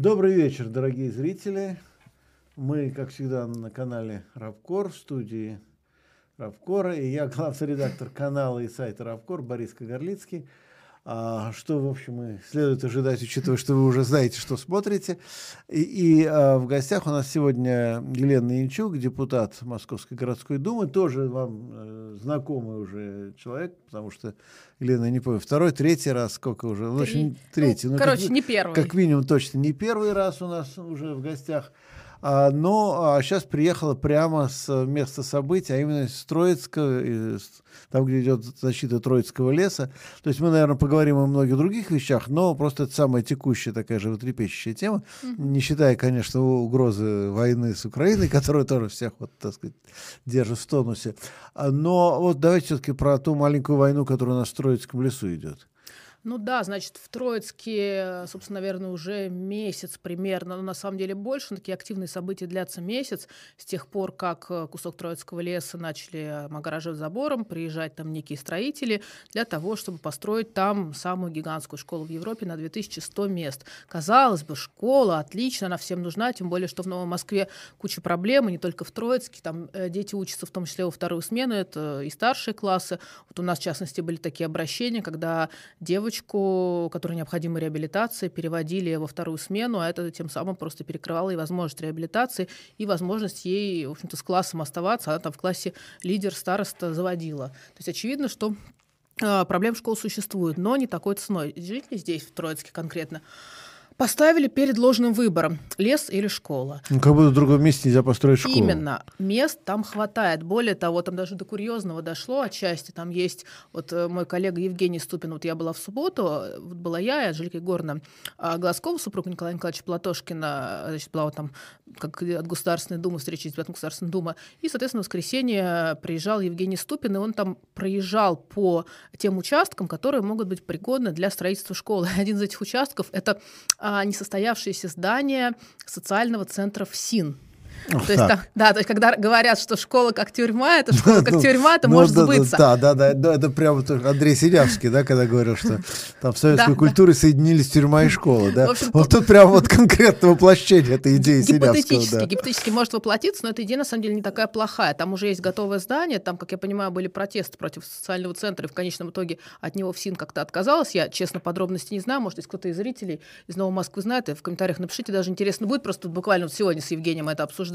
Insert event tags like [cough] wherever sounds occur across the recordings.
Добрый вечер, дорогие зрители. Мы, как всегда, на канале Рабкор, в студии Рабкора, и я главный редактор канала и сайта Рабкор Борис Кагарлицкий. А, что, в общем, и следует ожидать, учитывая, что вы уже знаете, что смотрите. И, и а, в гостях у нас сегодня Елена Янчук, депутат Московской городской думы, тоже вам э, знакомый уже человек, потому что, Елена, не помню, второй, третий раз, сколько уже? Ну, очень третий. Ну, ну, короче, как, не первый. Как минимум, точно не первый раз у нас уже в гостях. А, но а, сейчас приехала прямо с места событий, а именно с Троицка, там, где идет защита Троицкого леса. То есть мы, наверное, поговорим о многих других вещах, но просто это самая текущая такая животрепещущая тема, не считая, конечно, угрозы войны с Украиной, [laughs] которая тоже всех, вот, так сказать, держит в тонусе. А, но вот давайте все-таки про ту маленькую войну, которая у нас в Троицком лесу идет. Ну да, значит, в Троицке, собственно, наверное, уже месяц примерно, но на самом деле больше, такие активные события длятся месяц, с тех пор, как э, кусок Троицкого леса начали огораживать забором, приезжать там некие строители для того, чтобы построить там самую гигантскую школу в Европе на 2100 мест. Казалось бы, школа отлично, она всем нужна, тем более, что в Новой Москве куча проблем, и не только в Троицке, там э, дети учатся в том числе во вторую смену, это и старшие классы. Вот у нас, в частности, были такие обращения, когда девочки девочку, которой необходима реабилитация, переводили во вторую смену, а это тем самым просто перекрывало и возможность реабилитации, и возможность ей, в общем-то, с классом оставаться. Она там в классе лидер, староста заводила. То есть очевидно, что э, проблем школ существует, но не такой ценой. Жители здесь, в Троицке конкретно, поставили перед ложным выбором – лес или школа. Ну, как будто в другом месте нельзя построить школу. Именно. Мест там хватает. Более того, там даже до курьезного дошло отчасти. Там есть вот э, мой коллега Евгений Ступин, вот я была в субботу, вот была я и Анжелика Егоровна а Глазкова, супруг Николая Николаевича Платошкина, значит, была вот там как от Государственной Думы, встречи с депутатом Государственной Думы. И, соответственно, в воскресенье приезжал Евгений Ступин, и он там проезжал по тем участкам, которые могут быть пригодны для строительства школы. [laughs] Один из этих участков — это а, несостоявшееся здание социального центра ФСИН. То есть, там, да, то есть, когда говорят, что школа как тюрьма, это [laughs] школа как тюрьма, это ну, может сбыться. Да, да, да, это прямо Андрей Синявский, да, когда говорил, что там в советской культуре соединились тюрьма и школа, да. Вот тут прямо вот конкретное воплощение этой идеи Синявского. Гипотетически, гипотетически может воплотиться, но эта идея на самом деле не такая плохая. Там уже есть готовое здание, там, как я понимаю, были протесты против социального центра, и в конечном итоге от него ФСИН как-то отказалась. Я, честно, подробности не знаю, может, если кто-то из зрителей из Новой Москвы знает, и в комментариях напишите, даже интересно будет, просто буквально сегодня с Евгением это обсуждали.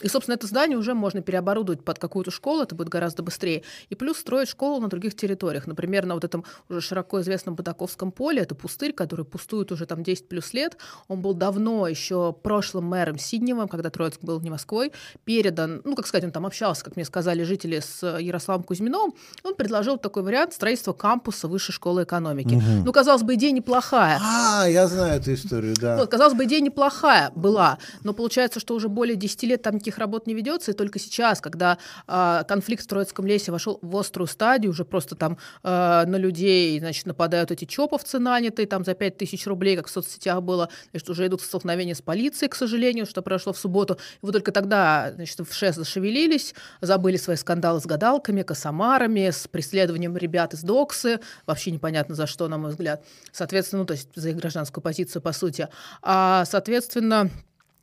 И, собственно, это здание уже можно переоборудовать под какую-то школу, это будет гораздо быстрее. И плюс строить школу на других территориях. Например, на вот этом уже широко известном Бутаковском поле, это пустырь, который пустует уже там 10 плюс лет. Он был давно еще прошлым мэром Сидневым, когда Троицк был не Москвой, передан, ну, как сказать, он там общался, как мне сказали жители, с Ярославом Кузьминовым. Он предложил такой вариант строительства кампуса Высшей школы экономики. Угу. Ну, казалось бы, идея неплохая. А, я знаю эту историю, да. Вот, казалось бы, идея неплохая была, но получается, что уже более 10 лет там никаких работ не ведется, и только сейчас, когда э, конфликт в Троицком лесе вошел в острую стадию, уже просто там э, на людей, значит, нападают эти чоповцы нанятые, там за 5 тысяч рублей, как в соцсетях было, значит, уже идут столкновения с полицией, к сожалению, что произошло в субботу. И вот только тогда, значит, в ШЭС зашевелились, забыли свои скандалы с гадалками, косомарами, с преследованием ребят из Доксы, вообще непонятно за что, на мой взгляд. Соответственно, ну, то есть за их гражданскую позицию, по сути. А, соответственно,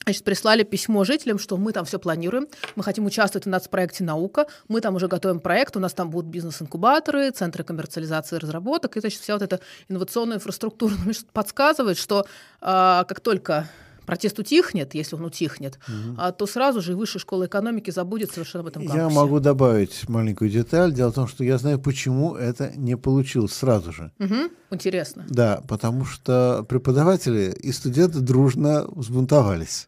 Значит, прислали письмо жителям, что мы там все планируем, мы хотим участвовать в нацпроекте «Наука», мы там уже готовим проект, у нас там будут бизнес-инкубаторы, центры коммерциализации и разработок, и, значит, вся вот эта инновационная инфраструктура [laughs] подсказывает, что э, как только протест утихнет, если он утихнет, угу. а, то сразу же высшая школа экономики забудет совершенно об этом кампусе. Я могу добавить маленькую деталь. Дело в том, что я знаю, почему это не получилось сразу же. Угу. Интересно. Да, потому что преподаватели и студенты дружно взбунтовались.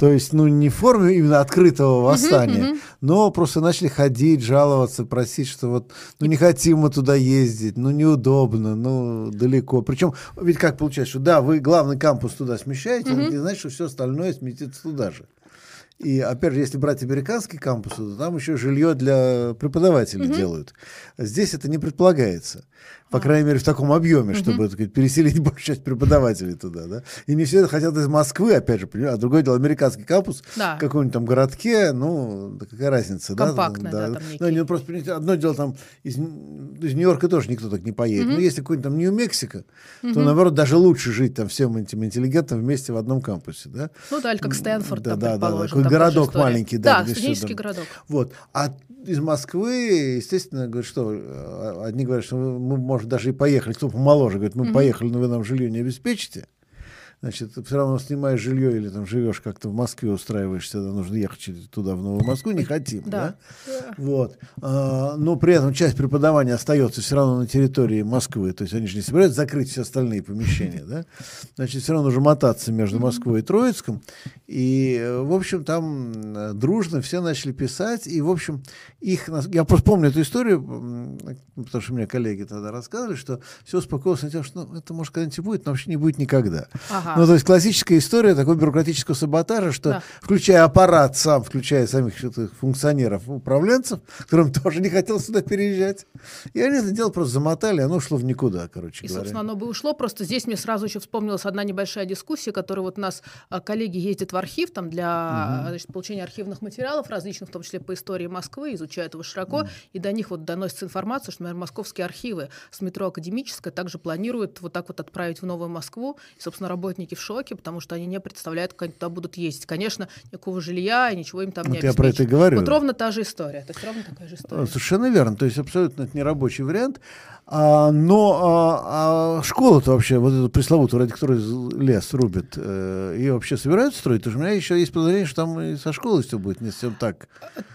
То есть, ну, не в форме именно открытого восстания, но просто начали ходить, жаловаться, просить, что вот, ну, не хотим мы туда ездить, ну, неудобно, ну, далеко. Причем, ведь как получается, что да, вы главный кампус туда смещаете, но не значит, что все остальное сместится туда же. И опять же, если брать американский кампус, то там еще жилье для преподавателей делают. Здесь это не предполагается. По крайней мере, в таком объеме, чтобы так сказать, переселить [laughs] большую часть преподавателей туда. Да? И не все это хотят из Москвы, опять же, а другое дело, американский кампус да. в каком-нибудь там городке, ну, какая разница. Компактно, да? да, там ну, не, просто, одно дело, там из, из Нью-Йорка тоже никто так не поедет. Но если какой-нибудь там Нью-Мексико, то, наоборот, даже лучше жить там всем этим интеллигентам вместе в одном кампусе. Да? Ну да, или как Стэнфорд, да, там, да, да, да, городок маленький. Да, да студенческий городок. Вот. А из Москвы, естественно, говорят, что э, одни говорят, что мы, может, даже и поехали, кто помоложе, говорит, мы mm-hmm. поехали, но вы нам жилье не обеспечите значит, ты все равно снимаешь жилье или там живешь как-то в Москве, устраиваешься, да, нужно ехать туда, в Новую Москву, не хотим, да? да? Вот. А, но при этом часть преподавания остается все равно на территории Москвы, то есть они же не собираются закрыть все остальные помещения, да? Значит, все равно нужно мотаться между Москвой и Троицком, и, в общем, там дружно все начали писать, и, в общем, их, я просто помню эту историю, потому что мне коллеги тогда рассказывали, что все успокоилось на тем, что ну, это, может, когда-нибудь будет, но вообще не будет никогда. Ага. Ну, то есть классическая история такого бюрократического саботажа, что да. включая аппарат сам, включая самих функционеров, управленцев, которым тоже не хотелось сюда переезжать, и они это дело просто замотали, оно ушло в никуда, короче и, говоря. собственно, оно бы ушло, просто здесь мне сразу еще вспомнилась одна небольшая дискуссия, которая вот у нас а, коллеги ездят в архив там для угу. значит, получения архивных материалов различных, в том числе по истории Москвы, изучают его широко, угу. и до них вот доносится информация, что, например, московские архивы с метро Академическое также планируют вот так вот отправить в Новую Москву, и, собственно, работники работники в шоке, потому что они не представляют, как они туда будут ездить. Конечно, никакого жилья и ничего им там вот не я про это и говорю. Вот ровно та же история. То есть ровно такая же история. Совершенно верно. То есть абсолютно это не рабочий вариант. А, но а, а школа-то вообще, вот эту пресловутую, ради которой лес рубит, э, ее вообще собираются строить? Потому что у меня еще есть подозрение, что там и со школой все будет не совсем так.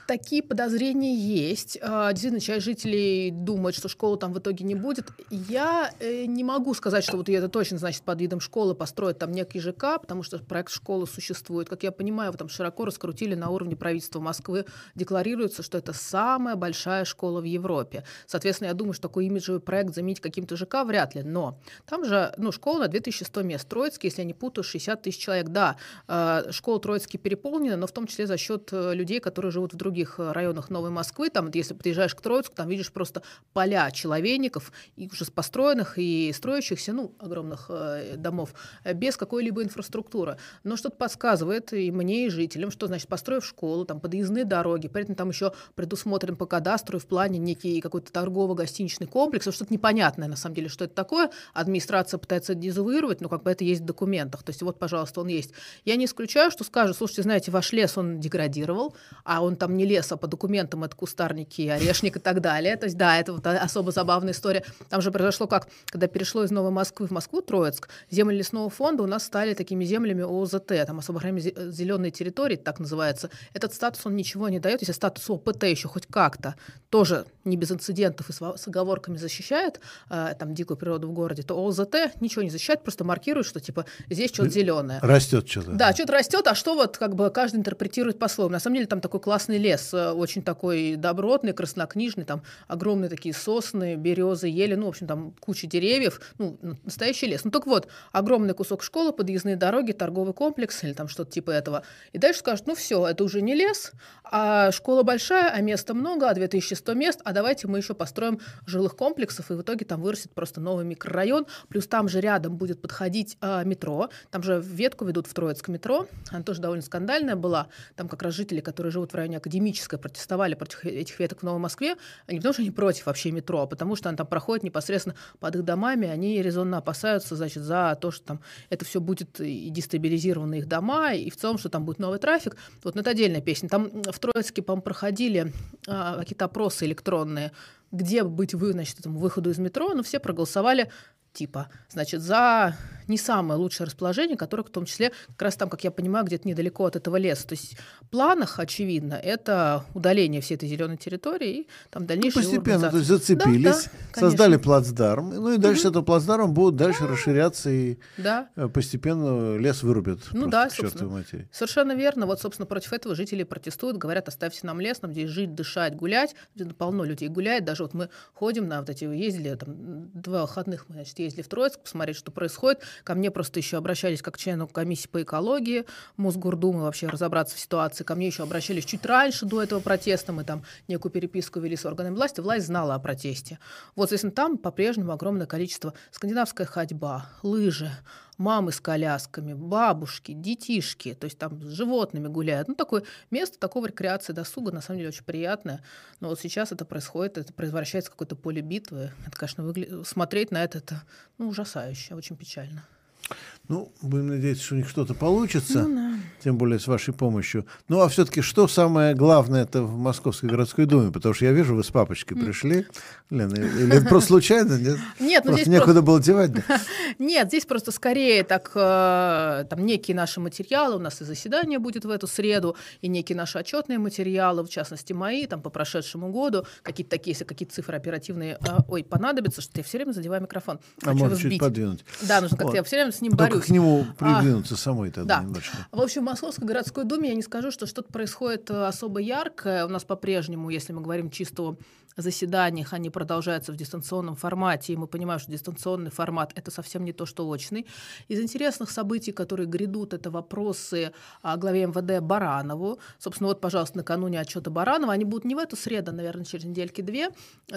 Такие подозрения есть. А, действительно, часть жителей думает, что школы там в итоге не будет. Я э, не могу сказать, что вот это точно, значит, под видом школы построят там некий ЖК, потому что проект школы существует. Как я понимаю, вы там широко раскрутили на уровне правительства Москвы. Декларируется, что это самая большая школа в Европе. Соответственно, я думаю, что такой имиджевый проект заменить каким-то ЖК вряд ли. Но там же ну, школа на 2100 мест. Троицкий, если я не путаю, 60 тысяч человек. Да, э, школа Троицкий переполнена, но в том числе за счет э, людей, которые живут в других э, районах Новой Москвы. Там, если приезжаешь к Троицку, там видишь просто поля человейников, и уже построенных и строящихся, ну, огромных домов, без какой-либо инфраструктуры. Но что-то подсказывает и мне, и жителям, что значит, построив школу, там подъездные дороги, при этом там еще предусмотрен по кадастру и в плане некий какой-то торгово-гостиничный комплекс, что-то непонятное, на самом деле, что это такое. Администрация пытается дезавуировать, но как бы это есть в документах. То есть вот, пожалуйста, он есть. Я не исключаю, что скажут, слушайте, знаете, ваш лес, он деградировал, а он там не лес, а по документам это кустарники, орешник и так далее. То есть да, это вот особо забавная история. Там же произошло как, когда перешло из Новой Москвы в Москву, Троицк, земли лесного фонда у нас стали такими землями ОЗТ, там особо зеленые территории, так называется. Этот статус, он ничего не дает, если статус ОПТ еще хоть как-то тоже не без инцидентов и с оговорками защищает э, там дикую природу в городе, то ОЗТ ничего не защищает, просто маркирует, что типа здесь что-то зеленое. Растет что-то. Да, что-то растет, а что вот как бы каждый интерпретирует по-своему. На самом деле там такой классный лес, э, очень такой добротный, краснокнижный, там огромные такие сосны, березы, ели, ну, в общем, там куча деревьев, ну, настоящий лес. Ну, так вот, огромный кусок школы, подъездные дороги, торговый комплекс или там что-то типа этого. И дальше скажут, ну, все, это уже не лес, а школа большая, а места много, а 2100 мест, а давайте мы еще построим жилых комплексов и в итоге там вырастет просто новый микрорайон. Плюс там же рядом будет подходить э, метро. Там же ветку ведут в Троицкое метро. Она тоже довольно скандальная была. Там как раз жители, которые живут в районе Академической, протестовали против этих веток в Новой Москве. Не потому что они против вообще метро, а потому что она там проходит непосредственно под их домами. Они резонно опасаются, значит, за то, что там это все будет и дестабилизированы их дома, и в целом, что там будет новый трафик. Вот, но это отдельная песня. Там в Троицке, по-моему, проходили а, какие-то опросы электронные где быть вы, значит, этому выходу из метро, но все проголосовали типа, значит, за не самое лучшее расположение, которое в том числе как раз там, как я понимаю, где-то недалеко от этого леса. То есть в планах, очевидно, это удаление всей этой зеленой территории и там дальнейшее ну, Постепенно, то есть зацепились, да, да, создали плацдарм, ну и дальше угу. этого плацдарма будут дальше да. расширяться и да. Э, постепенно лес вырубят. Ну да, собственно. Совершенно верно. Вот, собственно, против этого жители протестуют, говорят, оставьте нам лес, нам здесь жить, дышать, гулять. Полно людей гуляет. Даже вот мы ходим на вот эти, ездили там два выходных, мы, значит, ездили в Троицк, посмотреть, что происходит. Ко мне просто еще обращались как члену комиссии по экологии Мосгордумы вообще разобраться в ситуации. Ко мне еще обращались чуть раньше до этого протеста. Мы там некую переписку вели с органами власти. Власть знала о протесте. Вот, соответственно, там по-прежнему огромное количество скандинавская ходьба, лыжи, мамы с колясками, бабушки, детишки, то есть там с животными гуляют. Ну, такое место такого рекреации досуга, на самом деле, очень приятное. Но вот сейчас это происходит, это превращается в какое-то поле битвы. Это, конечно, выгля... смотреть на это, это ну, ужасающе, очень печально. Ну, будем надеяться, что у них что-то получится, ну, да. тем более с вашей помощью. Ну, а все-таки что самое главное это в Московской городской думе? Потому что я вижу, вы с папочкой пришли. Лена, или это просто случайно? Нет, [laughs] нет ну здесь некуда было девать. [laughs] Нет, здесь просто скорее так, э, там некие наши материалы, у нас и заседание будет в эту среду, и некие наши отчетные материалы, в частности мои, там по прошедшему году, какие-то такие, если какие-то цифры оперативные, э, ой, понадобятся, что я все время задеваю микрофон. А можно чуть подвинуть. Да, нужно как-то, я все время с ним борюсь к нему а, придвинуться а, самой тогда да. немножко. В общем, в Московской городской думе я не скажу, что что-то происходит э, особо яркое. У нас по-прежнему, если мы говорим чисто о заседаниях, они продолжаются в дистанционном формате, и мы понимаем, что дистанционный формат — это совсем не то, что очный. Из интересных событий, которые грядут, это вопросы о главе МВД Баранову. Собственно, вот, пожалуйста, накануне отчета Баранова. Они будут не в эту среду, наверное, через недельки-две.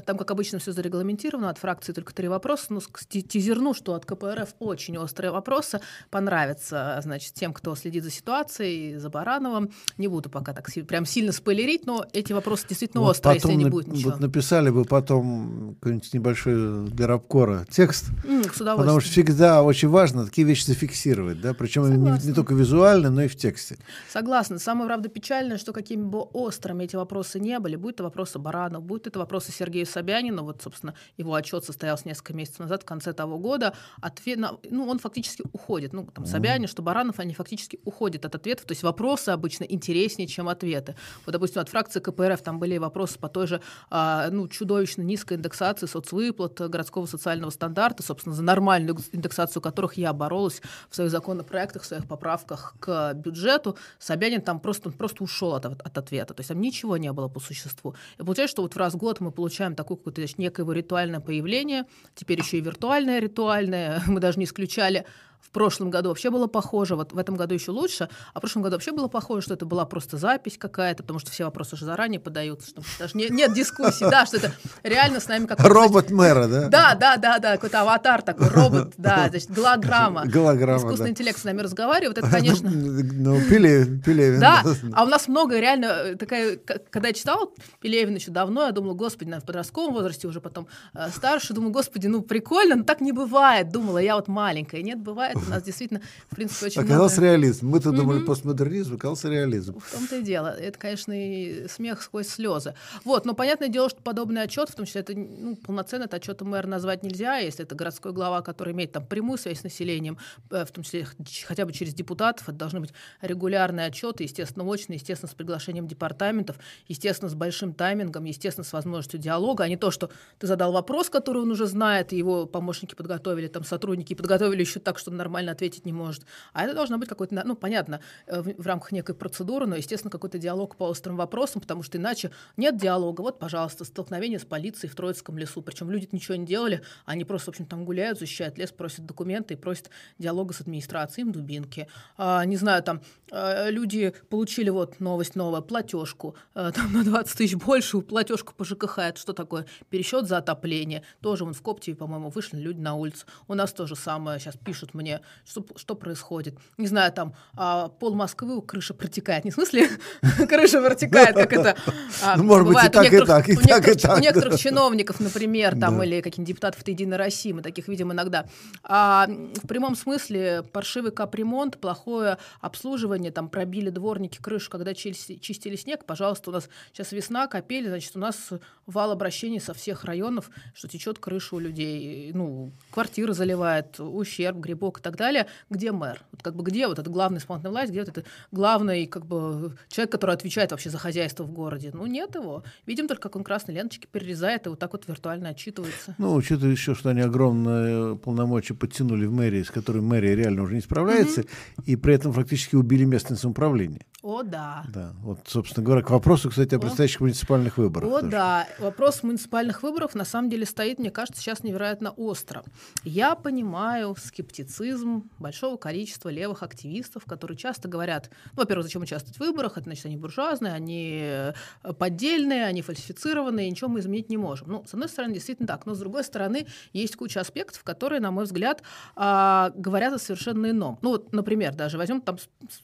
Там, как обычно, все зарегламентировано. От фракции только три вопроса. Но тизерну, что от КПРФ очень острые вопросы. Понравится, значит, тем, кто следит за ситуацией, за Барановым. Не буду пока так прям сильно спойлерить, но эти вопросы действительно вот острые, если не будет ничего. Вот написали бы потом какой-нибудь небольшой для рабкора текст. Mm, потому что всегда очень важно такие вещи зафиксировать, да, причем не, не только визуально, но и в тексте. Согласна. Самое, правда, печальное, что какими бы острыми эти вопросы не были, будь это вопросы Баранов, будь это вопросы Сергея Собянина, вот, собственно, его отчет состоялся несколько месяцев назад, в конце того года, ответ, на, ну, он фактически уходит. Ну, там, Собянин, что Баранов, они фактически уходят от ответов, то есть вопросы обычно интереснее, чем ответы. Вот, допустим, от фракции КПРФ там были вопросы по той же а, ну, чудовищно низкой индексации соцвыплат, городского социального стандарта, собственно, за нормальную индексацию которых я боролась в своих законопроектах, в своих поправках к бюджету. Собянин там просто, он просто ушел от, от ответа. То есть там ничего не было по существу. И получается, что вот в раз в год мы получаем такое какое-то некое ритуальное появление, теперь еще и виртуальное ритуальное, [laughs] мы даже не исключали в прошлом году вообще было похоже, вот в этом году еще лучше, а в прошлом году вообще было похоже, что это была просто запись какая-то, потому что все вопросы уже заранее подаются, что даже не, нет дискуссий, да, что это реально с нами как Робот мэра, да? Да, да, да, да, какой-то аватар такой, робот, [laughs] да, значит, голограмма. Голограмма, Искусственный да. интеллект с нами разговаривает, это, конечно... [laughs] Ну, Пелевин, Пелевин. Да, а у нас много реально э, такая, когда я читала Пелевин еще давно, я думала, господи, наверное, в подростковом возрасте уже потом э, старше, думаю, господи, ну прикольно, но так не бывает, думала, я вот маленькая, нет, бывает, у нас действительно, в принципе, очень Оказался много... реализм. Мы-то думали постмодернизм, оказался реализм. В том-то и дело. Это, конечно, и смех сквозь слезы. Вот, но понятное дело, что подобный отчет, в том числе это ну, полноценно это отчетом мэра назвать нельзя, если это городской глава, который имеет там прямую связь с населением, э, в том числе хотя бы через депутатов, это должны быть регулярные отчеты, естественно, очные, естественно, с приглашением департаментов, естественно, с большим таймингом, естественно, с возможностью диалога, а не то, что ты задал вопрос, который он уже знает, и его помощники подготовили, там сотрудники подготовили еще так, что нормально ответить не может. А это должно быть какой-то, ну, понятно, э, в, в рамках некой процедуры, но, естественно, какой-то диалог по острым вопросам, потому что иначе нет диалога. Вот, пожалуйста, столкновение с полицией в Троицком лесу. Причем люди ничего не делали, они просто, в общем, там гуляют, защищают лес, просят документы и просят диалога с администрацией, им дубинки. А, не знаю, там э, люди получили вот новость новая, платежку, а, там на 20 тысяч больше, платежку по ЖКХ, это что такое? Пересчет за отопление. Тоже вон в Коптеве, по-моему, вышли люди на улицу. У нас то же самое сейчас пишут мне, что, что происходит. Не знаю, там а, пол Москвы, крыша протекает. Не в смысле [laughs] крыша протекает, как это а, ну, может быть, и так, и так, и так, и так. У некоторых чиновников, например, там, или каких-нибудь депутатов Единой России, мы таких видим иногда. А в прямом смысле паршивый капремонт, плохое обслуживание, там пробили дворники крышу, когда чистили снег, пожалуйста, у нас сейчас весна, капели, значит, у нас вал обращений со всех районов, что течет крыша у людей, ну, квартиры заливает, ущерб, грибок и так далее. Где мэр? Вот как бы где вот эта главная исполнительная власть, где вот это главный как бы человек, который отвечает вообще за хозяйство в городе? Ну, нет его. Видим только, как он красной ленточки перерезает и вот так вот виртуально отчитывается. Ну, учитывая еще, что они огромные полномочия подтянули в мэрии, с которой мэрия реально уже не справляется, mm-hmm. и при этом фактически убили местное самоуправление. О, да. Да, вот, собственно говоря, к вопросу, кстати, о предстоящих муниципальных выборах. О, тоже. да. Вопрос муниципальных выборов на самом деле стоит, мне кажется, сейчас невероятно остро. Я понимаю скептицизм фанатизм большого количества левых активистов, которые часто говорят, ну, во-первых, зачем участвовать в выборах, это значит, они буржуазные, они э, поддельные, они фальсифицированные, ничего мы изменить не можем. Ну, с одной стороны, действительно так, но с другой стороны, есть куча аспектов, которые, на мой взгляд, а, говорят о совершенно ином. Ну, вот, например, даже возьмем там,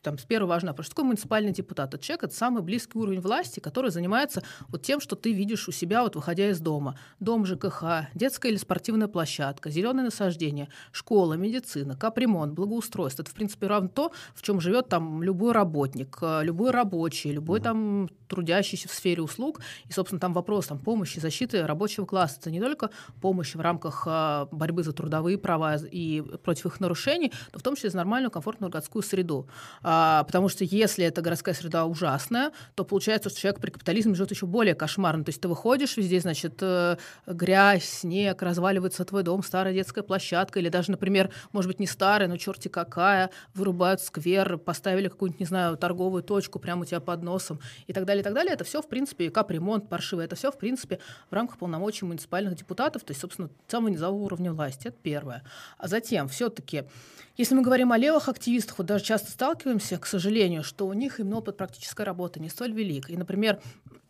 там с первого важного вопроса, что такое муниципальный депутат? Это человек, это самый близкий уровень власти, который занимается вот тем, что ты видишь у себя, вот выходя из дома. Дом ЖКХ, детская или спортивная площадка, зеленое насаждение, школа, медицина, капремонт, благоустройство. Это, в принципе, равно то, в чем живет там любой работник, э, любой рабочий, любой там трудящийся в сфере услуг. И, собственно, там вопрос там, помощи, защиты рабочего класса. Это не только помощь в рамках э, борьбы за трудовые права и против их нарушений, но в том числе за нормальную, комфортную городскую среду. А, потому что если эта городская среда ужасная, то получается, что человек при капитализме живет еще более кошмарно. То есть ты выходишь везде, значит, э, грязь, снег, разваливается твой дом, старая детская площадка, или даже, например, может быть, не старая, но черти какая, вырубают сквер, поставили какую-нибудь, не знаю, торговую точку прямо у тебя под носом и так далее, и так далее. Это все, в принципе, капремонт паршивый, это все, в принципе, в рамках полномочий муниципальных депутатов, то есть, собственно, самого низового уровня власти. Это первое. А затем все-таки если мы говорим о левых активистах, вот даже часто сталкиваемся, к сожалению, что у них именно опыт практической работы не столь велик. И, например,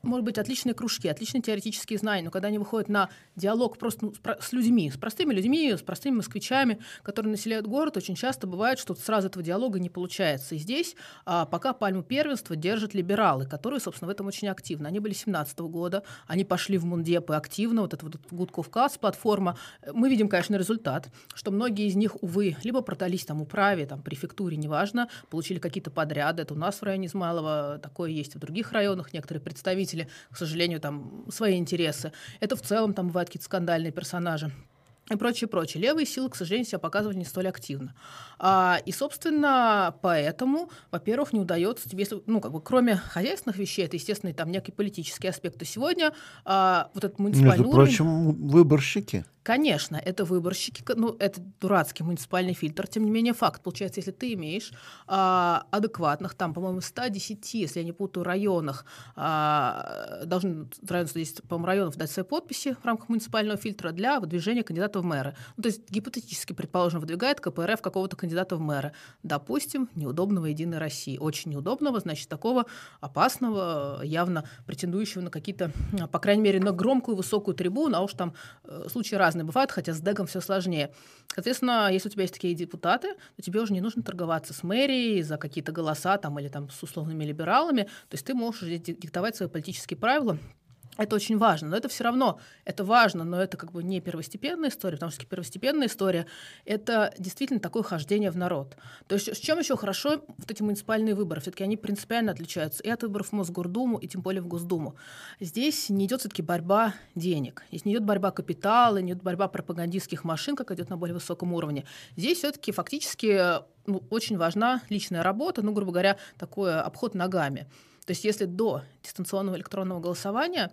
может быть, отличные кружки, отличные теоретические знания, но когда они выходят на диалог просто ну, с людьми, с простыми людьми, с простыми москвичами, которые населяют город, очень часто бывает, что сразу этого диалога не получается. И здесь а, пока пальму первенства держат либералы, которые, собственно, в этом очень активны. Они были 17 -го года, они пошли в Мундепы активно, вот эта вот Гудков платформа. Мы видим, конечно, результат, что многие из них, увы, либо продались там управе, там префектуре, неважно, получили какие-то подряды. Это у нас в районе Измайлова такое есть, в других районах некоторые представители представители, к сожалению, там свои интересы. Это в целом там бывают какие-то скандальные персонажи и прочее, прочее. Левые силы, к сожалению, себя показывали не столь активно. А, и, собственно, поэтому, во-первых, не удается тебе, ну, как бы, кроме хозяйственных вещей, это, естественно, там некий политический аспект. И сегодня а, вот этот муниципальный Между уровень... прочим, выборщики. Конечно, это выборщики, ну, это дурацкий муниципальный фильтр. Тем не менее, факт получается, если ты имеешь а, адекватных, там, по-моему, 110, если я не путаю, районах, а, должны район 110, по-моему, районов дать свои подписи в рамках муниципального фильтра для выдвижения кандидата в мэры. Ну, то есть гипотетически, предположим, выдвигает КПРФ какого-то кандидата в мэры. Допустим, неудобного Единой России. Очень неудобного, значит, такого опасного, явно претендующего на какие-то, по крайней мере, на громкую высокую трибуну, а уж там э, случаи разные разные бывают, хотя с дегом все сложнее. Соответственно, если у тебя есть такие депутаты, то тебе уже не нужно торговаться с мэрией за какие-то голоса там, или там, с условными либералами. То есть ты можешь диктовать свои политические правила это очень важно, но это все равно, это важно, но это как бы не первостепенная история, потому что первостепенная история — это действительно такое хождение в народ. То есть с чем еще хорошо вот эти муниципальные выборы? Все-таки они принципиально отличаются и от выборов в Мосгордуму, и тем более в Госдуму. Здесь не идет все-таки борьба денег, здесь не идет борьба капитала, не идет борьба пропагандистских машин, как идет на более высоком уровне. Здесь все-таки фактически ну, очень важна личная работа, ну, грубо говоря, такой обход ногами. То есть если до дистанционного электронного голосования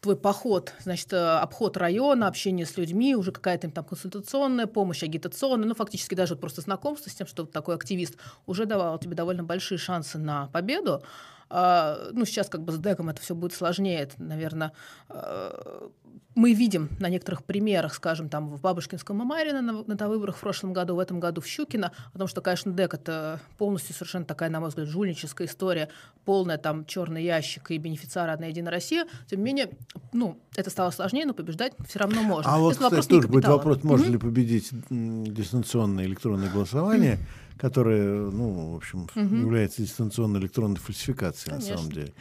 твой поход, значит, э, обход района, общение с людьми, уже какая-то там консультационная помощь, агитационная, ну, фактически даже вот просто знакомство с тем, что такой активист уже давал тебе довольно большие шансы на победу, ну, сейчас как бы с деком это все будет сложнее, это, наверное, а, мы видим на некоторых примерах, скажем, там в Бабушкинском Мамарино на, на выборах в прошлом году, в этом году в Щукино, потому что, конечно, ДЭК это полностью совершенно такая, на мой взгляд, жульническая история, полная там черный ящик и бенефициары «Одна единая Россия». Тем не менее, ну, это стало сложнее, но побеждать все равно можно. А вот, это кстати, тоже будет вопрос, можно mm-hmm. ли победить дистанционное электронное голосование. Mm-hmm которая, ну, в общем, угу. является дистанционной электронной фальсификацией Конечно. на самом деле.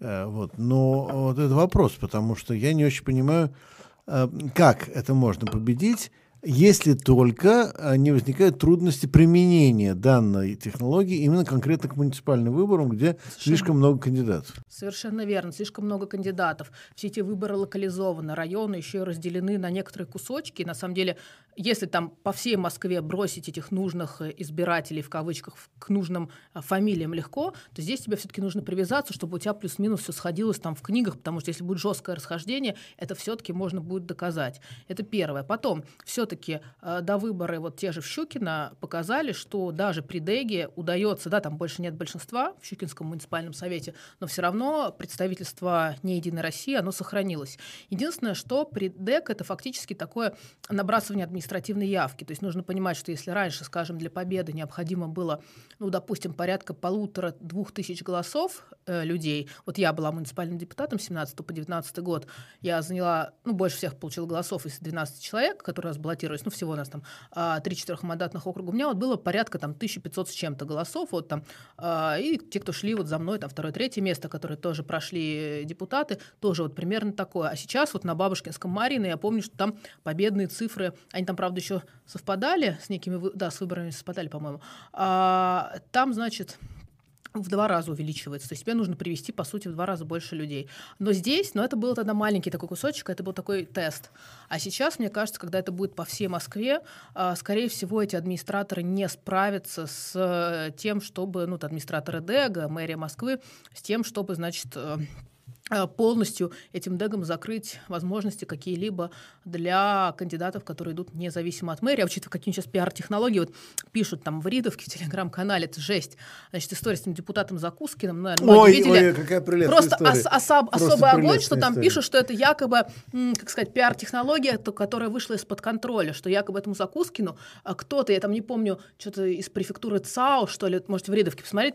Э, вот. Но вот это вопрос, потому что я не очень понимаю, э, как это можно победить, если только э, не возникают трудности применения данной технологии именно конкретно к муниципальным выборам, где Совершенно. слишком много кандидатов. Совершенно верно, слишком много кандидатов. Все эти выборы локализованы, районы еще и разделены на некоторые кусочки. на самом деле, если там по всей Москве бросить этих нужных э, избирателей, в кавычках, к нужным э, фамилиям легко, то здесь тебе все-таки нужно привязаться, чтобы у тебя плюс-минус все сходилось там в книгах, потому что если будет жесткое расхождение, это все-таки можно будет доказать. Это первое. Потом, все-таки э, до выборы вот те же в Щукино показали, что даже при Деге удается, да, там больше нет большинства в Щукинском муниципальном совете, но все равно представительство не Единой России, оно сохранилось. Единственное, что при ДЭК это фактически такое набрасывание административной явки. То есть нужно понимать, что если раньше, скажем, для победы необходимо было, ну, допустим, порядка полутора-двух тысяч голосов э, людей, вот я была муниципальным депутатом 17 по 19 год, я заняла, ну, больше всех получила голосов из 12 человек, которые раз ну, всего у нас там 3-4 а, мандатных округа, у меня вот было порядка там 1500 с чем-то голосов, вот там, а, и те, кто шли вот за мной, там, второе, третье место, которые тоже прошли депутаты, тоже вот примерно такое. А сейчас вот на Бабушкинском Марина я помню, что там победные цифры, они там, правда, еще совпадали с некими, да, с выборами совпадали, по-моему. А, там, значит, в два раза увеличивается. То есть тебе нужно привести, по сути, в два раза больше людей. Но здесь, но это был тогда маленький такой кусочек, это был такой тест. А сейчас, мне кажется, когда это будет по всей Москве, а, скорее всего, эти администраторы не справятся с э, тем, чтобы, ну, администраторы ДЭГа, мэрия Москвы, с тем, чтобы, значит, Э, полностью этим дегом закрыть возможности какие-либо для кандидатов, которые идут независимо от мэрии. А учитывая, какие сейчас пиар-технологии вот пишут там в Ридовке, в Телеграм-канале, это жесть. Значит, история с этим депутатом Закускиным, наверное, ой, видели. Ой, какая прелестная Просто ос- особ- Просто особый огонь, что там история. пишут, что это якобы, как сказать, пиар-технология, которая вышла из-под контроля, что якобы этому Закускину а кто-то, я там не помню, что-то из префектуры ЦАО, что ли, можете в Ридовке посмотреть,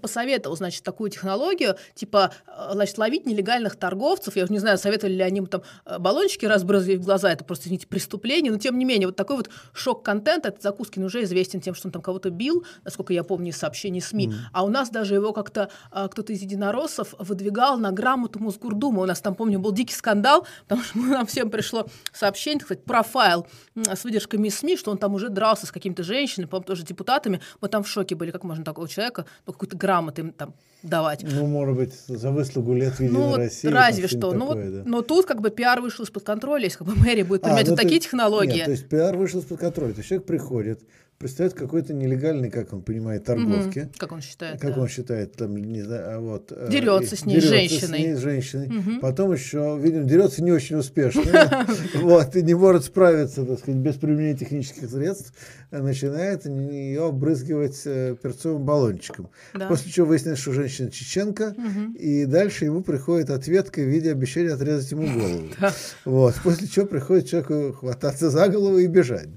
посоветовал, значит, такую технологию, типа, э, значит, ловить нелегальных торговцев. Я уже не знаю, советовали ли они им там э, баллончики разбрызгивать в глаза, это просто, извините, преступление, но тем не менее, вот такой вот шок-контент, этот Закускин уже известен тем, что он там кого-то бил, насколько я помню из сообщений СМИ, mm. а у нас даже его как-то а, кто-то из единороссов выдвигал на грамоту Мосгордума. У нас там, помню, был дикий скандал, потому что [laughs] нам всем пришло сообщение, так сказать, профайл с выдержками из СМИ, что он там уже дрался с какими-то женщинами, по-моему, тоже депутатами. Мы там в шоке были, как можно такого человека, ну, какую-то грамоту им там давать. Ну, может быть, за выслугу лет Единой ну, России. разве что. Ну, такое, да. Но тут как бы пиар вышел из-под контроля, если как бы мэрия будет применять а, ну, вот такие технологии. Нет, то есть пиар вышел из-под контроля. То есть человек приходит, представляет какой-то нелегальный, как он понимает, торговки. Угу. Как он считает. Как да. он считает, там, не знаю, а вот. Э, дерется с ней, дерется женщиной. с ней, женщиной. Угу. Потом еще, видимо, дерется не очень успешно. [laughs] Вот, и не может справиться, так сказать, без применения технических средств, начинает ее обрызгивать э, перцовым баллончиком. После чего выясняется, что женщина чеченка, и дальше ему приходит ответка в виде обещания отрезать ему голову. [laughs] Вот, после чего приходит человеку хвататься за голову и бежать.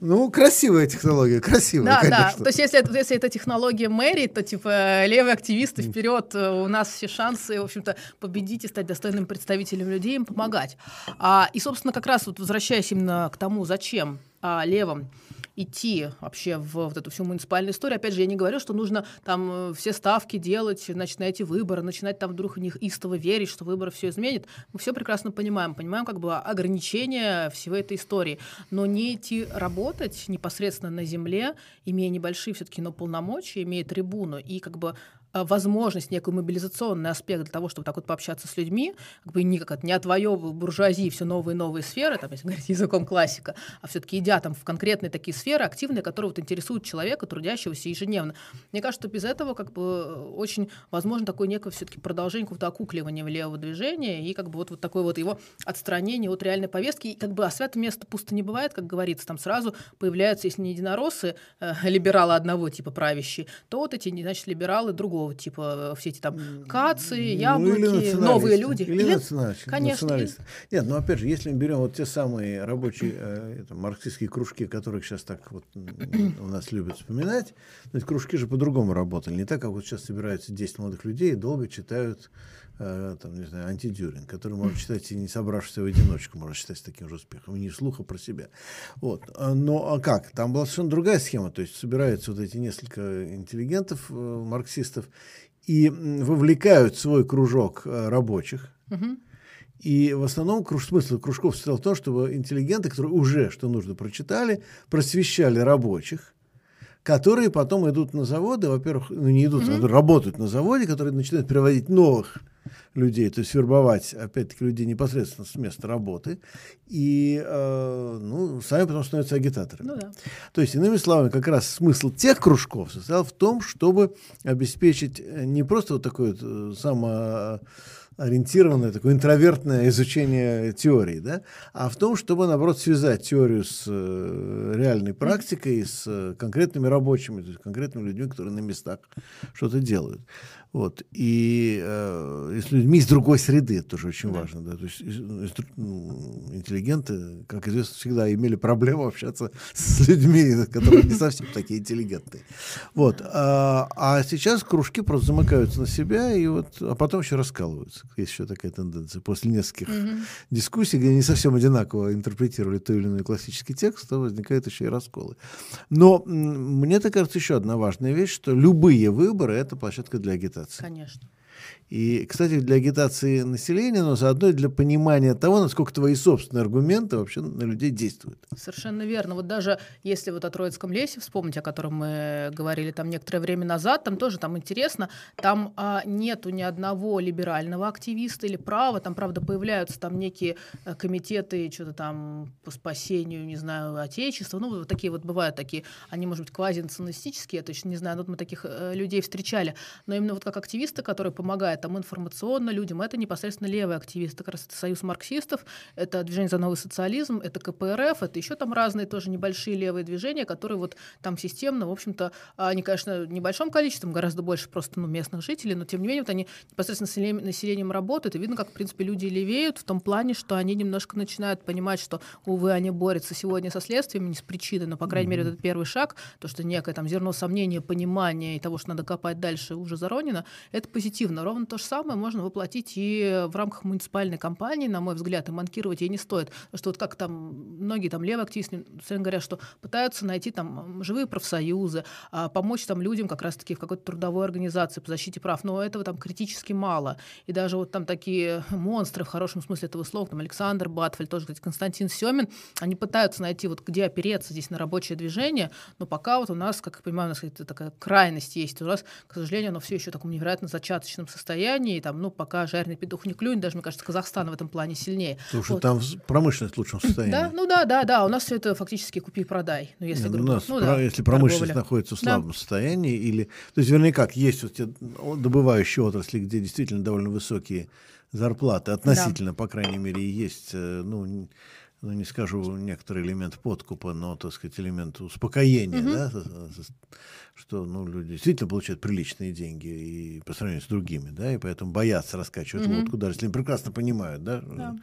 Ну, красивая технология технология красивая, да, конечно. Да, то есть если, если это технология Мэри, то типа левые активисты вперед, э, у нас все шансы, в общем-то, победить и стать достойным представителем людей, им помогать. А, и, собственно, как раз вот возвращаясь именно к тому, зачем а, левым идти вообще в вот эту всю муниципальную историю. Опять же, я не говорю, что нужно там э, все ставки делать, значит, на эти выборы, начинать там вдруг в них истово верить, что выборы все изменят. Мы все прекрасно понимаем, понимаем как бы ограничения всего этой истории. Но не идти работать непосредственно на земле, имея небольшие все-таки, но полномочия, имея трибуну и как бы возможность, некий мобилизационный аспект для того, чтобы так вот пообщаться с людьми, как бы не как это, не отвоевывая буржуазии все новые и новые сферы, там, если говорить [laughs] языком классика, а все-таки идя там в конкретные такие сферы, активные, которые вот интересуют человека, трудящегося ежедневно. Мне кажется, что без этого как бы очень возможно такое некое все-таки продолжение какого-то окукливания левого движения и как бы вот, вот такое вот его отстранение от реальной повестки. И как бы а святое место пусто не бывает, как говорится, там сразу появляются, если не единороссы, э, либералы одного типа правящие, то вот эти, значит, либералы другого типа, все эти там кацы, яблоки, ну, новые люди. Или, или националисты. Конечно. Националисты. Нет, но опять же, если мы берем вот те самые рабочие э, это, марксистские кружки, которых сейчас так вот у нас любят вспоминать, но эти кружки же по-другому работали. Не так, как вот сейчас собираются 10 молодых людей и долго читают там, не знаю, антидюринг, который можно читать и не собравшись в одиночку, можно считать таким же успехом, и не слуха про себя. Вот. А, но а как? Там была совершенно другая схема, то есть собираются вот эти несколько интеллигентов, э, марксистов, и вовлекают свой кружок э, рабочих, И в основном круж, смысл кружков состоял в том, чтобы интеллигенты, которые уже что нужно прочитали, просвещали рабочих, которые потом идут на заводы, во-первых, ну не идут, mm-hmm. а работают на заводе, которые начинают приводить новых людей, то есть вербовать, опять-таки, людей непосредственно с места работы, и э, ну, сами потом становятся агитаторами. Ну, да. То есть, иными словами, как раз смысл тех кружков состоял в том, чтобы обеспечить э, не просто вот такое вот э, само ориентированное, такое интровертное изучение теории, да, а в том, чтобы, наоборот, связать теорию с э, реальной практикой, с э, конкретными рабочими, то есть конкретными людьми, которые на местах что-то делают. Вот. И э, с людьми из другой среды, это тоже очень да. важно. Да? То есть ну, интеллигенты, как известно, всегда имели проблему общаться с людьми, которые не совсем такие интеллигентные. Вот. А, а сейчас кружки просто замыкаются на себя, и вот, а потом еще раскалываются. Есть еще такая тенденция. После нескольких mm-hmm. дискуссий, где не совсем одинаково интерпретировали той или иной классический текст, то возникают еще и расколы. Но мне так кажется еще одна важная вещь, что любые выборы — это площадка для агитации агитации. Конечно. И, кстати, для агитации населения, но заодно и для понимания того, насколько твои собственные аргументы вообще на людей действуют. Совершенно верно. Вот даже если вот о Троицком лесе вспомнить, о котором мы говорили там некоторое время назад, там тоже там интересно, там а, нету ни одного либерального активиста или права, там, правда, появляются там некие э, комитеты что-то там по спасению, не знаю, отечества, ну, вот такие вот бывают такие, они, может быть, квазинационалистические, я точно не знаю, но вот мы таких э, людей встречали, но именно вот как активисты, которые помогают там информационно людям, это непосредственно левые активисты, как раз это Союз марксистов, это Движение за новый социализм, это КПРФ, это еще там разные тоже небольшие левые движения, которые вот там системно, в общем-то, они, конечно, небольшом количеством, гораздо больше просто ну, местных жителей, но тем не менее вот они непосредственно с населением, работают, и видно, как, в принципе, люди левеют в том плане, что они немножко начинают понимать, что, увы, они борются сегодня со следствиями, не с причиной, но, по крайней mm-hmm. мере, этот первый шаг, то, что некое там зерно сомнения, понимания и того, что надо копать дальше, уже заронено, это позитивно. Ровно то же самое можно воплотить и в рамках муниципальной кампании, на мой взгляд, и манкировать ей не стоит. Что вот как там многие там левые активисты говорят, что пытаются найти там живые профсоюзы, а, помочь там людям как раз-таки в какой-то трудовой организации по защите прав, но этого там критически мало. И даже вот там такие монстры в хорошем смысле этого слова, там Александр Батфель, тоже, кстати, Константин Семин, они пытаются найти вот где опереться здесь на рабочее движение, но пока вот у нас, как я понимаю, у нас такая крайность есть. У нас, к сожалению, оно все еще в таком невероятно зачаточном состоянии, там, ну, пока жареный петух не клюнет, даже, мне кажется, Казахстан в этом плане сильнее. Слушай, вот. там промышленность в лучшем состоянии. Да, ну да, да, да, у нас все это фактически купи-продай. Ну, если, Нет, грубо, у нас, ну, про, да, если промышленность торговля. находится в слабом да. состоянии, или, то есть, вернее, как, есть вот те добывающие отрасли, где действительно довольно высокие зарплаты, относительно, да. по крайней мере, есть, э, ну, ну, не скажу некоторый элемент подкупа, но, так сказать, элемент успокоения, mm-hmm. да, что, ну, люди действительно получают приличные деньги и по сравнению с другими, да, и поэтому боятся раскачивать mm-hmm. лодку, даже если они прекрасно понимают, да, да.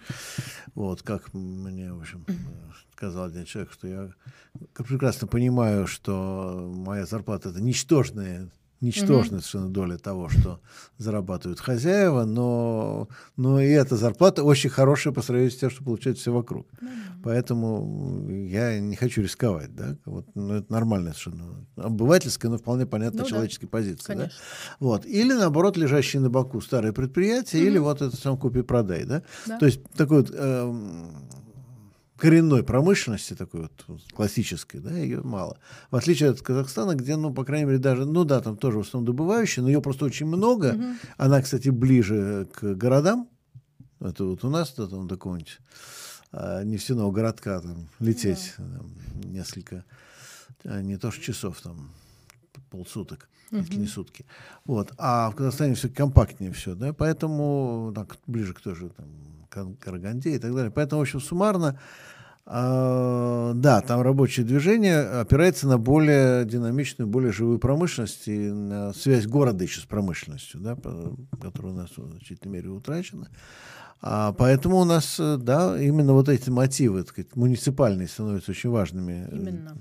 вот, как мне, в общем, сказал один человек, что я прекрасно понимаю, что моя зарплата это ничтожная ничтожная mm-hmm. совершенно доля того, что зарабатывают хозяева, но, но и эта зарплата очень хорошая по сравнению с тем, что получают все вокруг. Mm-hmm. Поэтому я не хочу рисковать, да, вот, ну, это нормальная совершенно обывательская, но вполне понятная ну, человеческая да. позиция, да? Вот. Или, наоборот, лежащие на боку старые предприятия, mm-hmm. или вот это сам купи-продай, да? да. То есть такой вот э, коренной промышленности, такой вот классической, да, ее мало. В отличие от Казахстана, где, ну, по крайней мере, даже, ну да, там тоже в основном добывающая, но ее просто очень много. Угу. Она, кстати, ближе к городам. Это вот у нас, да, там, до какого-нибудь а, нефтяного городка там лететь да. там, несколько, а, не то что часов, там, полсуток, угу. если не сутки. Вот. А в Казахстане все компактнее все, да, поэтому так, ближе к тоже там, Караганде и так далее. Поэтому, в общем, суммарно, да, там рабочее движение опирается на более динамичную, более живую промышленность и на связь города еще с промышленностью, да, которая у нас в значительной мере утрачена. А поэтому у нас, э, да, именно вот эти мотивы, так сказать, муниципальные становятся очень важными. Именно.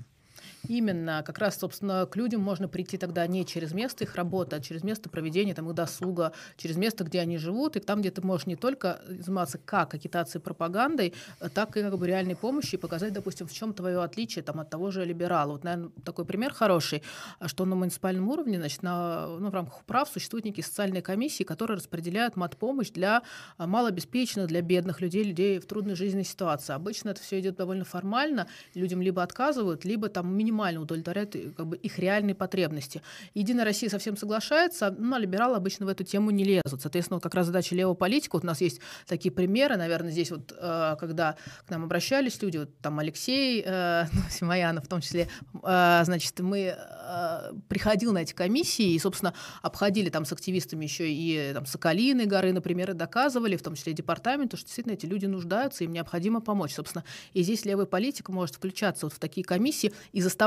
Именно, как раз, собственно, к людям можно прийти тогда не через место их работы, а через место проведения там, их досуга, через место, где они живут, и там, где ты можешь не только заниматься как агитацией, пропагандой, так и как бы реальной помощью и показать, допустим, в чем твое отличие там, от того же либерала. Вот, наверное, такой пример хороший, что на муниципальном уровне, значит, на, ну, в рамках управ существуют некие социальные комиссии, которые распределяют мат-помощь для малообеспеченных, для бедных людей, людей в трудной жизненной ситуации. Обычно это все идет довольно формально, людям либо отказывают, либо там минимум минимально удовлетворяют э, как бы, их реальные потребности. Единая Россия совсем соглашается, но либералы обычно в эту тему не лезут. Соответственно, как раз задача левого политика, вот у нас есть такие примеры, наверное, здесь вот, э, когда к нам обращались люди, вот там Алексей э, [laughs] Симоянов в том числе, значит, мы приходил на эти комиссии и, собственно, обходили там с активистами еще и там Соколины горы, например, и доказывали, в том числе и департаменту, что действительно эти люди нуждаются, им необходимо помочь. Собственно, и здесь левый политик может включаться вот в такие комиссии и заставлять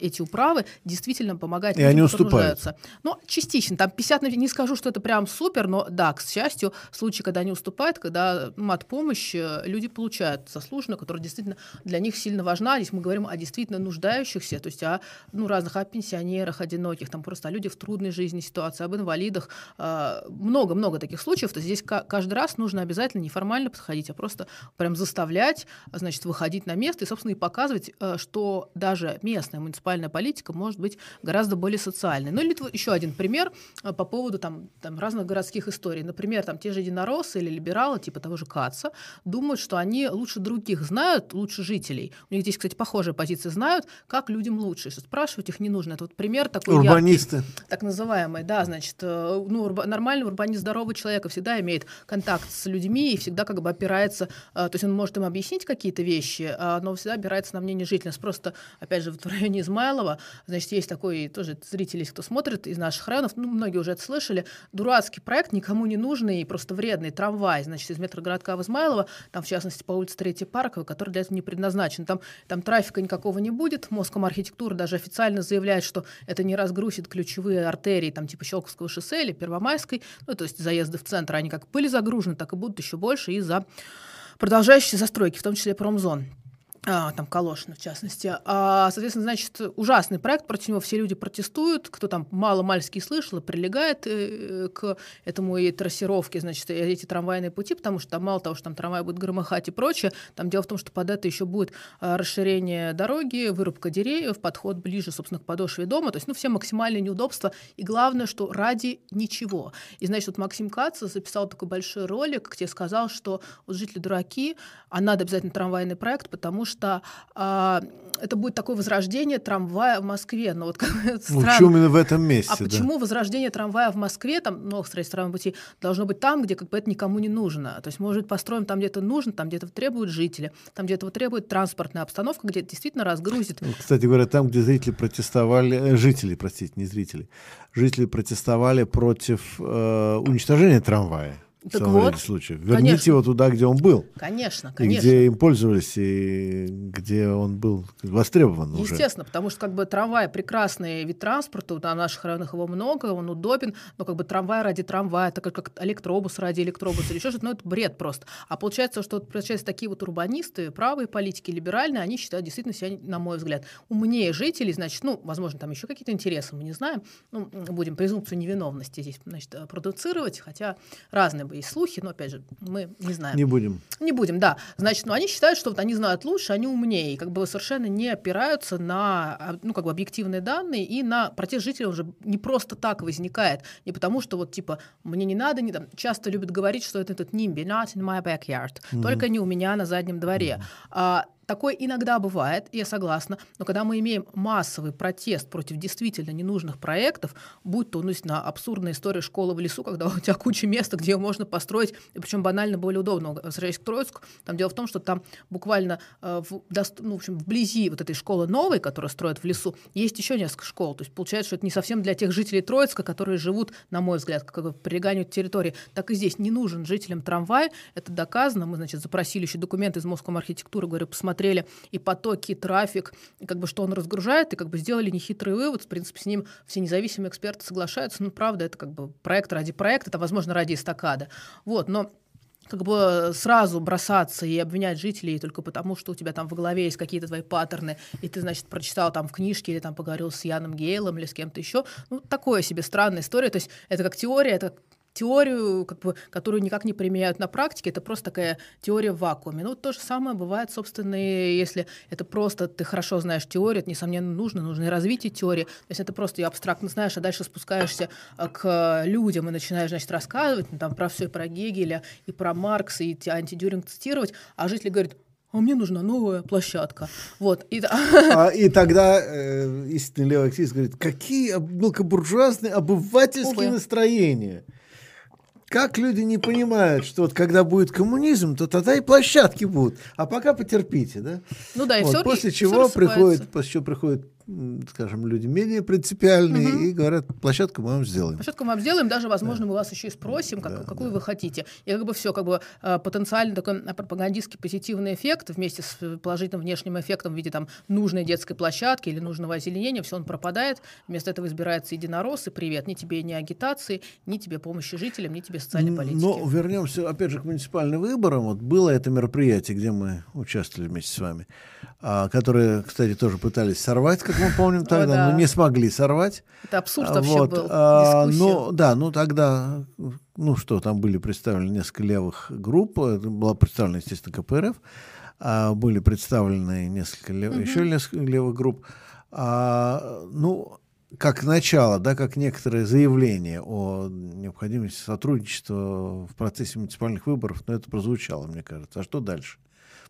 эти управы действительно помогать и людям, они уступают. Ну, частично, там 50, не скажу, что это прям супер, но да, к счастью, случаи, когда они уступают, когда ну, от помощи люди получают заслуженную, которая действительно для них сильно важна. Здесь мы говорим о действительно нуждающихся, то есть о ну, разных, о пенсионерах, одиноких, там просто о людях в трудной жизни ситуации, об инвалидах. А, много-много таких случаев. То есть здесь каждый раз нужно обязательно неформально подходить, а просто прям заставлять, значит, выходить на место и, собственно, и показывать, э, что даже местная муниципальная политика может быть гораздо более социальной. Ну или еще один пример э, по поводу там, там разных городских историй. Например, там те же единороссы или либералы, типа того же Каца, думают, что они лучше других знают, лучше жителей. У них здесь, кстати, похожая позиция, знают, как людям лучше. Что спрашивать их не нужно. Это вот пример такой Урбанисты. Яркий, так называемый, да, значит, э, ну, урба, нормальный урбанист здоровый человек всегда имеет контакт с людьми и всегда как бы опирается, то есть он может им объяснить какие-то вещи, но всегда опирается на мнение жителей. Просто, опять же, в районе Измайлова, значит, есть такой тоже зрители, кто смотрит из наших районов, ну, многие уже это слышали, дурацкий проект, никому не нужный, просто вредный трамвай, значит, из метрогородка в Измайлово, там, в частности, по улице Третьей Парковой, который для этого не предназначен. Там, там трафика никакого не будет, Моском архитектура даже официально заявляет, что это не разгрузит ключевые артерии, там, типа Щелковского шоссе или Первомайской, ну, то есть заезды в центр, они как были загружены, так и будут еще больше из-за продолжающейся застройки, в том числе промзон а, там Калошина в частности. А, соответственно, значит, ужасный проект, против него все люди протестуют, кто там мало-мальски слышал, прилегает э, к этому и трассировке, значит, эти трамвайные пути, потому что там мало того, что там трамвай будет громыхать и прочее, там дело в том, что под это еще будет а, расширение дороги, вырубка деревьев, подход ближе, собственно, к подошве дома, то есть, ну, все максимальные неудобства, и главное, что ради ничего. И, значит, вот Максим Кац записал такой большой ролик, где сказал, что вот жители дураки, а надо обязательно трамвайный проект, потому что а, это будет такое возрождение трамвая в Москве. Но вот как, [laughs] ну, странно. именно в этом месте? А да. почему возрождение трамвая в Москве, там новых строительств трамвайного пути, должно быть там, где как бы это никому не нужно? То есть, может построим там, где это нужно, там, где это требуют жители, там, где этого требует транспортная обстановка, где это действительно разгрузит. Ну, кстати говоря, там, где зрители протестовали, э, жители, простите, не зрители, жители протестовали против э, уничтожения трамвая. Так вот, случаев. Верните конечно. его туда, где он был. Конечно, конечно. И где им пользовались, и где он был востребован уже. Естественно, потому что как бы трамвай прекрасный вид транспорта, на наших районах его много, он удобен, но как бы трамвай ради трамвая, так как электробус ради электробуса или еще что-то, ну это бред просто. А получается, что получается, такие вот урбанисты, правые политики, либеральные, они считают действительно себя, на мой взгляд, умнее жителей, значит, ну, возможно, там еще какие-то интересы, мы не знаем, ну, будем презумпцию невиновности здесь, значит, продуцировать, хотя разные бы есть слухи, но опять же, мы не знаем. Не будем. Не будем, да. Значит, ну, они считают, что вот они знают лучше, они умнее, и как бы совершенно не опираются на а, ну, как бы объективные данные, и на протест жителей уже не просто так возникает, не потому что вот типа мне не надо, не, там, часто любят говорить, что это этот NIMBY, not in my backyard, mm-hmm. только не у меня на заднем дворе. Mm-hmm. А, Такое иногда бывает, я согласна, но когда мы имеем массовый протест против действительно ненужных проектов, будь то ну, на абсурдная история школы в лесу, когда [laughs] у тебя куча места, где ее можно построить, и причем банально более удобно. Возвращаясь к Троицку, там дело в том, что там буквально э, в, ну, в общем, вблизи вот этой школы новой, которую строят в лесу, есть еще несколько школ. То есть получается, что это не совсем для тех жителей Троицка, которые живут, на мой взгляд, как бы прилеганию к территории. Так и здесь не нужен жителям трамвай, это доказано. Мы, значит, запросили еще документы из Московской архитектуры, говорю, посмотрите, посмотрели и потоки, и трафик, и как бы что он разгружает, и как бы сделали нехитрый вывод. В принципе, с ним все независимые эксперты соглашаются. Ну, правда, это как бы проект ради проекта, это, возможно, ради эстакады. Вот, но как бы сразу бросаться и обвинять жителей только потому, что у тебя там в голове есть какие-то твои паттерны, и ты, значит, прочитал там в книжке или там поговорил с Яном Гейлом или с кем-то еще. Ну, такое себе странная история. То есть это как теория, это теорию, как бы, которую никак не применяют на практике, это просто такая теория в вакууме. Ну, то же самое бывает, собственно, и если это просто ты хорошо знаешь теорию, это, несомненно, нужно, нужно и развитие теории. То есть это просто ее абстрактно знаешь, а дальше спускаешься а, к людям и начинаешь, значит, рассказывать ну, там, про все, и про Гегеля, и про Маркса, и антидюринг цитировать, а жители говорят, а мне нужна новая площадка. Вот. И, [laughs] а, и тогда э, истинный левый активист говорит, какие мелкобуржуазные обывательские Увы. настроения. Как люди не понимают, что вот когда будет коммунизм, то тогда и площадки будут. А пока потерпите, да? Ну да, и вот, все После чего приходит, после чего приходит скажем, люди менее принципиальные угу. и говорят, площадку мы вам сделаем. Площадку мы вам сделаем, даже, возможно, да. мы вас еще и спросим, как, да, какую да. вы хотите. И как бы все, как бы э, потенциально такой э, пропагандистский позитивный эффект вместе с положительным внешним эффектом в виде там нужной детской площадки или нужного озеленения, все он пропадает. Вместо этого избирается единорос, и привет, ни тебе ни агитации, ни тебе помощи жителям, ни тебе социальной политики. Но вернемся опять же к муниципальным выборам. Вот было это мероприятие, где мы участвовали вместе с вами, а, которые, кстати, тоже пытались сорвать, как мы помним тогда, О, да. но не смогли сорвать. Это абсурд вообще вот. был. А, ну, да, ну тогда, ну что, там были представлены несколько левых групп, была представлена, естественно, КПРФ, а, были представлены несколько лев... угу. еще несколько левых групп. А, ну, как начало, да, как некоторое заявление о необходимости сотрудничества в процессе муниципальных выборов, но это прозвучало, мне кажется. А что дальше?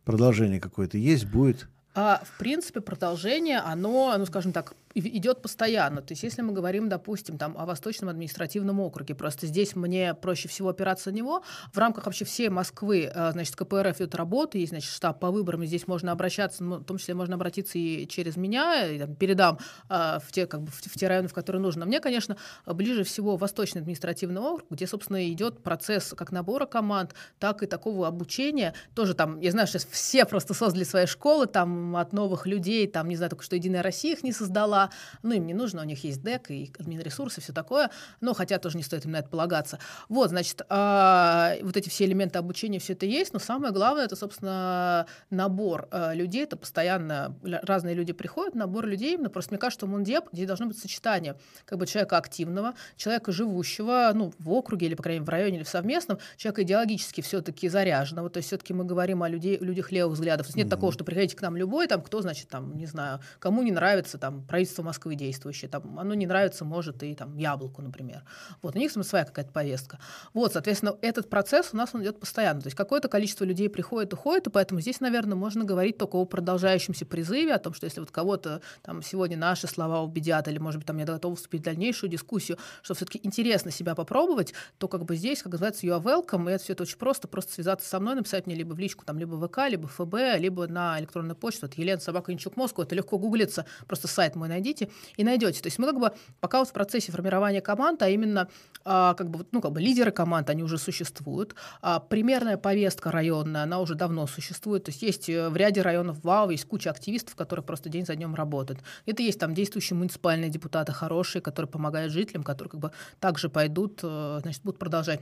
Продолжение какое-то есть, будет? А, в принципе, продолжение, оно, ну, скажем так, идет постоянно. То есть, если мы говорим, допустим, там, о Восточном административном округе, просто здесь мне проще всего опираться на него. В рамках вообще всей Москвы, э, значит, КПРФ идет работа, есть, значит, штаб по выборам, и здесь можно обращаться, ну, в том числе можно обратиться и через меня, и, там, передам э, в, те, как бы, в, в те районы, в которые нужно. Мне, конечно, ближе всего Восточный административный округ, где, собственно, идет процесс как набора команд, так и такого обучения. Тоже там, я знаю, сейчас все просто создали свои школы, там, от новых людей, там, не знаю, только что Единая Россия их не создала, ну, им не нужно, у них есть ДЭК и админресурсы, все такое, но хотя тоже не стоит им на это полагаться. Вот, значит, а, вот эти все элементы обучения, все это есть, но самое главное, это, собственно, набор а, людей, это постоянно разные люди приходят, набор людей, именно просто мне кажется, что Мундеп, здесь должно быть сочетание как бы человека активного, человека живущего, ну, в округе или, по крайней мере, в районе или в совместном, человека идеологически все-таки заряженного, то есть все-таки мы говорим о людей, людях левых взглядов. То есть нет mm-hmm. такого, что приходите к нам любой, там, кто, значит, там, не знаю, кому не нравится, там, правительство правительство Москвы действующее, там, оно не нравится, может, и там яблоку, например. Вот, у них своя какая-то повестка. Вот, соответственно, этот процесс у нас он идет постоянно. То есть какое-то количество людей приходит, уходит, и поэтому здесь, наверное, можно говорить только о продолжающемся призыве, о том, что если вот кого-то там сегодня наши слова убедят, или, может быть, там я готова вступить в дальнейшую дискуссию, что все-таки интересно себя попробовать, то как бы здесь, как называется, you are welcome, и это все это очень просто, просто связаться со мной, написать мне либо в личку, там, либо в ВК, либо в ФБ, либо на электронную почту, это Елена Собака Инчук Москва, это легко гуглится, просто сайт мой найдите, найдите и найдете. То есть мы как бы пока вот в процессе формирования команд, а именно а, как бы, ну, как бы лидеры команд, они уже существуют. А, примерная повестка районная, она уже давно существует. То есть есть э, в ряде районов ВАУ, есть куча активистов, которые просто день за днем работают. Это есть там действующие муниципальные депутаты хорошие, которые помогают жителям, которые как бы также пойдут, э, значит, будут продолжать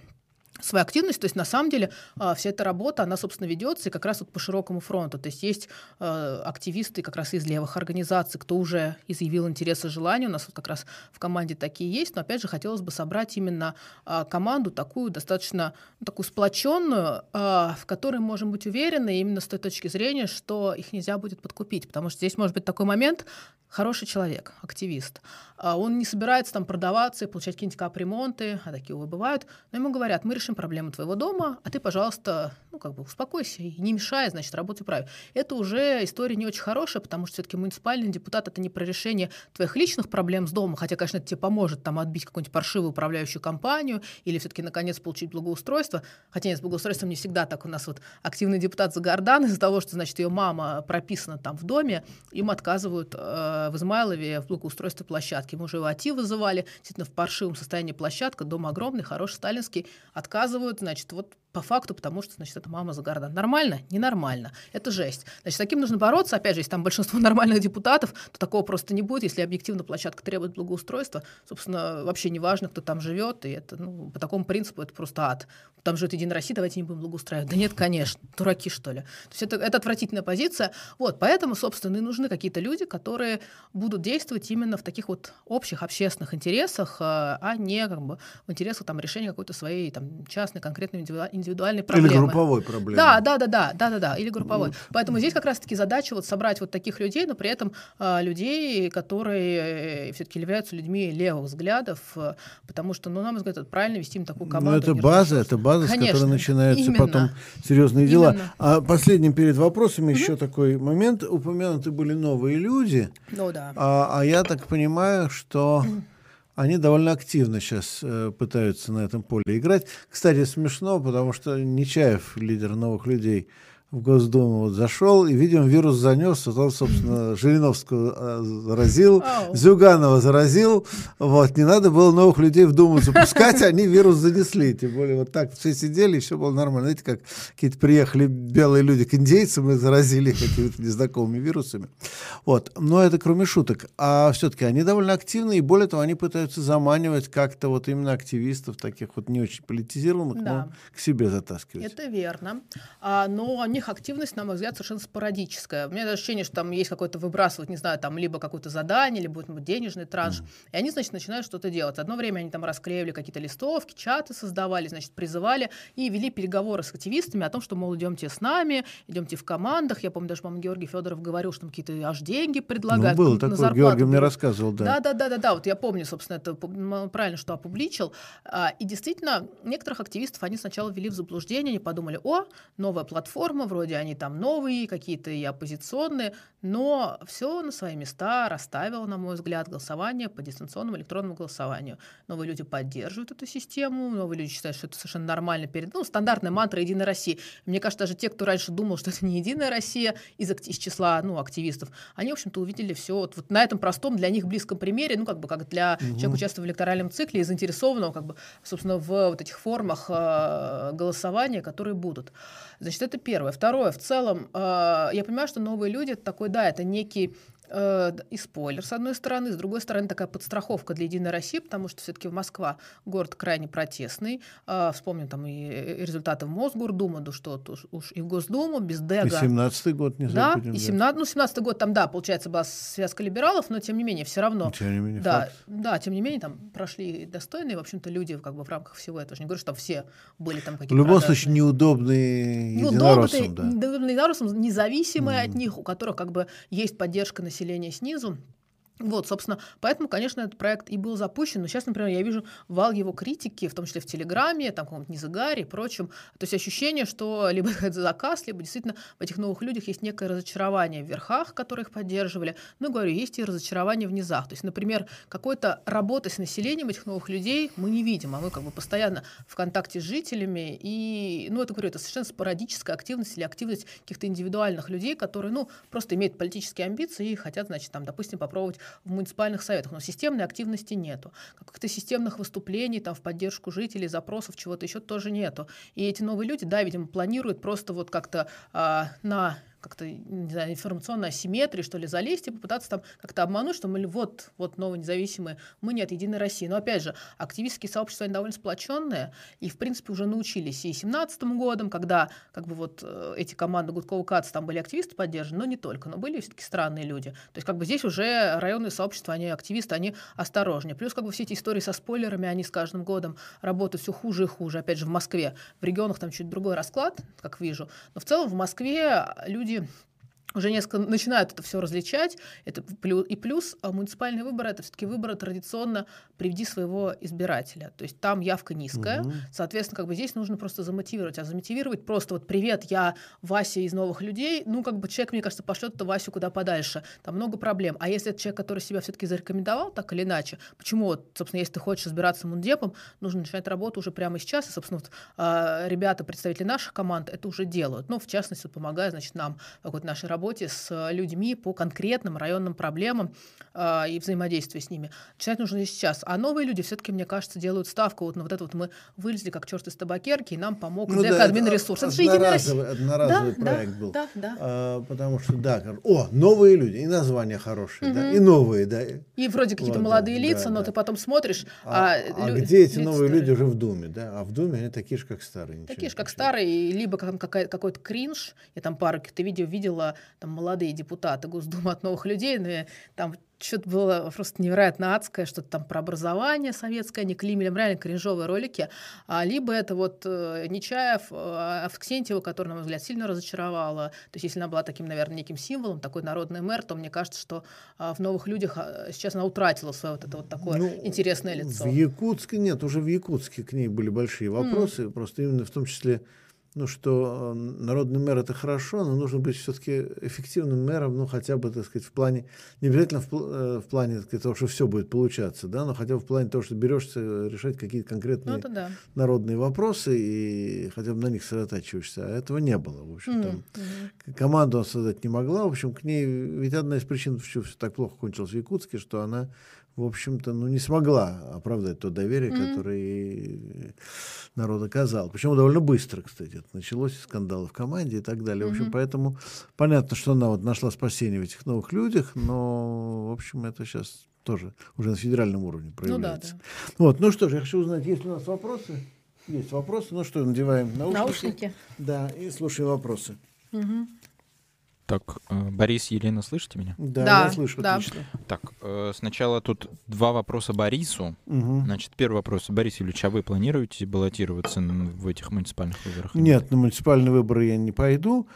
свою активность. То есть на самом деле а, вся эта работа, она, собственно, ведется и как раз вот по широкому фронту. То есть есть э, активисты как раз из левых организаций, кто уже изъявил интерес и желание. У нас вот как раз в команде такие есть. Но опять же хотелось бы собрать именно э, команду такую достаточно ну, такую сплоченную, в которой можем быть уверены именно с той точки зрения, что их нельзя будет подкупить. Потому что здесь может быть такой момент, хороший человек, активист. Он не собирается там продаваться и получать какие-нибудь капремонты, а такие, увы, бывают. Но ему говорят, мы решим проблему твоего дома, а ты, пожалуйста, ну, как бы успокойся и не мешай, значит, работай правильно. Это уже история не очень хорошая, потому что все-таки муниципальный депутат — это не про решение твоих личных проблем с домом, хотя, конечно, это тебе поможет там отбить какую-нибудь паршивую управляющую компанию или все-таки, наконец, получить благоустройство. Хотя нет, с благоустройством не всегда так. У нас вот активный депутат Загардан из-за того, что, значит, ее мама прописана там в доме, им отказывают э, в Измайлове в благоустройстве площадки. Мы уже его АТИ вызывали, действительно, в паршивом состоянии площадка, дом огромный, хороший, сталинский, отказ отказывают, значит, вот по факту, потому что, значит, это мама Загарда. Нормально? Ненормально. Это жесть. Значит, с таким нужно бороться. Опять же, если там большинство [laughs] нормальных депутатов, то такого просто не будет. Если объективно площадка требует благоустройства, собственно, вообще не важно, кто там живет. И это, ну, по такому принципу это просто ад. Там живет Единая Россия, давайте не будем благоустраивать. Да нет, конечно. Дураки, что ли. То есть это, это отвратительная позиция. Вот, поэтому, собственно, и нужны какие-то люди, которые будут действовать именно в таких вот общих общественных интересах, а, а не как бы в интересах там решения какой-то своей там частной конкретной индивидуальной индивидуальной проблемы. Или групповой проблемы. Да, да, да, да, да, да, да, или групповой. Поэтому здесь как раз-таки задача вот собрать вот таких людей, но при этом э, людей, которые э, все-таки являются людьми левых взглядов, э, потому что, ну, на мой взгляд, правильно вести им такую команду. Ну, это база, это база, Конечно, с которой начинаются именно. потом серьезные дела. Именно. А последним перед вопросами угу. еще такой момент. Упомянуты были новые люди. Ну да. А, а я так понимаю, что [clears throat] они довольно активно сейчас э, пытаются на этом поле играть. Кстати, смешно, потому что Нечаев, лидер новых людей, в Госдуму вот зашел, и, видимо, вирус занес, вот он, собственно, [laughs] Жириновского э, заразил, oh. Зюганова заразил, вот, не надо было новых людей в Думу запускать, они вирус занесли, тем более вот так все сидели, и все было нормально. Знаете, как какие-то приехали белые люди к индейцам и заразили какими-то незнакомыми вирусами. Вот, но это кроме шуток. А все-таки они довольно активны, и более того, они пытаются заманивать как-то вот именно активистов, таких вот не очень политизированных, да. но к себе затаскивать. Это верно. А, но они них активность, на мой взгляд, совершенно спорадическая. У меня ощущение, что там есть какое-то выбрасывать, не знаю, там либо какое-то задание, либо быть, денежный транш. Mm. И они, значит, начинают что-то делать. Одно время они там расклеивали какие-то листовки, чаты создавали, значит, призывали и вели переговоры с активистами о том, что, мол, идемте с нами, идемте в командах. Я помню, даже, по-моему, Георгий Федоров говорил, что там какие-то аж деньги предлагают. Ну, было такое, зарплату. Георгий мне рассказывал, да. Да, да, да, да, да. Вот я помню, собственно, это правильно, что опубличил. А, и действительно, некоторых активистов они сначала ввели в заблуждение, они подумали, о, новая платформа, вроде они там новые, какие-то и оппозиционные, но все на свои места расставило, на мой взгляд, голосование по дистанционному электронному голосованию. Новые люди поддерживают эту систему, новые люди считают, что это совершенно нормально перед... Ну, стандартная мантра «Единая Россия». Мне кажется, даже те, кто раньше думал, что это не «Единая Россия» из, из числа ну, активистов, они, в общем-то, увидели все вот, вот на этом простом, для них близком примере, ну, как бы как для угу. человека, участвующего в электоральном цикле и заинтересованного, как бы, собственно, в вот этих формах э, голосования, которые будут. Значит, это первое. Второе, в целом, э, я понимаю, что новые люди это такой, да, это некий и спойлер, с одной стороны, с другой стороны, такая подстраховка для «Единой России», потому что все-таки Москва город крайне протестный. Э, вспомним там и результаты в Мосгордуму, да что уж, уж и в Госдуму, без ДЭГа. И 17-й год не Да, и 17, ну 17 год там, да, получается, была связка либералов, но тем не менее, все равно. Тем не менее, да, факт. да, тем не менее, там прошли достойные, в общем-то, люди как бы в рамках всего этого. Я не говорю, что там все были там какие-то В любом продажные. случае, неудобные единороссам, да. Неудобные единороссам, независимые mm. от них, у которых как бы есть поддержка населения снизу. Вот, собственно, поэтому, конечно, этот проект и был запущен. Но сейчас, например, я вижу вал его критики, в том числе в Телеграме, там, каком-то Низагаре и прочем. То есть ощущение, что либо [laughs] это заказ, либо действительно в этих новых людях есть некое разочарование в верхах, которые их поддерживали. Ну, говорю, есть и разочарование в низах. То есть, например, какой-то работы с населением этих новых людей мы не видим, а мы как бы постоянно в контакте с жителями. И, ну, это, говорю, это совершенно спорадическая активность или активность каких-то индивидуальных людей, которые, ну, просто имеют политические амбиции и хотят, значит, там, допустим, попробовать в муниципальных советах, но системной активности нету. Каких-то системных выступлений там, в поддержку жителей, запросов, чего-то еще тоже нету. И эти новые люди, да, видимо, планируют просто вот как-то а, на как-то, не знаю, информационной асимметрии, что ли, залезть и попытаться там как-то обмануть, что мы вот, вот новые независимые, мы не от Единой России. Но опять же, активистские сообщества, они довольно сплоченные, и, в принципе, уже научились и 17 годом, когда как бы вот э, эти команды Гудкова Кац, там были активисты поддержаны, но не только, но были все-таки странные люди. То есть как бы здесь уже районные сообщества, они активисты, они осторожнее. Плюс как бы все эти истории со спойлерами, они с каждым годом работают все хуже и хуже. Опять же, в Москве. В регионах там чуть другой расклад, как вижу. Но в целом в Москве люди you. Уже несколько начинают это все различать. Это плюс, и плюс а муниципальные выборы это все-таки выборы традиционно приведи своего избирателя. То есть там явка низкая. Угу. Соответственно, как бы здесь нужно просто замотивировать. А замотивировать просто вот привет, я Вася из новых людей. Ну, как бы человек, мне кажется, пошлет это Васю куда подальше. Там много проблем. А если это человек, который себя все-таки зарекомендовал, так или иначе, почему, вот, собственно, если ты хочешь избираться мундепом, нужно начинать работу уже прямо сейчас. И, собственно, вот, э, ребята, представители наших команд, это уже делают. Ну, в частности, помогая, значит, нам в какой-то нашей работе работе с э, людьми по конкретным районным проблемам э, и взаимодействию с ними. Начинать нужно сейчас. А новые люди все-таки, мне кажется, делают ставку вот на вот это вот мы вылезли как черт из табакерки, и нам помог ну, да, админ ресурс. Это, это же одноразовый, одноразовый да, проект да, был. Да, да. А, потому что, да, о, новые люди, и название хорошее, угу. да, и новые, да. И вроде какие-то вот, молодые да, лица, да, но да. ты потом смотришь. А, а, а где эти новые люди уже в Думе, да? А в Думе они такие же, как старые. Такие же, как старые, либо какой-то кринж. Я там пару каких-то видео видела, там молодые депутаты Госдумы от новых людей, но там что-то было просто невероятно адское, что-то там про образование советское, не климелем, реально кринжовые ролики. А, либо это вот э, Нечаев, э, Авксентьева, который, на мой взгляд, сильно разочаровала. То есть если она была таким, наверное, неким символом, такой народный мэр, то мне кажется, что э, в «Новых людях» э, сейчас она утратила свое вот это вот такое ну, интересное лицо. В Якутске нет, уже в Якутске к ней были большие вопросы, mm. просто именно в том числе ну, что э, народный мэр это хорошо, но нужно быть все-таки эффективным мэром, ну, хотя бы, так сказать, в плане, не обязательно в, э, в плане так сказать, того, что все будет получаться, да, но хотя бы в плане того, что берешься решать какие-то конкретные ну, да. народные вопросы и хотя бы на них сосредотачиваешься. А этого не было, в общем. Там mm-hmm. команду он создать не могла, в общем, к ней, ведь одна из причин, почему все так плохо кончилось в Якутске, что она в общем-то, ну, не смогла оправдать то доверие, mm-hmm. которое народ оказал. Причем довольно быстро, кстати. Это началось скандалы в команде и так далее. В общем, mm-hmm. поэтому понятно, что она вот нашла спасение в этих новых людях, но, в общем, это сейчас тоже уже на федеральном уровне проявляется. Ну, да, да. Вот, ну что ж, я хочу узнать, есть ли у нас вопросы? Есть вопросы. Ну что, надеваем наушники. Наушники. Да, и слушаем вопросы. Угу. Так, э, Борис, Елена, слышите меня? Да, да я слышу, да. отлично. Так, э, сначала тут два вопроса Борису. Угу. Значит, первый вопрос. Борис Юрьевич, а вы планируете баллотироваться в этих муниципальных выборах? Нет, на муниципальные выборы я не пойду.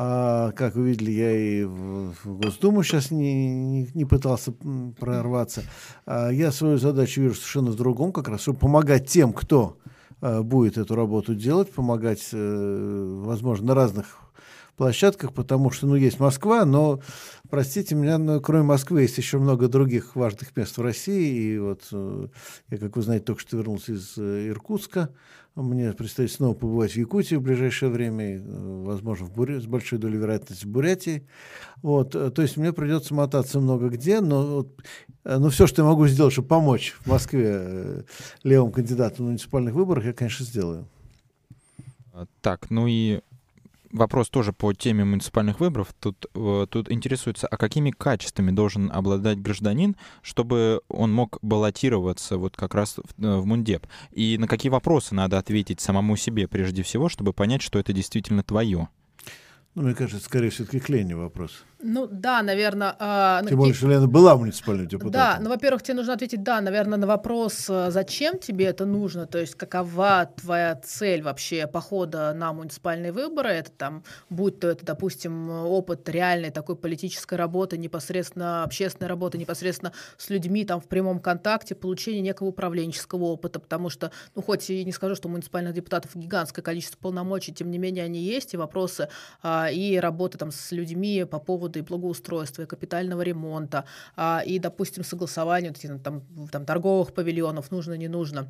А, как вы видели, я и в, Госдуму сейчас не, не, не пытался прорваться. А, я свою задачу вижу совершенно в другом, как раз, чтобы помогать тем, кто а, будет эту работу делать, помогать, э, возможно, на разных площадках, потому что, ну, есть Москва, но, простите меня, но кроме Москвы есть еще много других важных мест в России. И вот э, я, как вы знаете, только что вернулся из э, Иркутска. Мне предстоит снова побывать в Якутии в ближайшее время, э, возможно, в Буре, с большой долей вероятности в Бурятии. Вот, то есть мне придется мотаться много где, но, но все, что я могу сделать, чтобы помочь в Москве левым кандидатам в муниципальных выборах, я, конечно, сделаю. Так, ну и вопрос тоже по теме муниципальных выборов. Тут, э, тут интересуется, а какими качествами должен обладать гражданин, чтобы он мог баллотироваться вот как раз в, э, в Мундеп? И на какие вопросы надо ответить самому себе прежде всего, чтобы понять, что это действительно твое? Ну, мне кажется, скорее все-таки к Лене вопрос. Ну да, наверное. Э, Тем более, что Лена была муниципальным депутатом. Да, ну, во-первых, тебе нужно ответить, да, наверное, на вопрос, а, зачем тебе это нужно, то есть какова твоя цель вообще похода на муниципальные выборы, это там, будь то это, допустим, опыт реальной такой политической работы, непосредственно общественной работы, непосредственно с людьми там в прямом контакте, получение некого управленческого опыта, потому что, ну, хоть и не скажу, что у муниципальных депутатов гигантское количество полномочий, тем не менее они есть, и вопросы а, и работы там с людьми по поводу и благоустройства, и капитального ремонта, а, и, допустим, согласования там, там, торговых павильонов, нужно, не нужно.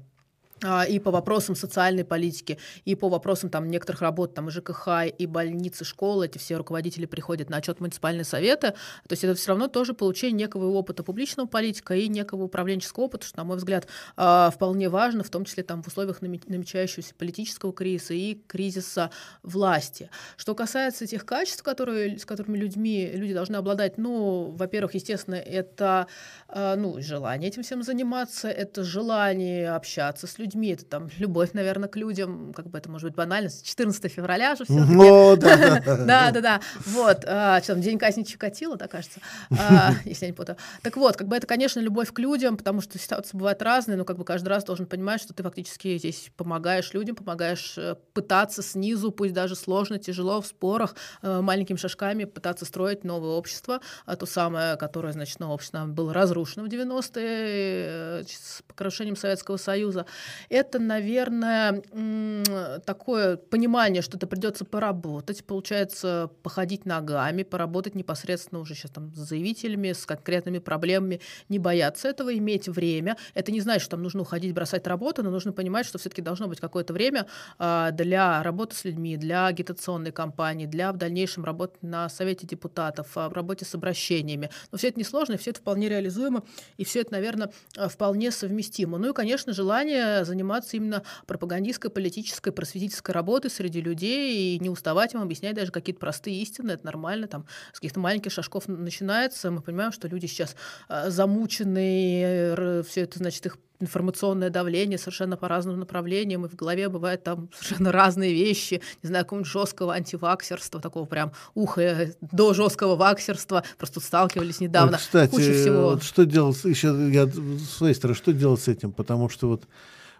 А, и по вопросам социальной политики, и по вопросам там некоторых работ, там ЖКХ, и больницы, школы, эти все руководители приходят на отчет муниципальные советы, то есть это все равно тоже получение некого опыта публичного политика и некого управленческого опыта, что, на мой взгляд, а, вполне важно, в том числе там в условиях намечающегося политического кризиса и кризиса власти. Что касается тех качеств, которые, с которыми людьми, люди должны обладать, ну, во-первых, естественно, это а, ну, желание этим всем заниматься, это желание общаться с людьми, людьми, это там любовь, наверное, к людям, как бы это может быть банально, 14 февраля же все О, [laughs] да, да, да, вот, а, что там, день казни Чикатило, да, кажется, а, [laughs] если я не путаю. Так вот, как бы это, конечно, любовь к людям, потому что ситуации бывают разные, но как бы каждый раз должен понимать, что ты фактически здесь помогаешь людям, помогаешь э, пытаться снизу, пусть даже сложно, тяжело, в спорах, э, маленькими шажками пытаться строить новое общество, а то самое, которое, значит, новое общество было разрушено в 90-е э, с покрушением Советского Союза это, наверное, такое понимание, что это придется поработать, получается, походить ногами, поработать непосредственно уже сейчас там с заявителями, с конкретными проблемами, не бояться этого, иметь время. Это не значит, что там нужно уходить, бросать работу, но нужно понимать, что все-таки должно быть какое-то время а, для работы с людьми, для агитационной кампании, для в дальнейшем работы на Совете депутатов, в работе с обращениями. Но все это несложно, все это вполне реализуемо, и все это, наверное, вполне совместимо. Ну и, конечно, желание заниматься именно пропагандистской, политической, просветительской работой среди людей и не уставать им объяснять даже какие-то простые истины. Это нормально. Там с каких-то маленьких шажков начинается. Мы понимаем, что люди сейчас а, замучены, все это, значит, их информационное давление совершенно по разным направлениям, и в голове бывают там [laughs] совершенно разные вещи, не знаю, какого-нибудь жесткого антиваксерства, такого прям уха э, до жесткого ваксерства, просто сталкивались недавно. Вот, кстати, Куча всего. Вот что делать, еще я с своей стороны, что делать с этим, потому что вот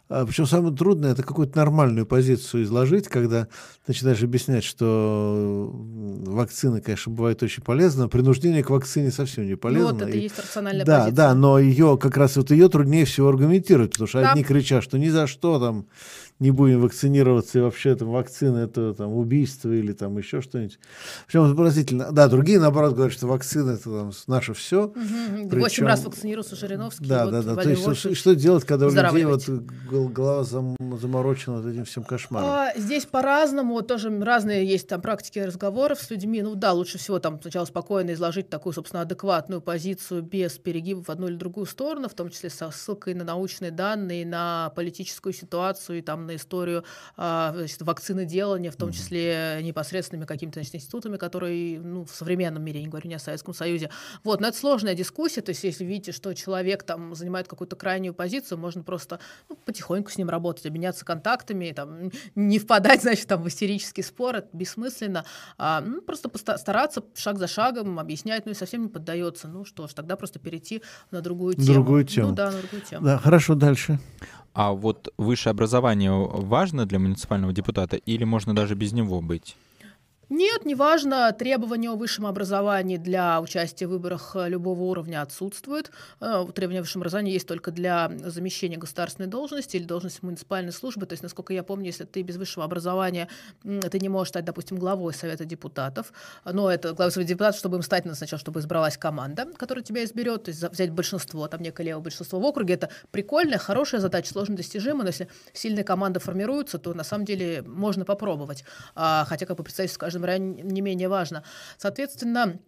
Причем самое трудное это какую-то нормальную позицию изложить, когда начинаешь объяснять, что вакцина, конечно, бывает очень полезна, принуждение к вакцине совсем не полезно. Ну, вот это и есть рациональная да, позиция. Да, но ее как раз вот ее труднее всего аргументировать, потому что да. одни кричат, что ни за что там не будем вакцинироваться, и вообще там вакцина это там убийство или там еще что-нибудь. Причем это поразительно. Да, другие, наоборот, говорят, что вакцина это там наше все. Угу. Восемь раз вакцинировался Жириновский. Да, вот да, да. То есть что, что делать, когда у людей вот голова зам, заморочена вот этим всем кошмаром? А, здесь по-разному, тоже разные есть там практики разговоров с людьми. Ну да, лучше всего там сначала спокойно изложить такую, собственно, адекватную позицию без перегибов в одну или другую сторону, в том числе со ссылкой на научные данные, на политическую ситуацию и там на историю а, значит, вакциноделания, в том числе непосредственными какими-то значит, институтами, которые ну, в современном мире, я не говорю не о Советском Союзе. Вот, но это сложная дискуссия, то есть если видите, что человек там занимает какую-то крайнюю позицию, можно просто ну, потихоньку с ним работать, обменяться контактами, там, не впадать, [laughs] значит, там, в истерический спор, это бессмысленно, а, ну, просто стараться шаг за шагом объяснять, ну и совсем не поддается, ну что ж, тогда просто перейти на другую тему. Другую тему. Ну да, на другую тему. Да, хорошо, дальше. А вот высшее образование важно для муниципального депутата или можно даже без него быть? Нет, неважно, требования о высшем образовании для участия в выборах э, любого уровня отсутствуют. Э, требования о высшем образовании есть только для замещения государственной должности или должности муниципальной службы. То есть, насколько я помню, если ты без высшего образования, ты не можешь стать, допустим, главой Совета депутатов. Но это главой Совета депутатов, чтобы им стать, надо сначала, чтобы избралась команда, которая тебя изберет, то есть взять большинство, там некое левое большинство в округе. Это прикольная, хорошая задача, сложно достижимая, но если сильная команда формируется, то на самом деле можно попробовать. А, хотя, как бы представить, в каждом не менее важно. Соответственно,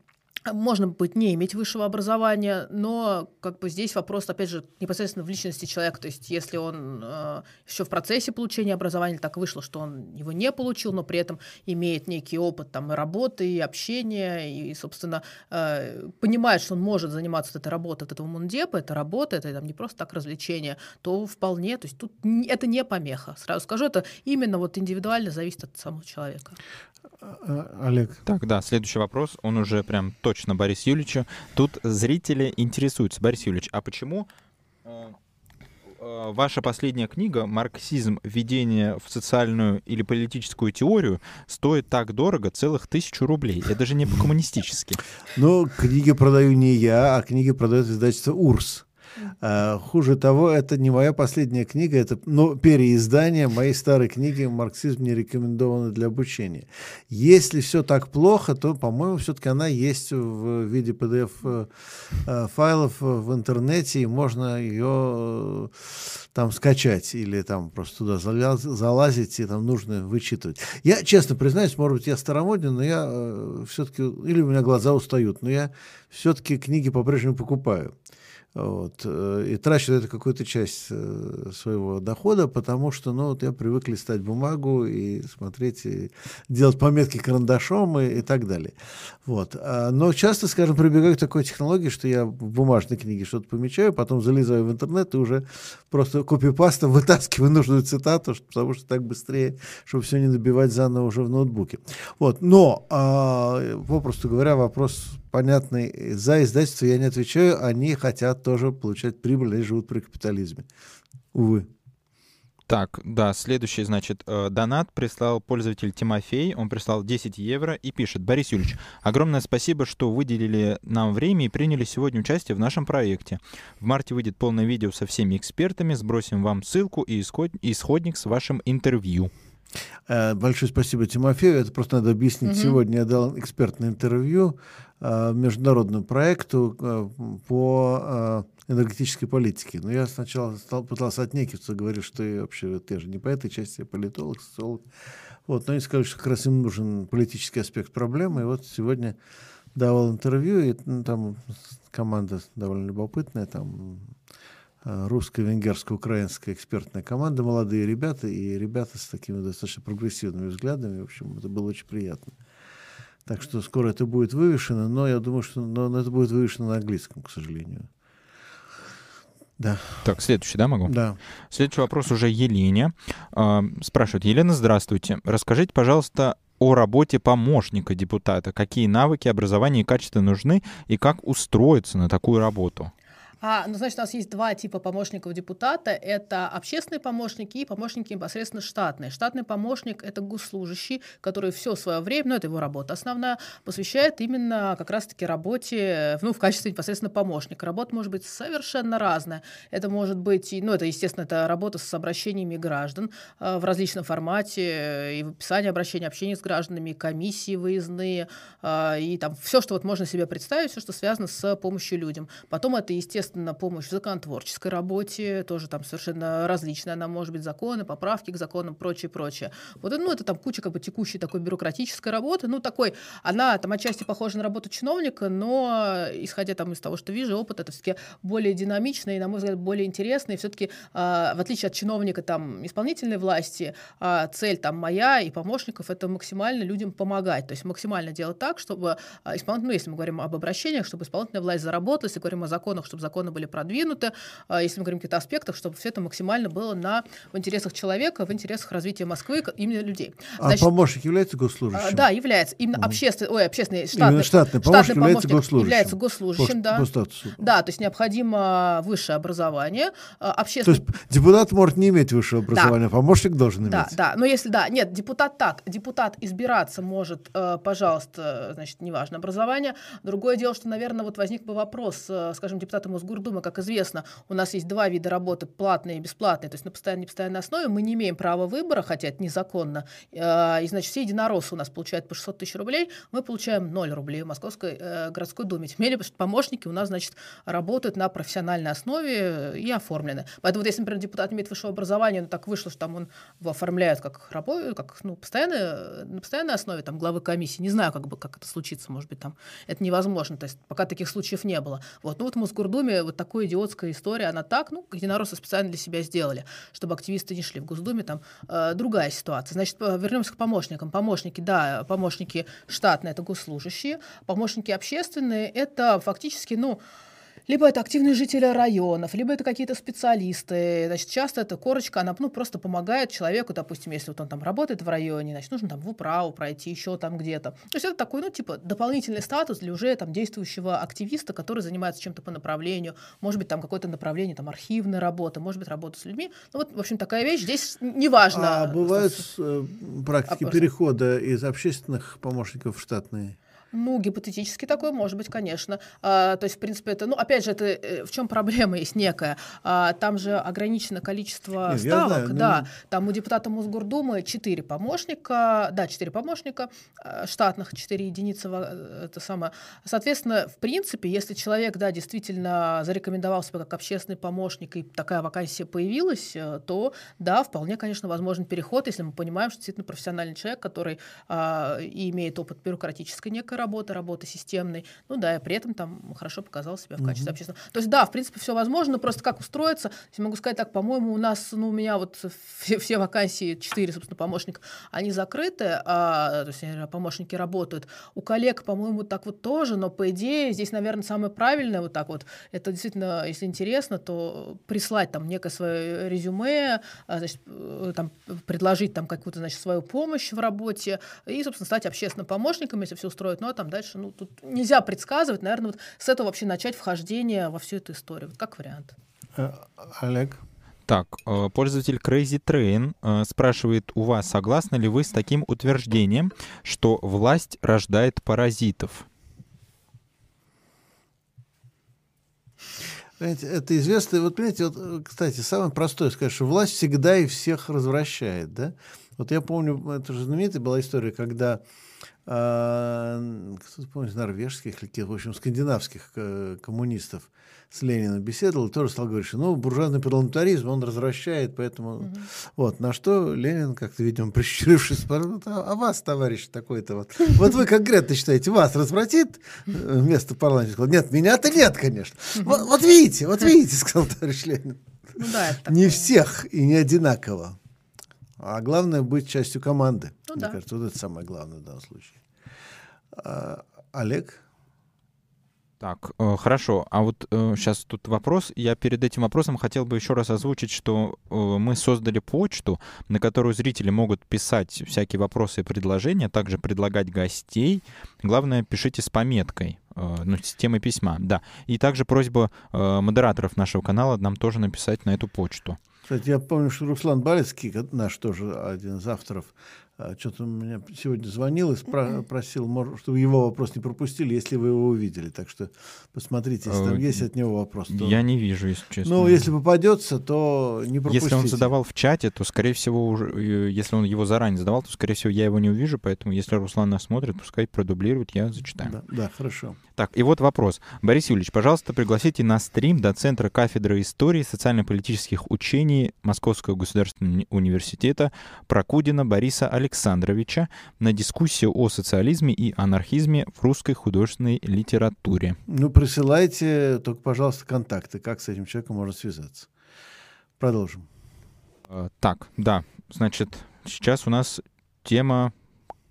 можно быть не иметь высшего образования, но как бы здесь вопрос, опять же, непосредственно в личности человека. То есть если он э, еще в процессе получения образования так вышло, что он его не получил, но при этом имеет некий опыт там, и работы, и общения, и, собственно, э, понимает, что он может заниматься вот этой работой, от этого мундепа, это работа, это там, не просто так развлечение, то вполне, то есть тут это не помеха. Сразу скажу, это именно вот индивидуально зависит от самого человека. А, Олег. Так, да, следующий вопрос, он уже прям точно Борис Юльевичу. Тут зрители интересуются. Борис Юльевич, а почему э, э, ваша последняя книга «Марксизм. Введение в социальную или политическую теорию» стоит так дорого, целых тысячу рублей. Это же не по-коммунистически. Ну, книги продаю не я, а книги продает издательство «Урс». А, хуже того, это не моя последняя книга, это ну, переиздание моей старой книги «Марксизм не рекомендованы для обучения». Если все так плохо, то, по-моему, все-таки она есть в виде PDF-файлов э, в интернете, и можно ее э, там скачать или там просто туда залазить, и там нужно вычитывать. Я, честно признаюсь, может быть, я старомоден, но я э, все-таки, или у меня глаза устают, но я все-таки книги по-прежнему покупаю. Вот, э, и трачу это какую-то часть э, своего дохода, потому что ну, вот я привык листать бумагу и смотреть, и делать пометки карандашом и, и так далее. Вот. А, но часто, скажем, прибегаю к такой технологии, что я в бумажной книге что-то помечаю, потом залезаю в интернет и уже просто копипастом [laughs] вытаскиваю нужную цитату, потому что так быстрее, чтобы все не набивать заново уже в ноутбуке. Вот. Но, а, попросту говоря, вопрос понятный. За издательство я не отвечаю, они хотят тоже получать прибыль, они живут при капитализме. Увы. Так, да, следующий, значит, э, донат прислал пользователь Тимофей, он прислал 10 евро и пишет, Борис Юрьевич, огромное спасибо, что выделили нам время и приняли сегодня участие в нашем проекте. В марте выйдет полное видео со всеми экспертами, сбросим вам ссылку и исходник с вашим интервью. Э, большое спасибо Тимофею. Это просто надо объяснить. Угу. Сегодня я дал экспертное интервью э, международному проекту э, по энергетической политике. Но я сначала стал, пытался отнекиваться, говорю, что я вообще ты же не по этой части, я политолог, социолог. Вот, но они сказали, что как раз им нужен политический аспект проблемы. И вот сегодня давал интервью, и ну, там команда довольно любопытная, там русско-венгерско-украинская экспертная команда, молодые ребята и ребята с такими достаточно прогрессивными взглядами. В общем, это было очень приятно. Так что скоро это будет вывешено, но я думаю, что но это будет вывешено на английском, к сожалению. Да. Так, следующий, да, могу? Да. Следующий вопрос уже Елене. Э, спрашивает, Елена, здравствуйте. Расскажите, пожалуйста, о работе помощника депутата. Какие навыки, образование и качества нужны и как устроиться на такую работу? А, ну, значит, у нас есть два типа помощников депутата. Это общественные помощники и помощники непосредственно штатные. Штатный помощник — это госслужащий, который все свое время, ну, это его работа основная, посвящает именно как раз-таки работе, ну, в качестве непосредственно помощника. Работа может быть совершенно разная. Это может быть, ну, это, естественно, это работа с обращениями граждан э, в различном формате, э, и в описании обращения, общение с гражданами, комиссии выездные, э, и там все, что вот можно себе представить, все, что связано с помощью людям. Потом это, естественно, естественно, помощь в законотворческой работе, тоже там совершенно различная. Она может быть законы, поправки к законам, прочее, прочее. Вот ну, это там куча как бы текущей такой бюрократической работы. Ну, такой, она там отчасти похожа на работу чиновника, но исходя там из того, что вижу, опыт это все-таки более динамичный на мой взгляд, более интересный. все-таки, э, в отличие от чиновника там исполнительной власти, э, цель там моя и помощников это максимально людям помогать. То есть максимально делать так, чтобы э, исполнительная, ну, если мы говорим об обращениях, чтобы исполнительная власть заработала, если говорим о законах, чтобы закон законы были продвинуты, а, если мы говорим о каких-то аспектах, чтобы все это максимально было на, в интересах человека, в интересах развития Москвы, именно людей. А Значит, а помощник является госслужащим? А, да, является. Именно угу. общественный, ой, общественный, штатный, именно штатный помощник, штатный является госслужащим. Является госслужащим, по, да. По статусу. Да, то есть необходимо высшее образование. Общественный... То есть депутат может не иметь высшего образования, да. помощник должен иметь. Да, да, но если, да, нет, депутат так, депутат избираться может, э, пожалуйста, значит, неважно, образование. Другое дело, что, наверное, вот возник бы вопрос, э, скажем, депутата Мосгордумы, как известно, у нас есть два вида работы, платные и бесплатные, то есть на постоянной и непостоянной основе. Мы не имеем права выбора, хотя это незаконно. Э, и, значит, все единороссы у нас получают по 600 тысяч рублей, мы получаем 0 рублей в Московской э, городской думе. Тем более, помощники у нас, значит, работают на профессиональной основе и оформлены. Поэтому вот если, например, депутат имеет высшее образование, ну так вышло, что там он его оформляют как работу, как ну, постоянно, на постоянной основе там, главы комиссии. Не знаю, как, бы, как это случится, может быть, там это невозможно. То есть пока таких случаев не было. Вот. Ну вот в Мосгордуме вот идиотское государственная история, она так, ну, единороссы специально для себя сделали, чтобы активисты не шли в Госдуме, там э, другая ситуация. Значит, вернемся к помощникам. Помощники, да, помощники штатные — это госслужащие, помощники общественные — это фактически, ну, либо это активные жители районов, либо это какие-то специалисты. Значит, часто эта корочка, она ну, просто помогает человеку, допустим, если вот он там работает в районе, значит, нужно там в управу пройти, еще там где-то. То есть это такой, ну, типа, дополнительный статус для уже там действующего активиста, который занимается чем-то по направлению. Может быть, там какое-то направление, там, архивная работа, может быть, работа с людьми. Ну, вот, в общем, такая вещь. Здесь неважно. А бывают э, практики а, перехода из общественных помощников в штатные? Ну, гипотетически такое может быть, конечно. А, то есть, в принципе, это, ну, опять же, это э, в чем проблема есть некая. А, там же ограничено количество Нет, ставок, знаю, да. Но... Там у депутата Мосгордумы 4 помощника, да, 4 помощника, а, штатных 4 единицы, э, это самое. Соответственно, в принципе, если человек, да, действительно зарекомендовал себя как общественный помощник, и такая вакансия появилась, э, то, да, вполне, конечно, возможен переход, если мы понимаем, что действительно профессиональный человек, который а, имеет опыт бюрократической некой работы, работы системной. Ну да, и при этом там хорошо показал себя в качестве mm-hmm. общественного. То есть да, в принципе, все возможно, просто как устроиться. Я могу сказать так, по-моему, у нас, ну, у меня вот все, все вакансии, четыре, собственно, помощника, они закрыты, а, то есть помощники работают. У коллег, по-моему, так вот тоже, но по идее здесь, наверное, самое правильное вот так вот. Это действительно, если интересно, то прислать там некое свое резюме, а, значит, э, там, предложить там какую-то, значит, свою помощь в работе и, собственно, стать общественным помощником, если все устроит. Но а там дальше, ну, тут нельзя предсказывать, наверное, вот с этого вообще начать вхождение во всю эту историю, вот как вариант. Э, Олег? Так, э, пользователь Crazy Train э, спрашивает у вас, согласны ли вы с таким утверждением, что власть рождает паразитов? Понимаете, это известно. Вот, понимаете, вот, кстати, самое простое сказать, что власть всегда и всех развращает, да? Вот я помню, это же знаменитая была история, когда кто-то помнит, норвежских или в общем, скандинавских э, коммунистов с Лениным беседовал, и тоже стал говорить, что ну, буржуазный парламентаризм, он развращает, поэтому... Угу. Вот, на что Ленин, как-то, видимо, прищурившись, спрашивает, а, а вас, товарищ такой-то, вот, вот вы конкретно считаете, вас развратит э, вместо парламента? Сказал, нет, меня-то нет, конечно. Вот, вот видите, вот видите, сказал товарищ Ленин. Ну, да, не всех и не одинаково. А главное быть частью команды. Ну, Мне да. кажется, вот это самое главное в данном случае. А, Олег? Так, э, хорошо. А вот э, сейчас тут вопрос. Я перед этим вопросом хотел бы еще раз озвучить, что э, мы создали почту, на которую зрители могут писать всякие вопросы и предложения, также предлагать гостей. Главное, пишите с пометкой, э, ну, с темой письма, да. И также просьба э, модераторов нашего канала нам тоже написать на эту почту. Кстати, я помню, что Руслан Балецкий, наш тоже один из авторов, что-то меня сегодня звонил и спра- просил, может, чтобы его вопрос не пропустили, если вы его увидели. Так что посмотрите, если там э, есть от него вопрос. То... Я не вижу, если честно. Ну, если попадется, то не пропустите. Если он задавал в чате, то, скорее всего, уже, э, если он его заранее задавал, то, скорее всего, я его не увижу, поэтому, если Руслан нас смотрит, пускай продублирует, я зачитаю. Да, да хорошо. Так, и вот вопрос. Борис Юрьевич, пожалуйста, пригласите на стрим до Центра кафедры истории социально-политических учений Московского государственного университета Прокудина Бориса Александровича Александровича на дискуссию о социализме и анархизме в русской художественной литературе. Ну, присылайте только, пожалуйста, контакты, как с этим человеком можно связаться. Продолжим. А, так, да, значит, сейчас у нас тема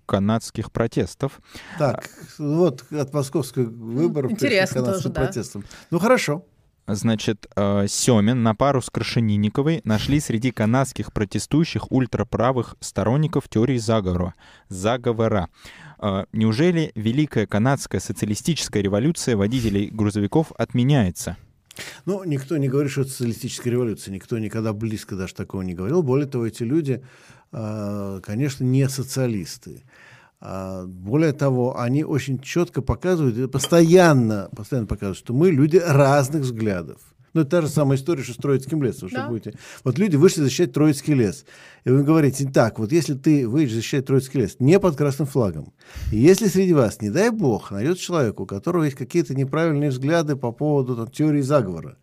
канадских протестов. Так, вот от московских выборов Интересно тоже, да. протестам. Ну, хорошо. Значит, э, Семин на пару с Крашенинниковой нашли среди канадских протестующих ультраправых сторонников теории заговора. заговора. Э, неужели Великая канадская социалистическая революция водителей грузовиков отменяется? Ну, никто не говорит, что это социалистическая революция. Никто никогда близко даже такого не говорил. Более того, эти люди, э, конечно, не социалисты. А, более того, они очень четко показывают, постоянно, постоянно показывают, что мы люди разных взглядов. Ну, это та же самая история, что с Троицким лесом. Да. Что будете... Вот люди вышли защищать Троицкий лес. И вы говорите, так, вот если ты выйдешь защищать Троицкий лес не под красным флагом, и если среди вас, не дай бог, найдется человек, у которого есть какие-то неправильные взгляды по поводу там, теории заговора,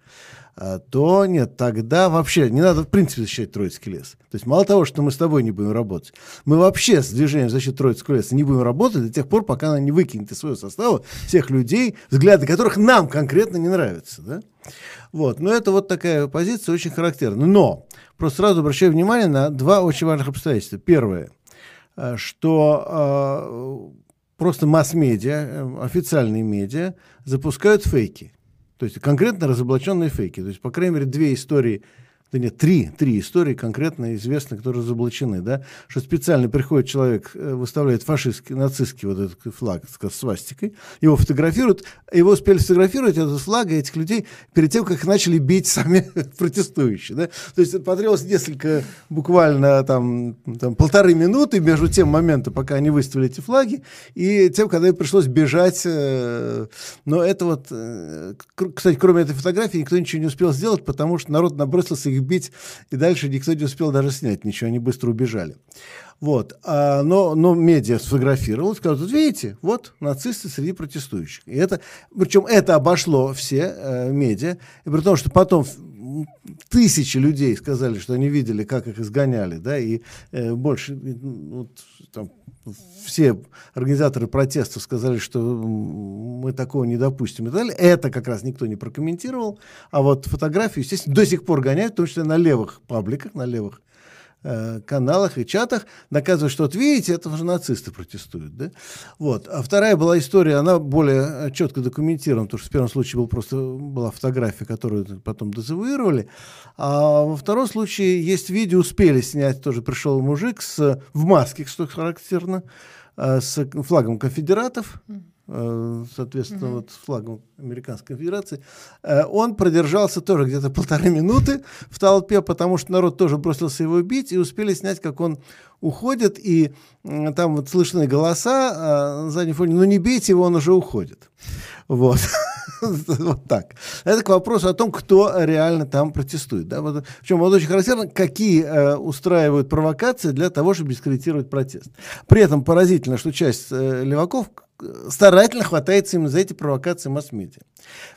то нет, тогда вообще не надо в принципе защищать Троицкий лес. То есть мало того, что мы с тобой не будем работать, мы вообще с движением защиты Троицкого леса не будем работать до тех пор, пока она не выкинет из своего состава всех людей, взгляды которых нам конкретно не нравятся. Да? Вот. Но это вот такая позиция очень характерна. Но просто сразу обращаю внимание на два очень важных обстоятельства. Первое, э, что э, просто масс-медиа, э, официальные медиа запускают фейки. То есть конкретно разоблаченные фейки. То есть, по крайней мере, две истории да нет, три, три истории конкретно известны, которые разоблачены, да, что специально приходит человек, э, выставляет фашистский, нацистский вот этот флаг с свастикой, его фотографируют, его успели сфотографировать, этот флаг и этих людей, перед тем, как начали бить сами [laughs] протестующие, да, то есть потребовалось несколько, буквально там, там полторы минуты между тем моментом, пока они выставили эти флаги, и тем, когда им пришлось бежать, э, но это вот, э, кстати, кроме этой фотографии, никто ничего не успел сделать, потому что народ набросился их бить, и дальше никто не успел даже снять ничего, они быстро убежали. Вот. А, но, но медиа сфотографировал, сказал, вот видите, вот нацисты среди протестующих. И это, причем это обошло все э, медиа, и при том, что потом тысячи людей сказали, что они видели, как их изгоняли, да, и э, больше, вот, там, все организаторы протестов сказали, что мы такого не допустим и так далее. Это как раз никто не прокомментировал. А вот фотографию, естественно, до сих пор гоняют, в том числе на левых пабликах, на левых Э, каналах и чатах, доказывая, что вот видите, это уже нацисты протестуют. Да? Вот. А вторая была история, она более четко документирована, потому что в первом случае был просто, была фотография, которую потом дезавуировали. А во втором случае есть видео, успели снять, тоже пришел мужик с, в маске, что характерно, э, с флагом конфедератов. Э, соответственно, угу. вот с флагом Американской Федерации, э, он продержался тоже где-то полторы минуты в толпе, потому что народ тоже бросился его бить, и успели снять, как он уходит, и там вот слышны голоса на заднем фоне, ну не бейте его, он уже уходит. Вот. [laughs] вот так. Это к вопросу о том, кто реально там протестует. Да? Вот, причем вот очень характерно, какие э, устраивают провокации для того, чтобы дискредитировать протест. При этом поразительно, что часть э, леваков старательно хватается именно за эти провокации масс-медиа.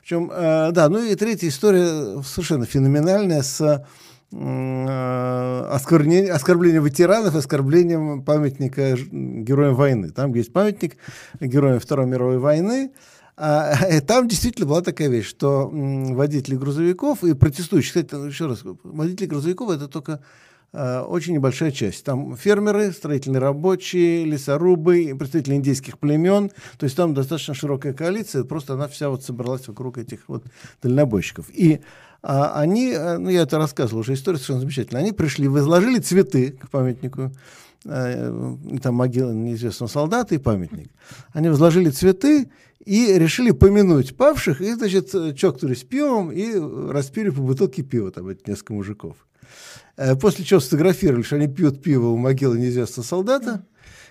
Причем, э, да, ну и третья история совершенно феноменальная с э, оскорблением ветеранов, оскорблением памятника героям войны. Там есть памятник героям Второй мировой войны, а, там действительно была такая вещь, что водители грузовиков и протестующие, кстати, еще раз, водители грузовиков это только Э, очень небольшая часть. Там фермеры, строительные рабочие, лесорубы, представители индейских племен. То есть там достаточно широкая коалиция, просто она вся вот собралась вокруг этих вот дальнобойщиков. И а, они, э, ну я это рассказывал уже, история совершенно замечательная, они пришли, возложили цветы к памятнику, э, там могила неизвестного солдата и памятник. Они возложили цветы и решили помянуть павших, и, значит, чокнулись пивом и распили по бутылке пива, там, эти несколько мужиков. Э, после чего сфотографировали, что они пьют пиво у могилы неизвестного солдата.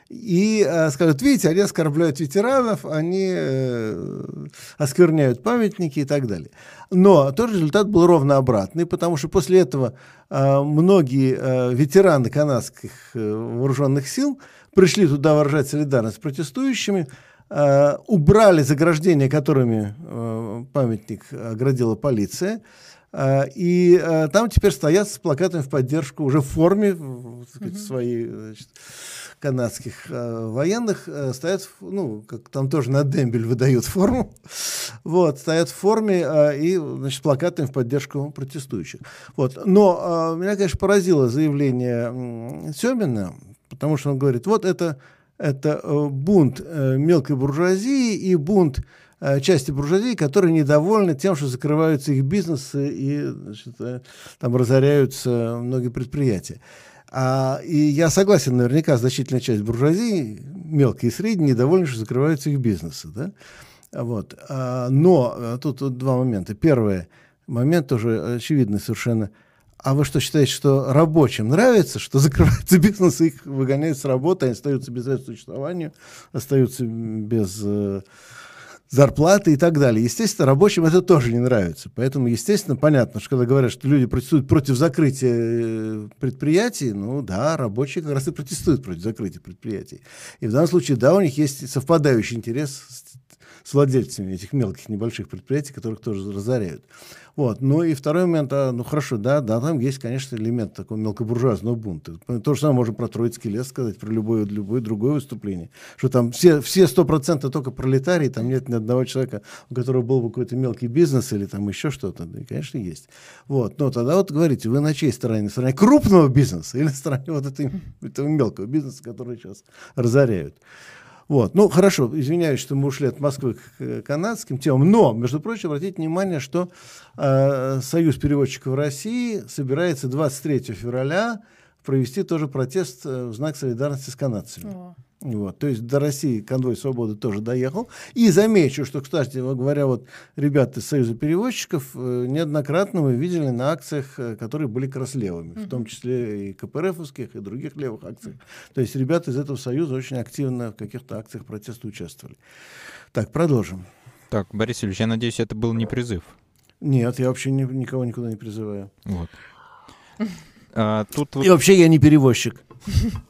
И э, скажут, видите, они оскорбляют ветеранов, они э, оскверняют памятники и так далее. Но тот результат был ровно обратный, потому что после этого э, многие э, ветераны канадских э, вооруженных сил пришли туда выражать солидарность с протестующими, э, убрали заграждения, которыми э, памятник оградила полиция, и а, там теперь стоят с плакатами в поддержку уже в форме сказать, mm-hmm. своей значит, канадских э, военных э, стоят, ну, как там тоже на дембель выдают [laughs] форму, вот, стоят в форме э, и, значит, плакатами в поддержку протестующих. Вот. Но э, меня, конечно, поразило заявление Семина, потому что он говорит, вот это, это бунт э, мелкой буржуазии и бунт Э, части буржуазии, которые недовольны тем, что закрываются их бизнесы и значит, э, там разоряются многие предприятия. А, и я согласен, наверняка значительная часть буржуазии, мелкие и средние, недовольны, что закрываются их бизнесы. Да? Вот. А, но э, тут, тут два момента. Первый момент тоже очевидный совершенно. А вы что считаете, что рабочим нравится, что закрываются бизнесы, их выгоняют с работы, они остаются без существования, остаются без зарплаты и так далее. Естественно, рабочим это тоже не нравится. Поэтому, естественно, понятно, что когда говорят, что люди протестуют против закрытия э, предприятий, ну да, рабочие как раз и протестуют против закрытия предприятий. И в данном случае, да, у них есть совпадающий интерес с владельцами этих мелких небольших предприятий, которых тоже разоряют. Вот. Ну и второй момент, а, ну хорошо, да, да, там есть, конечно, элемент такого мелкобуржуазного бунта. То же самое можно про Троицкий лес сказать, про любое, любое другое выступление. Что там все, все 100% только пролетарии, там нет ни одного человека, у которого был бы какой-то мелкий бизнес или там еще что-то. Да, конечно, есть. Вот. Но тогда вот говорите, вы на чьей стороне? На стороне крупного бизнеса или на стороне вот этой, этого мелкого бизнеса, который сейчас разоряют? Вот. Ну, хорошо, извиняюсь, что мы ушли от Москвы к э, канадским темам, но, между прочим, обратите внимание, что э, Союз переводчиков России собирается 23 февраля провести тоже протест э, в знак солидарности с канадцами. О. Вот, то есть до России конвой свободы тоже доехал. И замечу, что, кстати говоря, вот ребята из Союза перевозчиков э, неоднократно мы видели на акциях, э, которые были как раз левыми, mm-hmm. в том числе и КПРФовских, и других левых акциях. То есть ребята из этого Союза очень активно в каких-то акциях протеста участвовали. Так, продолжим. Так, Борис Ильич, я надеюсь, это был не призыв. Нет, я вообще ни, никого никуда не призываю. Вот. А, тут И вообще я не перевозчик. [laughs]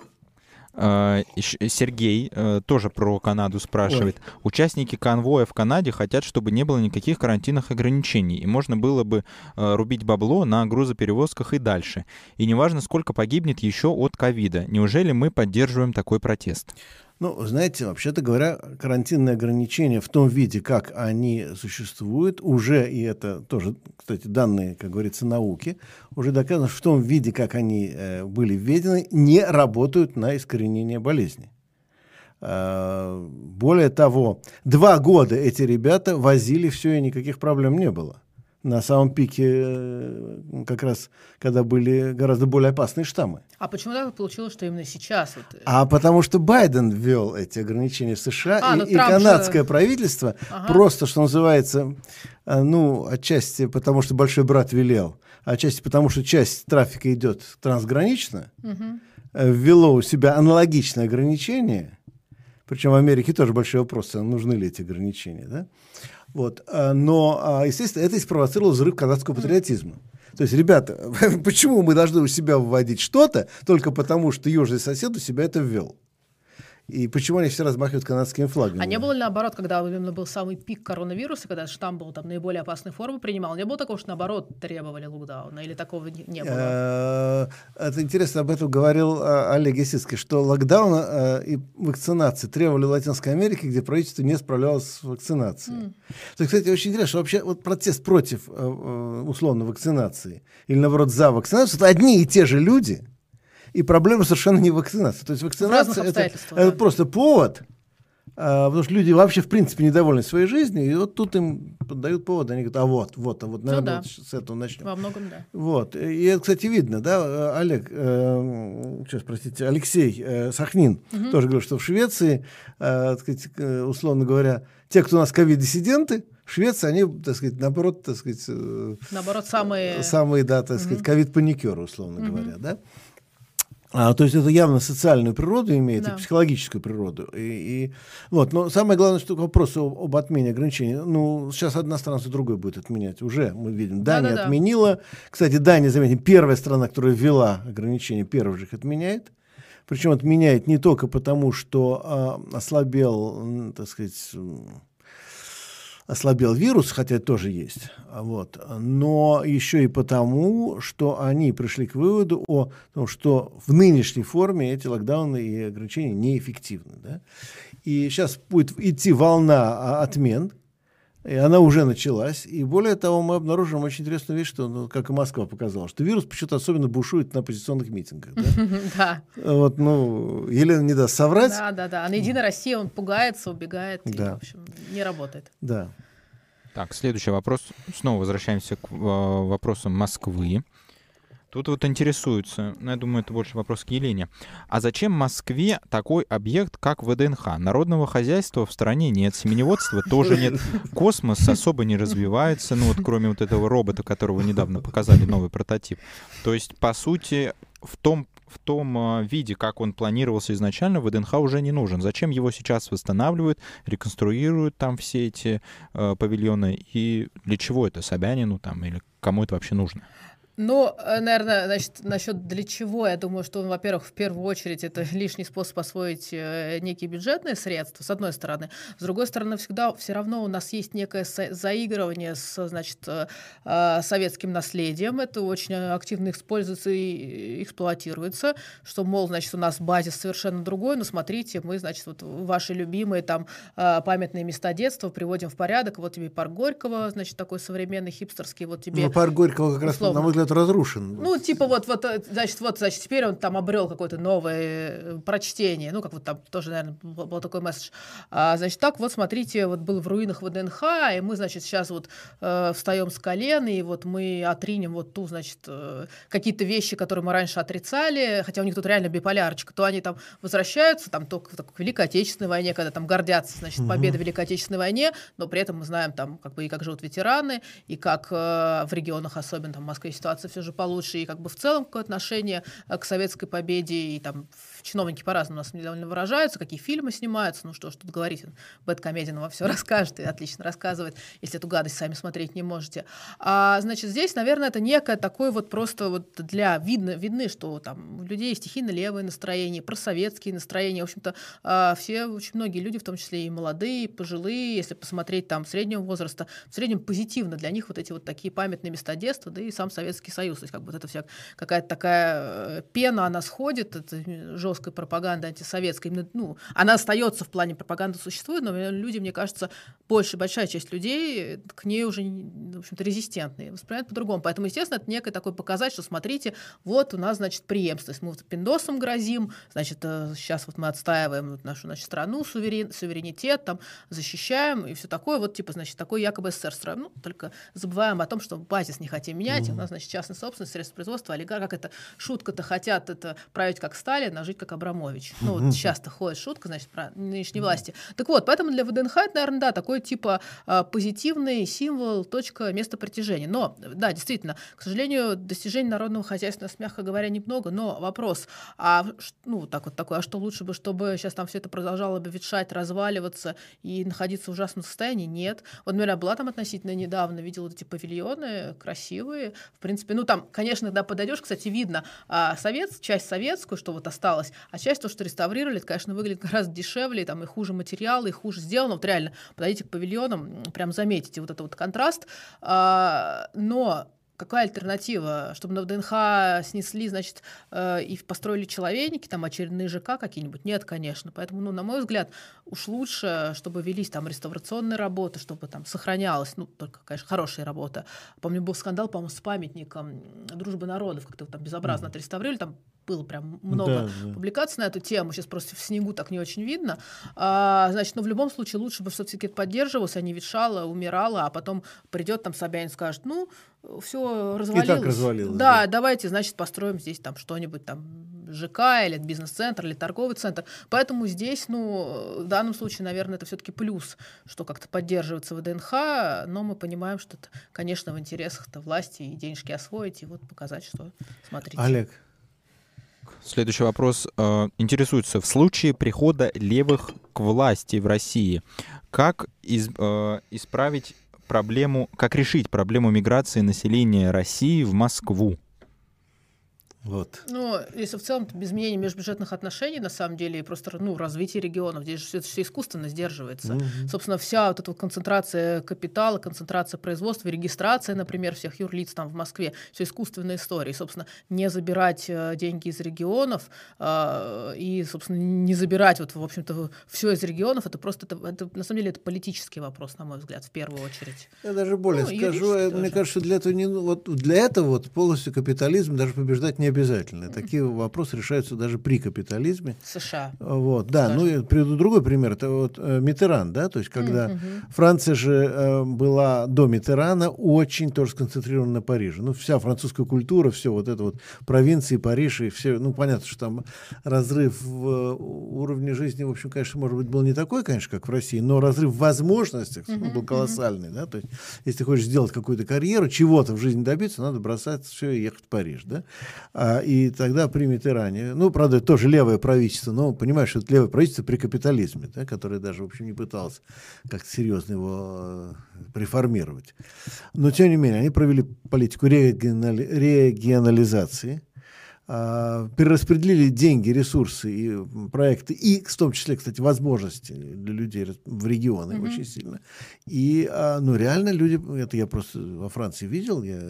А, Сергей э, тоже про Канаду спрашивает. Ой. Участники конвоя в Канаде хотят, чтобы не было никаких карантинных ограничений, и можно было бы э, рубить бабло на грузоперевозках и дальше. И неважно, сколько погибнет еще от ковида. Неужели мы поддерживаем такой протест? Ну, знаете, вообще-то говоря, карантинные ограничения в том виде, как они существуют, уже, и это тоже, кстати, данные, как говорится, науки, уже доказано, что в том виде, как они э, были введены, не работают на искоренение болезни. Э, более того, два года эти ребята возили все, и никаких проблем не было на самом пике, э, как раз, когда были гораздо более опасные штаммы. А почему так получилось, что именно сейчас? Вот... Э, а потому что Байден ввел эти ограничения в США, а, и, ну, и канадское же... правительство ага. просто, что называется, э, ну, отчасти потому, что большой брат велел, отчасти потому, что часть трафика идет трансгранично, угу. ввело у себя аналогичное ограничение – Причем в Америке тоже большой вопрос, нужны ли эти ограничения. Да? Вот. А, но, а, естественно, это и спровоцировало взрыв казахского патриотизма. То есть, ребята, [laughs] почему мы должны у себя вводить что-то только потому, что южный сосед у себя это ввел? И почему они все размахивают канадскими флагами? А не было ли наоборот, когда именно был самый пик коронавируса, когда штамм был там наиболее опасной формы принимал, не было такого, что наоборот требовали локдауна, или такого не было? Э, это интересно, об этом говорил э, Олег Есицкий, что локдауна э, и вакцинации требовали в Латинской Америке, где правительство не справлялось с вакцинацией. То есть, кстати, очень интересно, что вообще вот протест против условно вакцинации или наоборот за вакцинацию, это одни и те же люди – и проблема совершенно не в вакцинации. То есть вакцинация это, да. это просто повод, а, потому что люди вообще в принципе недовольны своей жизнью, и вот тут им дают повод, они говорят, а вот, вот, а вот, наверное, ну, да. вот с этого начнем. Во многом, да. Вот, и это, кстати, видно, да, Олег, э, сейчас, простите, Алексей э, Сахнин угу. тоже говорил, что в Швеции, э, так сказать, условно говоря, те, кто у нас ковид-диссиденты, Швеции они, так сказать, наоборот, так сказать... Э, наоборот, самые... Самые, да, так сказать, ковид-паникеры, условно угу. говоря, да. А, то есть это явно социальную природу имеет, да. и психологическую природу. И, и, вот. Но самое главное, что вопрос об, об отмене ограничений. Ну, сейчас одна страна за другой будет отменять. Уже мы видим. Дания да, да, отменила. Да. Кстати, Дания, заметим, первая страна, которая ввела ограничения, первая же их отменяет. Причем отменяет не только потому, что а, ослабел, так сказать, ослабел вирус, хотя тоже есть, вот, но еще и потому, что они пришли к выводу о том, что в нынешней форме эти локдауны и ограничения неэффективны. Да? И сейчас будет идти волна отмен, и она уже началась. И более того, мы обнаружим очень интересную вещь, что, ну, как и Москва показала, что вирус почему-то особенно бушует на оппозиционных митингах. [laughs] Да. Вот, ну, Елена не даст соврать. Да, да, да. А на Единой России он пугается, убегает, и, в общем, не работает. Да. Так, следующий вопрос. Снова возвращаемся к э, вопросам Москвы. Тут вот интересуются, ну, я думаю, это больше вопрос к Елене. А зачем Москве такой объект, как ВДНХ? Народного хозяйства в стране нет, семеневодства тоже нет, космос особо не развивается, ну вот кроме вот этого робота, которого недавно показали, новый прототип. То есть, по сути, в том в том а, виде, как он планировался изначально, ВДНХ уже не нужен. Зачем его сейчас восстанавливают, реконструируют там все эти э, павильоны, и для чего это Собянину там, или кому это вообще нужно? Ну, э, наверное, значит, насчет для чего, я думаю, что, во-первых, в первую очередь это [laughs] лишний способ освоить э, некие бюджетные средства, с одной стороны. С другой стороны, всегда все равно у нас есть некое заигрывание с, значит, э, советским наследием. Это очень активно используется и эксплуатируется, что, мол, значит, у нас базис совершенно другой, но смотрите, мы, значит, вот ваши любимые там памятные места детства приводим в порядок. Вот тебе парк Горького, значит, такой современный, хипстерский, вот тебе... Ну, парк Горького как раз, на мой взгляд, разрушен. Ну, типа вот, вот, э, значит, вот, значит, теперь он там обрел какое-то новое э, прочтение, ну, как вот там тоже, наверное, был, такой месседж. А, значит, так вот, смотрите, вот был в руинах ВДНХ, и мы, значит, сейчас вот э, встаем с колен, и вот мы отринем вот ту, значит, э, какие-то вещи, которые мы раньше отрицали, хотя у них тут реально биполярочка, то они там возвращаются, там, только в, в Великой Отечественной войне, когда там гордятся, значит, победой в Великой Отечественной войне, но при этом мы знаем там, как бы, и как живут ветераны, и как э, в регионах, особенно там в Москве ситуация ситуация все же получше, и как бы в целом какое отношение э, к советской победе, и там чиновники по-разному у нас недовольно выражаются, какие фильмы снимаются, ну что ж тут говорить, Бэткомедиан вам все [laughs] расскажет и отлично рассказывает, если эту гадость сами смотреть не можете. А, значит, здесь, наверное, это некое такое вот просто вот для, видно, видны, что там у людей стихийно левые настроения, просоветские настроения, в общем-то, а, все, очень многие люди, в том числе и молодые, и пожилые, если посмотреть там среднего возраста, в среднем позитивно для них вот эти вот такие памятные места детства, да и сам Советский Союз, то есть как бы вот это вся какая-то такая э, пена, она сходит, это жесткая пропаганда антисоветская, именно, ну, она остается в плане пропаганды, существует, но люди, мне кажется, больше, большая часть людей к ней уже, в общем-то, резистентные, воспринимают по-другому. Поэтому, естественно, это некое такой показать, что, смотрите, вот у нас, значит, преемственность. Мы вот пиндосом грозим, значит, сейчас э, вот мы отстаиваем вот нашу, значит, страну, суверен, суверенитет, там, защищаем и все такое. Вот, типа, значит, такой якобы СССР строим. Ну, только забываем о том, что базис не хотим менять. Mm-hmm. У нас, значит, сейчас частной собственности, средств производства, олигарх, как это, шутка-то хотят это править как Сталин, а жить как Абрамович. Ну, вот часто ходит шутка, значит, про нынешней власти. Так вот, поэтому для ВДНХ это, наверное, да, такой типа а, позитивный символ, точка, место притяжения. Но, да, действительно, к сожалению, достижений народного хозяйства, мягко говоря, немного, но вопрос, а, ну, так вот такой, а что лучше бы, чтобы сейчас там все это продолжало бы ветшать, разваливаться и находиться в ужасном состоянии? Нет. Вот, например, была там относительно недавно, видела эти павильоны красивые, в принципе, ну, там, конечно, когда подойдешь, кстати, видно а, совет, часть советскую, что вот осталось, а часть то, что реставрировали, это, конечно, выглядит гораздо дешевле, там и хуже материалы, и хуже сделано. Вот реально, подойдите к павильонам, прям заметите вот этот вот контраст. А, но какая альтернатива? Чтобы на ВДНХ снесли, значит, э, и построили человейники, там очередные ЖК какие-нибудь? Нет, конечно. Поэтому, ну, на мой взгляд, уж лучше, чтобы велись там реставрационные работы, чтобы там сохранялась, ну, только, конечно, хорошая работа. Помню, был скандал, по-моему, с памятником Дружбы народов, как-то там безобразно отреставрировали, там было прям много да, публикаций на эту тему. Сейчас просто в снегу так не очень видно. А, значит, но ну, в любом случае лучше бы все-таки поддерживалось, а не ветшало, умирало, а потом придет там Собянин скажет, ну, все развалилось. И так развалилось. Да, да, давайте, значит, построим здесь там что-нибудь там ЖК или бизнес-центр или торговый центр. Поэтому здесь, ну, в данном случае, наверное, это все-таки плюс, что как-то поддерживается ВДНХ, но мы понимаем, что это, конечно, в интересах-то власти и денежки освоить, и вот показать, что смотрите. Олег, Следующий вопрос. Э, интересуется, в случае прихода левых к власти в России, как из, э, исправить проблему, как решить проблему миграции населения России в Москву? Вот. Ну, если в целом без изменения межбюджетных отношений, на самом деле, и просто ну, развитие регионов, здесь же все, все искусственно сдерживается. Mm-hmm. Собственно, вся вот эта вот концентрация капитала, концентрация производства, регистрация, например, всех юрлиц там в Москве, все искусственная история. И, собственно, не забирать э, деньги из регионов э, и, собственно, не забирать вот, в общем-то, все из регионов, это просто, это, это, на самом деле, это политический вопрос, на мой взгляд, в первую очередь. Я даже более ну, скажу, э, мне кажется, для этого, не, вот, для этого вот полностью капитализм даже побеждать не обязательно. Такие вопросы решаются даже при капитализме. США. Вот, да, ну и приведу другой пример. Это вот э, Митеран, да, то есть когда mm Франция же э, была до Митерана очень тоже сконцентрирована на Париже. Ну, вся французская культура, все вот это вот провинции, Париж и все, ну, понятно, что там разрыв в э, уровне жизни, в общем, конечно, может быть, был не такой, конечно, как в России, но разрыв в возможностях mm был колоссальный, да, то есть если ты хочешь сделать какую-то карьеру, чего-то в жизни добиться, надо бросать все и ехать в Париж, да. А, и тогда примет Иране. Ну, правда, тоже левое правительство, но понимаешь, это левое правительство при капитализме, да, которое даже, в общем, не пыталось как-то серьезно его э, реформировать. Но, тем не менее, они провели политику регионали... регионализации, перераспределили деньги, ресурсы и проекты, и в том числе, кстати, возможности для людей в регионы mm-hmm. очень сильно. И, а, ну, реально люди, это я просто во Франции видел, я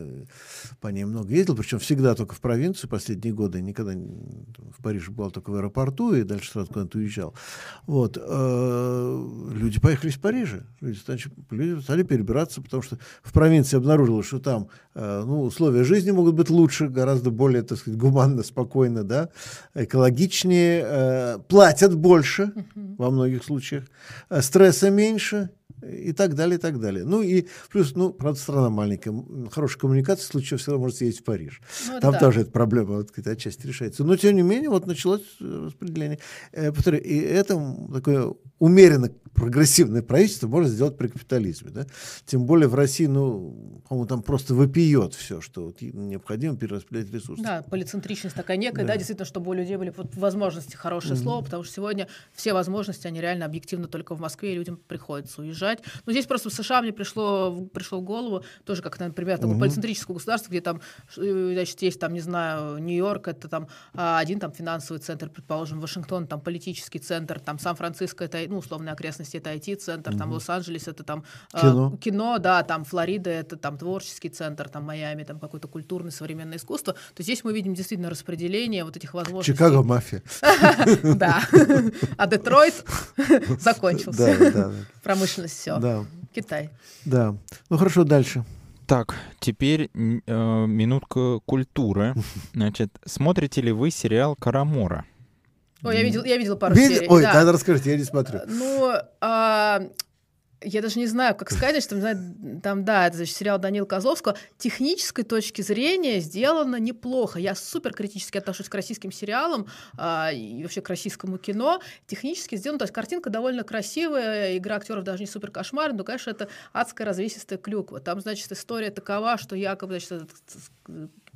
по ней много ездил, причем всегда только в провинцию последние годы, никогда в Париже был только в аэропорту, и дальше сразу куда-то уезжал. Вот. Э, люди поехали из Парижа, люди стали, люди стали перебираться, потому что в провинции обнаружилось, что там ну, условия жизни могут быть лучше, гораздо более, так сказать, гуманно, спокойно, да, экологичнее, э, платят больше uh-huh. во многих случаях, э, стресса меньше, и так далее, и так далее. Ну и плюс, ну, правда, страна маленькая, хорошая коммуникация, в случае всегда может съездить в Париж. Ну, Там да. тоже эта проблема вот, отчасти решается. Но, тем не менее, вот началось распределение. Э, повторяю, и это такое умеренно прогрессивное правительство можно сделать при капитализме. Да? Тем более в России, ну, по-моему, там просто выпьет все, что вот необходимо перераспределять ресурсы. Да, полицентричность такая некая, да, да действительно, чтобы у людей были вот возможности, хорошее mm-hmm. слово, потому что сегодня все возможности, они реально объективно только в Москве, и людям приходится уезжать. Но здесь просто в США мне пришло, пришло в голову тоже, как, например, такое mm-hmm. полицентрическое государство, где там, э, значит, есть там, не знаю, Нью-Йорк, это там а, один там финансовый центр, предположим, Вашингтон, там политический центр, там Сан-Франциско, это, ну, условные окрестности, это IT-центр, mm-hmm. там Лос-Анджелес, это там а, кино. Э, кино, да, там Флорида, это там творческий центр, там Майами, там какое-то культурное современное искусство. То здесь мы видим действительно распределение вот этих возможностей. Чикаго мафия. [laughs] Да. А Детройт [laughs] закончился. Промышленность все. Китай. Да. Ну хорошо, дальше. Так, теперь э, минутка культуры. [laughs] Значит, смотрите ли вы сериал Карамора? Ой, я видел, я видел пару Видел? серий. Ой, да. тогда расскажите, я не смотрю. Ну, а, я даже не знаю, как сказать, что там, там да, это значит, сериал Данила Козловского. Технической точки зрения сделано неплохо. Я супер критически отношусь к российским сериалам а, и вообще к российскому кино. Технически сделано, то есть картинка довольно красивая, игра актеров даже не супер кошмарная, но, конечно, это адская развесистая клюква. Там, значит, история такова, что якобы, значит, этот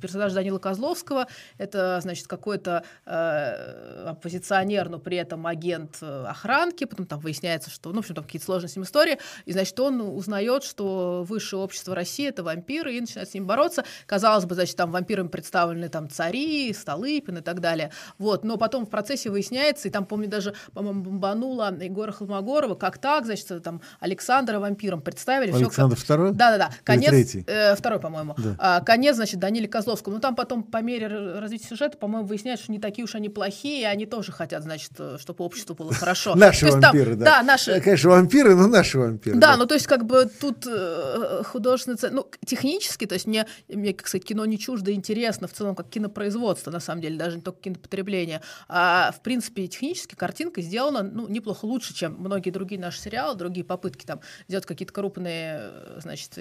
персонаж Данила Козловского. Это, значит, какой-то э, оппозиционер, но при этом агент э, охранки. Потом там выясняется, что, ну, в общем, там какие-то сложные с ним истории. И, значит, он узнает, что высшее общество России — это вампиры, и начинает с ним бороться. Казалось бы, значит, там вампирами представлены там цари, Столыпин и так далее. Вот. Но потом в процессе выясняется, и там, помню, даже, по-моему, бомбанула Егора Холмогорова, как так, значит, там Александра вампиром представили. Александр как... второй? Да-да-да. Конец... Э, второй, по-моему. Да. А, конец, значит, Даниле Козловскому Козловскому. Но там потом по мере развития сюжета, по-моему, выясняется, что не такие уж они плохие, и они тоже хотят, значит, э, чтобы обществу было хорошо. [laughs] Наши вампиры, да. Да, наши. Э, конечно, вампиры, но наши вампиры. Да, ну то есть как бы тут э, художественный, ну технически, то есть мне, мне, как сказать, кино не чуждо интересно в целом как кинопроизводство, на самом деле, даже не только кинопотребление, а в принципе технически картинка сделана, ну, неплохо лучше, чем многие другие наши сериалы, другие попытки там сделать какие-то крупные, значит,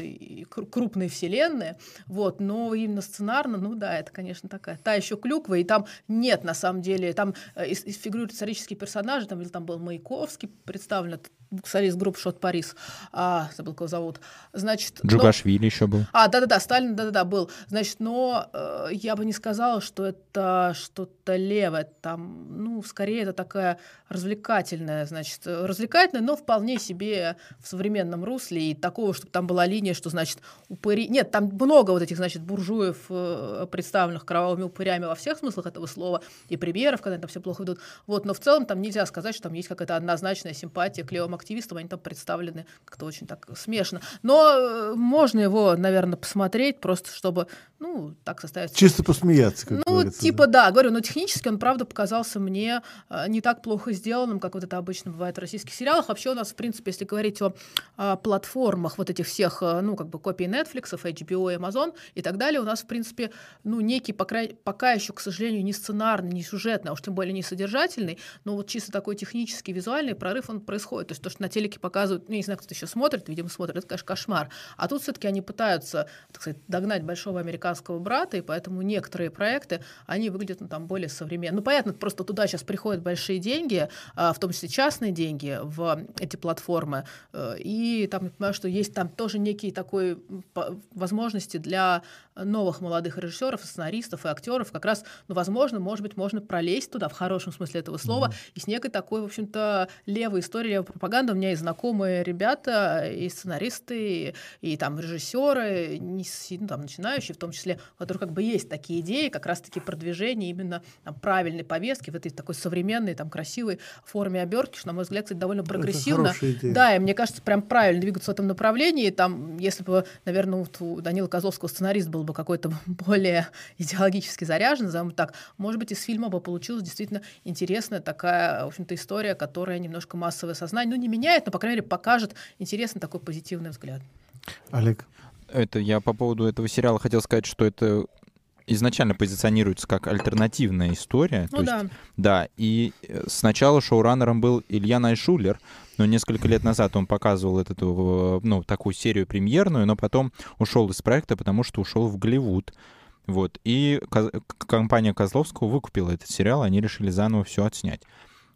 крупные вселенные, вот, но именно сценарно, ну да, это, конечно, такая, та еще клюква, и там нет, на самом деле, там э, фигурируют исторические персонажи, там, или там был Маяковский представлен, солист группы Шот Парис, а, забыл, кого зовут. Значит, Джугашвили но... еще был. А, да-да-да, Сталин, да-да-да, был. Значит, но э, я бы не сказала, что это что-то левое. Там, ну, скорее, это такая развлекательная, значит, развлекательная, но вполне себе в современном русле. И такого, чтобы там была линия, что, значит, упыри... Нет, там много вот этих, значит, буржуев, э, представленных кровавыми упырями во всех смыслах этого слова, и премьеров, когда там все плохо идут. Вот, но в целом там нельзя сказать, что там есть какая-то однозначная симпатия к левым активистам, они там представлены как-то очень так смешно. Но э, можно его, наверное, посмотреть, просто чтобы, ну, так составить... Чисто посмеяться, как Ну, типа, да. да, говорю, но технически он, правда, показался мне э, не так плохо сделанным, как вот это обычно бывает в российских сериалах. Вообще у нас, в принципе, если говорить о, о платформах вот этих всех, э, ну, как бы копий Netflix, HBO, Amazon и так далее, у нас, в принципе, ну, некий, пока, пока еще, к сожалению, не сценарный, не сюжетный, а уж тем более не содержательный, но вот чисто такой технический, визуальный прорыв, он происходит. То есть то, что на телеке показывают, ну, не знаю, кто-то еще смотрит, видимо, смотрит, это, конечно, кошмар. А тут все-таки они пытаются, так сказать, догнать большого американского брата, и поэтому некоторые проекты, они выглядят ну, там более современно. Ну, понятно, просто туда сейчас приходят большие деньги, а, в том числе частные деньги в эти платформы, э, и там, я понимаю, что есть там тоже некие такой возможности для новых молодых режиссеров, сценаристов и актеров, как раз, ну, возможно, может быть, можно пролезть туда в хорошем смысле этого слова, mm-hmm. и с некой такой, в общем-то, левой историей пропаганды у меня есть знакомые ребята, и сценаристы, и, и там режиссеры, не, ну, там, начинающие в том числе, у которых как бы есть такие идеи, как раз-таки продвижение именно там, правильной повестки в этой такой современной, там, красивой форме обертки, что, на мой взгляд, кстати, довольно прогрессивно. Да, и мне кажется, прям правильно двигаться в этом направлении. Там, если бы, наверное, у Данила Козловского сценарист был бы какой-то [laughs] более идеологически заряжен, назовем так, может быть, из фильма бы получилась действительно интересная такая, в общем-то, история, которая немножко массовое сознание, ну, не меняет, но, по крайней мере, покажет интересный такой позитивный взгляд. Олег. Это я по поводу этого сериала хотел сказать, что это изначально позиционируется как альтернативная история. Ну да. Есть, да, и э, сначала шоураннером был Илья Найшулер, но несколько лет назад он показывал эту, ну, такую серию премьерную, но потом ушел из проекта, потому что ушел в Голливуд. Вот, и компания Козловского выкупила этот сериал, они решили заново все отснять.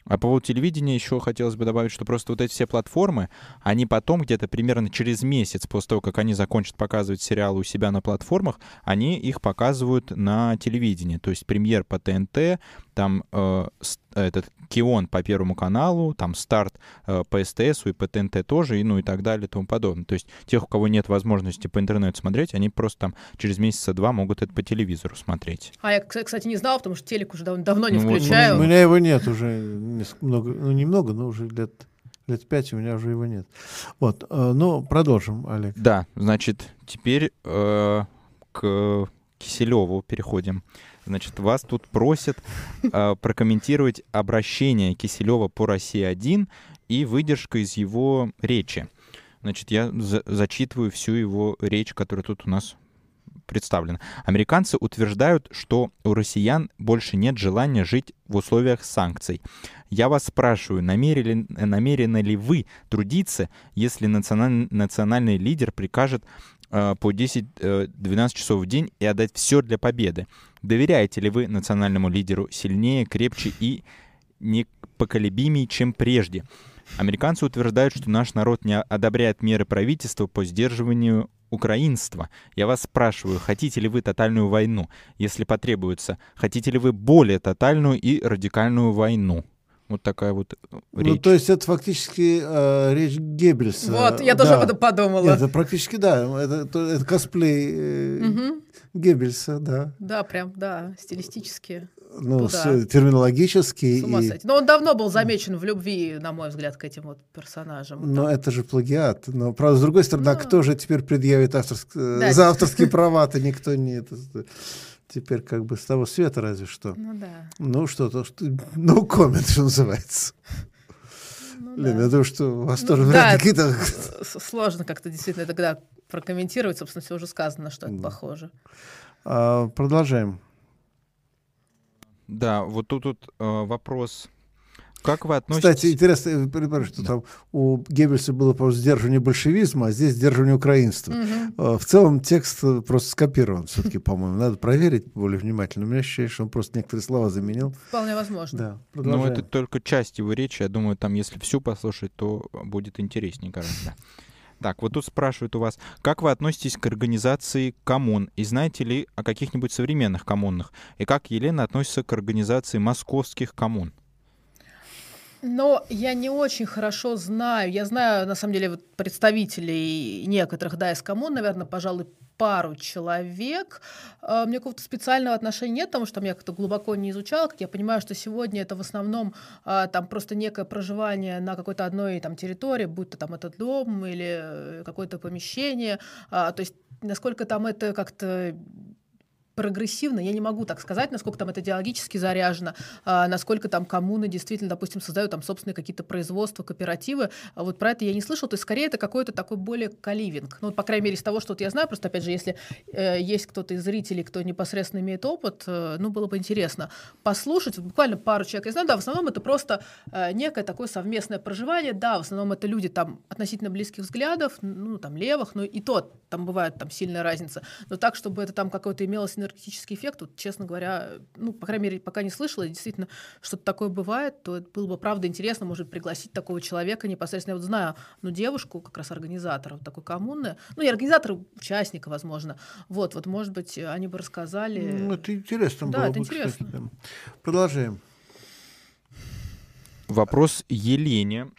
А по поводу телевидения еще хотелось бы добавить, что просто вот эти все платформы, они потом где-то примерно через месяц после того, как они закончат показывать сериалы у себя на платформах, они их показывают на телевидении. То есть премьер по ТНТ, там э, этот Кион по Первому каналу, там старт э, по СТС и по ТНТ тоже, и ну и так далее и тому подобное. То есть тех, у кого нет возможности по интернету смотреть, они просто там через месяца два могут это по телевизору смотреть. А я, кстати, не знала, потому что телек уже давно, давно не ну, включаю. Вот, у меня его нет уже много, ну немного, но уже лет лет пять у меня уже его нет. Вот, э, ну продолжим, Олег. Да, значит, теперь э, к Киселеву переходим. Значит, вас тут просят э, прокомментировать обращение Киселева по России-1 и выдержка из его речи. Значит, я за зачитываю всю его речь, которая тут у нас представлено. Американцы утверждают, что у россиян больше нет желания жить в условиях санкций. Я вас спрашиваю, намерены, намерены ли вы трудиться, если националь, национальный лидер прикажет по 10-12 э, часов в день и отдать все для победы? Доверяете ли вы национальному лидеру сильнее, крепче и непоколебимее, чем прежде? Американцы утверждают, что наш народ не одобряет меры правительства по сдерживанию украинства. Я вас спрашиваю, хотите ли вы тотальную войну? Если потребуется, хотите ли вы более тотальную и радикальную войну? Вот такая вот э, ну, речь. Ну, то есть это фактически э, речь Геббельса. Вот, я тоже да. об этом подумала. Это практически, да, это, это, это косплей э, угу. Геббельса, да. Да, прям, да, стилистически. Ну, ну да. терминологически. С ума и... Но он давно был замечен в любви, на мой взгляд, к этим вот персонажам. Но там. это же плагиат. Но, правда, с другой стороны, а ну... кто же теперь предъявит авторск... да. за авторские права-то никто не... Теперь как бы с того света разве что. Ну да. Ну что-то, что, [laughs] no comment, что называется. Ну, Лен, да. я думаю, что у вас ну, тоже да, какие-то... Сложно как-то действительно тогда прокомментировать, собственно, все уже сказано, что это похоже. А, продолжаем. Да, вот тут, тут э, вопрос как вы относитесь... Кстати, интересно, э, что да. там у Геббельса было просто сдерживание большевизма, а здесь сдерживание украинства. Угу. В целом текст э, просто скопирован все-таки, по-моему. Надо проверить более внимательно. У меня ощущение, что он просто некоторые слова заменил. Вполне возможно. Да, Но это только часть его речи. Я думаю, там, если всю послушать, то будет интереснее гораздо. [laughs] Так, вот тут спрашивают у вас, как вы относитесь к организации коммун? И знаете ли о каких-нибудь современных коммунах? И как Елена относится к организации московских коммун? Но я не очень хорошо знаю. Я знаю, на самом деле, вот представителей некоторых, да, из коммун, наверное, пожалуй, пару человек. А, мне какого-то специального отношения нет, потому что там я как-то глубоко не изучала. Как я понимаю, что сегодня это в основном а, там просто некое проживание на какой-то одной там территории, будь то там этот дом или э, какое-то помещение. А, то есть насколько там это как-то прогрессивно, я не могу так сказать, насколько там это идеологически заряжено, а, насколько там коммуны действительно, допустим, создают там собственные какие-то производства, кооперативы. А вот про это я не слышал. То есть скорее это какой-то такой более каливинг. Ну, вот, по крайней мере, из того, что вот я знаю, просто, опять же, если э, есть кто-то из зрителей, кто непосредственно имеет опыт, э, ну, было бы интересно послушать. Вот, буквально пару человек я знаю, да, в основном это просто э, некое такое совместное проживание. Да, в основном это люди там относительно близких взглядов, ну, там, левых, но и то там бывает там сильная разница. Но так, чтобы это там какое-то имелось энергетический эффект, вот, честно говоря, ну, по крайней мере, пока не слышала, и действительно что-то такое бывает, то это было бы, правда, интересно, может, пригласить такого человека непосредственно. Я вот знаю, ну, девушку, как раз организатора вот такой коммуны, ну, не организатора, участника, возможно. Вот, вот, может быть, они бы рассказали. Ну, это интересно да, было это бы, интересно. Кстати. Продолжаем. Вопрос Елене.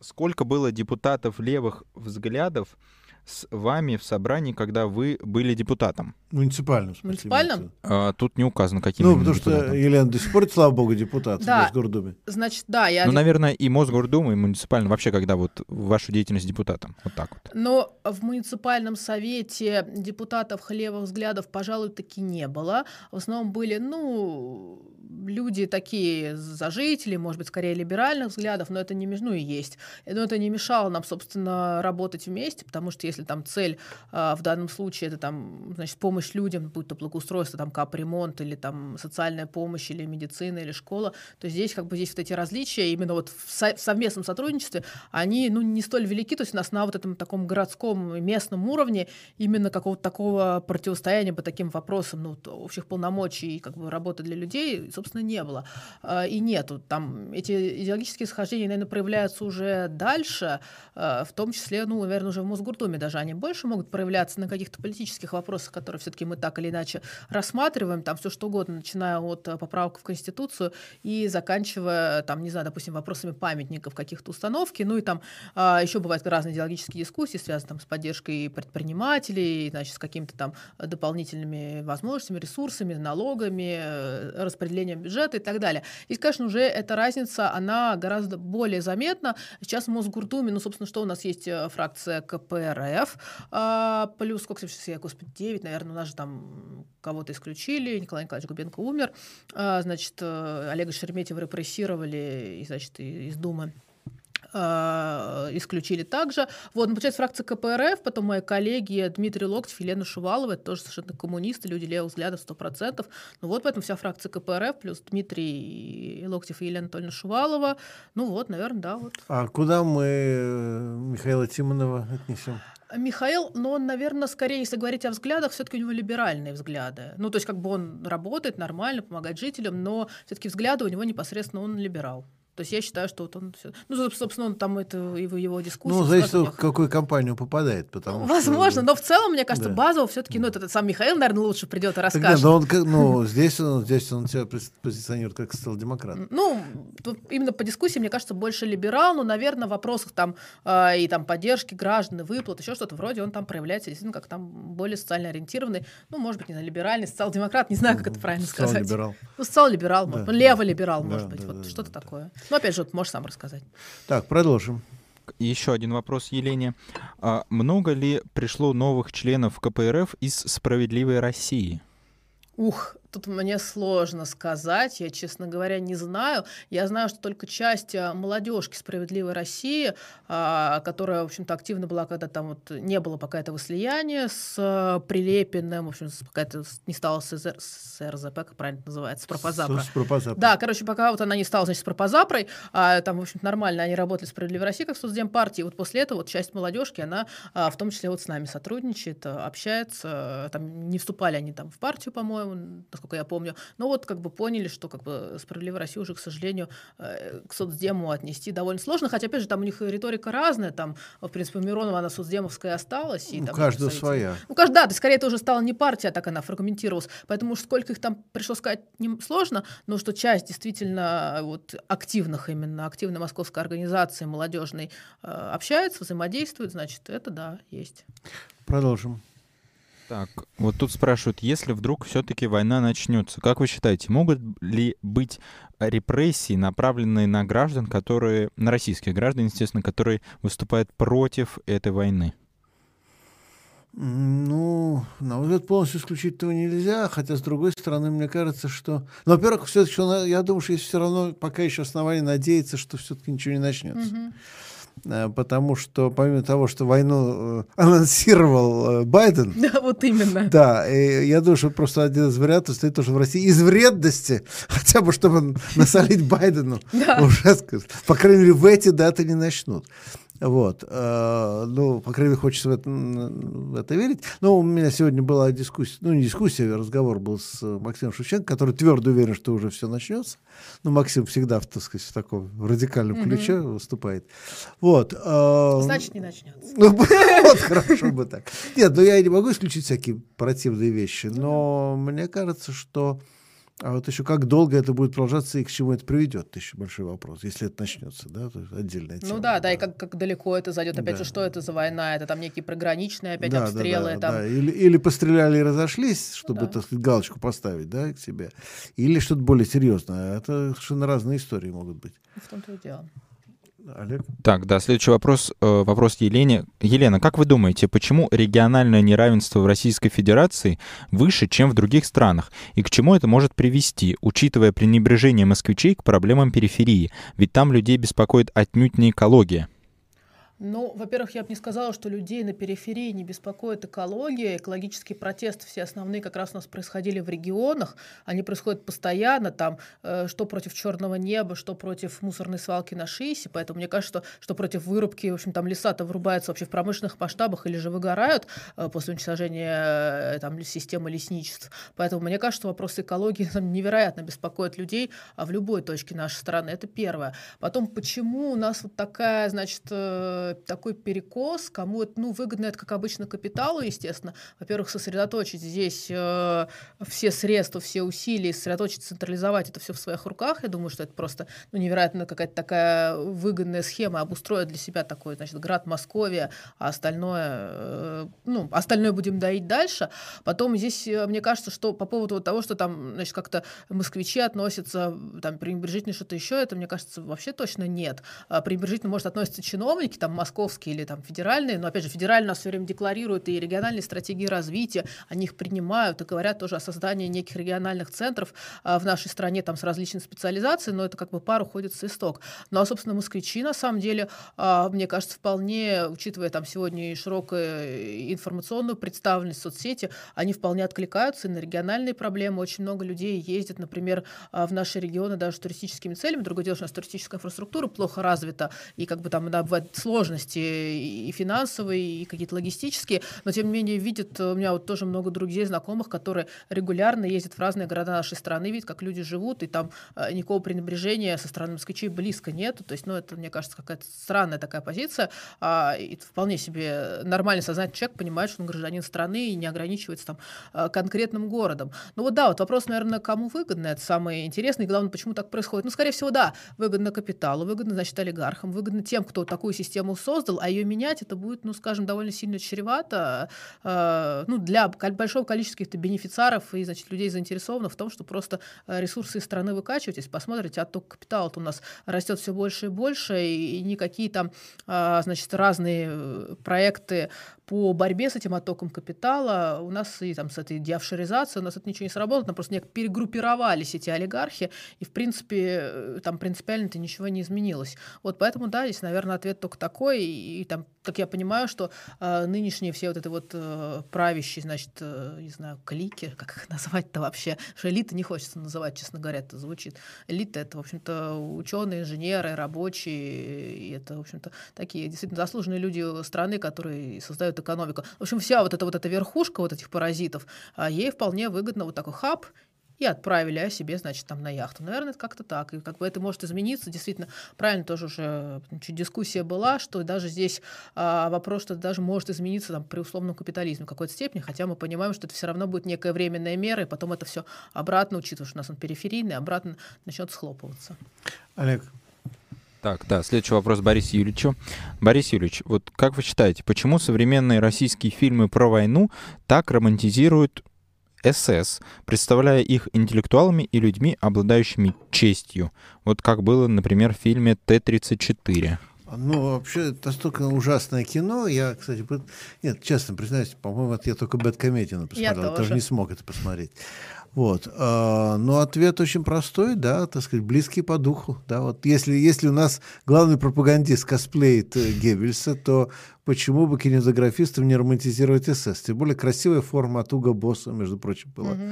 Сколько было депутатов левых взглядов с вами в собрании, когда вы были депутатом? Муниципальным. Муниципальным? А, тут не указано, каким Ну, потому депутатом. что Елена до сих пор, слава богу, депутат да. в Мосгордуме. Значит, да. Я... Ну, наверное, и Мосгордума, и муниципальным. Вообще, когда вот вашу деятельность депутатом. Вот так вот. Но в муниципальном совете депутатов левых взглядов, пожалуй, таки не было. В основном были, ну, люди такие зажители, может быть, скорее либеральных взглядов, но это не ну и есть. Но это не мешало нам, собственно, работать вместе, потому что если там цель а, в данном случае это там, значит, помощь людям, будь то благоустройство, там капремонт или там социальная помощь или медицина или школа, то здесь как бы здесь вот эти различия именно вот в, со- в совместном сотрудничестве, они ну не столь велики, то есть у нас на вот этом таком городском местном уровне именно какого-то такого противостояния по таким вопросам, ну общих полномочий и как бы работы для людей, собственно, не было. А, и нету. Там эти идеологические схождения, наверное, проявляются уже дальше, а, в том числе, ну, наверное, уже в Мосгуртуме даже они больше могут проявляться на каких-то политических вопросах, которые все-таки мы так или иначе рассматриваем, там все что угодно, начиная от э, поправок в Конституцию и заканчивая, там, не знаю, допустим, вопросами памятников каких-то установки, ну и там а, еще бывают разные идеологические дискуссии, связанные там с поддержкой предпринимателей, значит, с какими-то там дополнительными возможностями, ресурсами, налогами, э, распределением бюджета и так далее. Здесь, конечно, уже эта разница, она гораздо более заметна. Сейчас в Мосгурдуме, ну, собственно, что у нас есть э, фракция КПРФ, а, плюс, сколько сейчас, я, господи, 9, наверное, у нас же там кого-то исключили, Николай Николаевич Губенко умер, а, значит, э, Олега Шереметьева репрессировали, и, значит, из Думы э, исключили также. Вот, ну, получается, фракция КПРФ, потом мои коллеги Дмитрий Локтев, Елена Шувалова, это тоже совершенно коммунисты, люди левого взгляда 100%. Ну вот, поэтому вся фракция КПРФ, плюс Дмитрий Локтев и Елена Анатольевна Шувалова. Ну вот, наверное, да. Вот. А куда мы э, Михаила Тимонова отнесем? Михаил, но он, наверное, скорее, если говорить о взглядах, все-таки у него либеральные взгляды. Ну, то есть, как бы он работает нормально, помогает жителям, но все-таки взгляды у него непосредственно он либерал. То есть я считаю, что вот он все. Ну, собственно, он там это его, его дискуссии. Ну, зависит от какую компанию попадает, потому Возможно, что... но в целом, мне кажется, да. базово все-таки, ну, этот сам Михаил, наверное, лучше придет и расскажет. Тогда, но он, ну, здесь он, здесь он себя позиционирует как социал-демократ. Ну, именно по дискуссии, мне кажется, больше либерал, но, наверное, в вопросах там э, и там поддержки граждан, выплат, еще что-то вроде он там проявляется действительно как там более социально ориентированный, ну, может быть, не знаю, либеральный, социал-демократ, не знаю, как это правильно сказать. Социал-либерал. Ну, социал-либерал, да, ну, лево-либерал, да, может да, быть, да, вот да, что-то да, такое. Ну, опять же, вот, можешь сам рассказать. Так, продолжим. Еще один вопрос Елене. А много ли пришло новых членов КПРФ из «Справедливой России»? Ух, Тут мне сложно сказать, я, честно говоря, не знаю. Я знаю, что только часть а, молодежки «Справедливой России», а, которая, в общем-то, активно была, когда там вот не было пока этого слияния с а, Прилепиным, в общем, пока это не стало с, с РЗП, как правильно называется, с Пропозапро. С, с Пропозапро. Да, короче, пока вот она не стала, значит, с Пропозапрой, а там, в общем нормально они работали в «Справедливой России» как партии. Вот после этого вот часть молодежки, она в том числе вот с нами сотрудничает, общается, там не вступали они там в партию, по-моему, насколько я помню. Но вот как бы поняли, что как бы «Справедливая Россия» уже, к сожалению, э, к соцдему отнести довольно сложно, хотя, опять же, там у них риторика разная, там, в принципе, у Миронова она соцдемовская осталась. И, у там, каждого своя. Ну, каждый, да, то скорее это уже стала не партия, а так она фрагментировалась, поэтому сколько их там пришло сказать не сложно, но что часть действительно вот активных именно, активной московской организации молодежной э, общается, взаимодействует, значит, это да, есть. Продолжим. Так, вот тут спрашивают, если вдруг все-таки война начнется, как вы считаете, могут ли быть репрессии, направленные на граждан, которые, на российских граждан, естественно, которые выступают против этой войны? Ну, на мой взгляд, полностью исключить этого нельзя, хотя, с другой стороны, мне кажется, что... Ну, во-первых, все-таки, я думаю, что есть все равно пока еще основания надеяться, что все-таки ничего не начнется. Mm-hmm. Э, потому что помимо того, что войну э, анонсировал э, Байден... [laughs] Да, вот именно. Да, и я думаю, что просто один из вариантов стоит тоже в России из вредности, [laughs] хотя бы чтобы насолить Байдену, [laughs] уже, по крайней мере, в эти даты не начнут. Вот. Э, ну, по крайней мере, хочется в это, в это верить. Но у меня сегодня была дискуссия, ну, не дискуссия, а разговор был с Максимом Шевченко, который твердо уверен, что уже все начнется. Ну, Максим всегда, так сказать, в таком радикальном ключе угу. выступает. Вот. Э, Значит, не начнется. Ну, [laughs] вот, хорошо бы так. Нет, ну я не могу исключить всякие противные вещи, но мне кажется, что а вот еще как долго это будет продолжаться и к чему это приведет, это еще большой вопрос, если это начнется, да, то есть отдельная тема. Ну да, да, да, и как, как далеко это зайдет, опять да. же, что это за война, это там некие приграничные опять да, обстрелы. Да, да, там... да. Или, или постреляли и разошлись, чтобы, да. так сказать, галочку поставить, да, к себе, или что-то более серьезное, это совершенно разные истории могут быть. В том-то и дело. Олег? Так, да, следующий вопрос, э, вопрос Елене. Елена, как вы думаете, почему региональное неравенство в Российской Федерации выше, чем в других странах? И к чему это может привести, учитывая пренебрежение москвичей к проблемам периферии? Ведь там людей беспокоит отнюдь не экология. Ну, во-первых, я бы не сказала, что людей на периферии не беспокоит экология. Экологические протесты все основные как раз у нас происходили в регионах. Они происходят постоянно, там, э, что против черного неба, что против мусорной свалки на ШИСе. Поэтому мне кажется, что, что против вырубки, в общем, там леса-то вырубаются вообще в промышленных масштабах или же выгорают э, после уничтожения э, там, системы лесничеств. Поэтому мне кажется, что вопросы экологии [laughs] там, невероятно беспокоят людей а в любой точке нашей страны. Это первое. Потом, почему у нас вот такая, значит, э, такой перекос, кому это ну, выгодно, это, как обычно, капиталу, естественно. Во-первых, сосредоточить здесь э, все средства, все усилия, сосредоточить, централизовать это все в своих руках. Я думаю, что это просто ну, невероятно какая-то такая выгодная схема обустроить для себя такой, значит, град Московия, а остальное, э, ну, остальное будем доить дальше. Потом здесь, э, мне кажется, что по поводу того, что там, значит, как-то москвичи относятся там пренебрежительно что-то еще, это, мне кажется, вообще точно нет. А пренебрежительно, может, относятся чиновники, там, московские или там федеральные, но опять же федеральные у нас все время декларируют и региональные стратегии развития, они их принимают и говорят тоже о создании неких региональных центров а, в нашей стране там с различной специализацией, но это как бы пар уходит с исток. Ну а, собственно, москвичи, на самом деле, а, мне кажется, вполне, учитывая там сегодня широкую информационную представленность в соцсети, они вполне откликаются и на региональные проблемы. Очень много людей ездят, например, а, в наши регионы даже с туристическими целями. Другое дело, что у нас туристическая инфраструктура плохо развита, и как бы там да, бывают сложности и финансовые, и какие-то логистические, но тем не менее видят, у меня вот тоже много друзей, знакомых, которые регулярно ездят в разные города нашей страны, видят, как люди живут, и там э, никакого пренебрежения со стороны москвичей близко нет. То есть, ну, это, мне кажется, какая-то странная такая позиция. А, и вполне себе нормальный сознательный человек понимает, что он гражданин страны и не ограничивается там э, конкретным городом. Ну вот да, вот вопрос, наверное, кому выгодно, это самое интересное, и главное, почему так происходит. Ну, скорее всего, да, выгодно капиталу, выгодно, значит, олигархам, выгодно тем, кто такую систему создал, а ее менять это будет, ну, скажем, довольно сильно чревато, э, ну, для большого количества каких-то бенефициаров и, значит, людей заинтересованных в том, что просто э, ресурсы из страны выкачивать. Если посмотрите, отток капитала у нас растет все больше и больше, и, и никакие там, э, значит, разные э, проекты по борьбе с этим оттоком капитала у нас и там с этой деофшоризацией у нас это ничего не сработало, там просто перегруппировались эти олигархи, и в принципе э, там принципиально-то ничего не изменилось. Вот поэтому, да, здесь, наверное, ответ только такой, и, и там, как я понимаю, что э, нынешние все вот это вот э, правящие, значит, э, не знаю, клики, [laughs] как их назвать-то вообще, что элиты не хочется называть, честно говоря, это звучит. Элита — это, в общем-то, ученые, инженеры, рабочие, и это, в общем-то, такие действительно заслуженные люди страны, которые создают экономику. В общем, вся вот эта вот эта верхушка вот этих паразитов, а ей вполне выгодно вот такой хаб и отправили о себе, значит, там на яхту. Наверное, это как-то так. И как бы это может измениться. Действительно, правильно тоже уже значит, дискуссия была, что даже здесь а, вопрос, что даже может измениться там, при условном капитализме в какой-то степени, хотя мы понимаем, что это все равно будет некая временная мера, и потом это все обратно, учитывая, что у нас он периферийный, обратно начнет схлопываться. Олег, так, да, следующий вопрос Борису Юрьевичу. Борис Юрьевич, вот как вы считаете, почему современные российские фильмы про войну так романтизируют СС, представляя их интеллектуалами и людьми, обладающими честью? Вот как было, например, в фильме Т-34. Ну, вообще, это настолько ужасное кино. Я, кстати, нет, честно признаюсь, по-моему, я только Бэткомедиана посмотрел. Я, я тоже не смог это посмотреть. Вот. А, но ответ очень простой, да, так сказать, близкий по духу. Да, вот если, если у нас главный пропагандист косплеит э, Геббельса, то почему бы кинематографистам не романтизировать СС? Тем более красивая форма от Уга Босса, между прочим, была. Угу.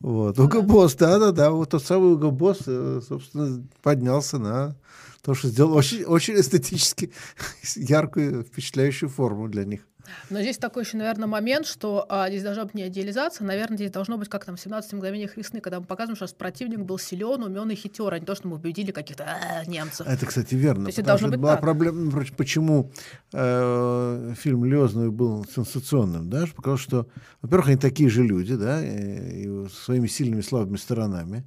Вот. Уга Босс, да-да-да, вот тот самый Уга Босс, э, собственно, поднялся на то, что сделал очень, очень эстетически [laughs] яркую, впечатляющую форму для них. Но здесь такой еще, наверное, момент, что а, здесь должна быть не идеализация, наверное, здесь должно быть как там в 17 мгновениях весны, когда мы показываем, что противник был силен, умен и хитер, а не то, что мы победили каких-то а, немцев. Это, кстати, верно. То есть это должно быть была так. проблема, почему э, фильм Лезный был сенсационным, да, потому что, во-первых, они такие же люди, да, и, и своими сильными слабыми сторонами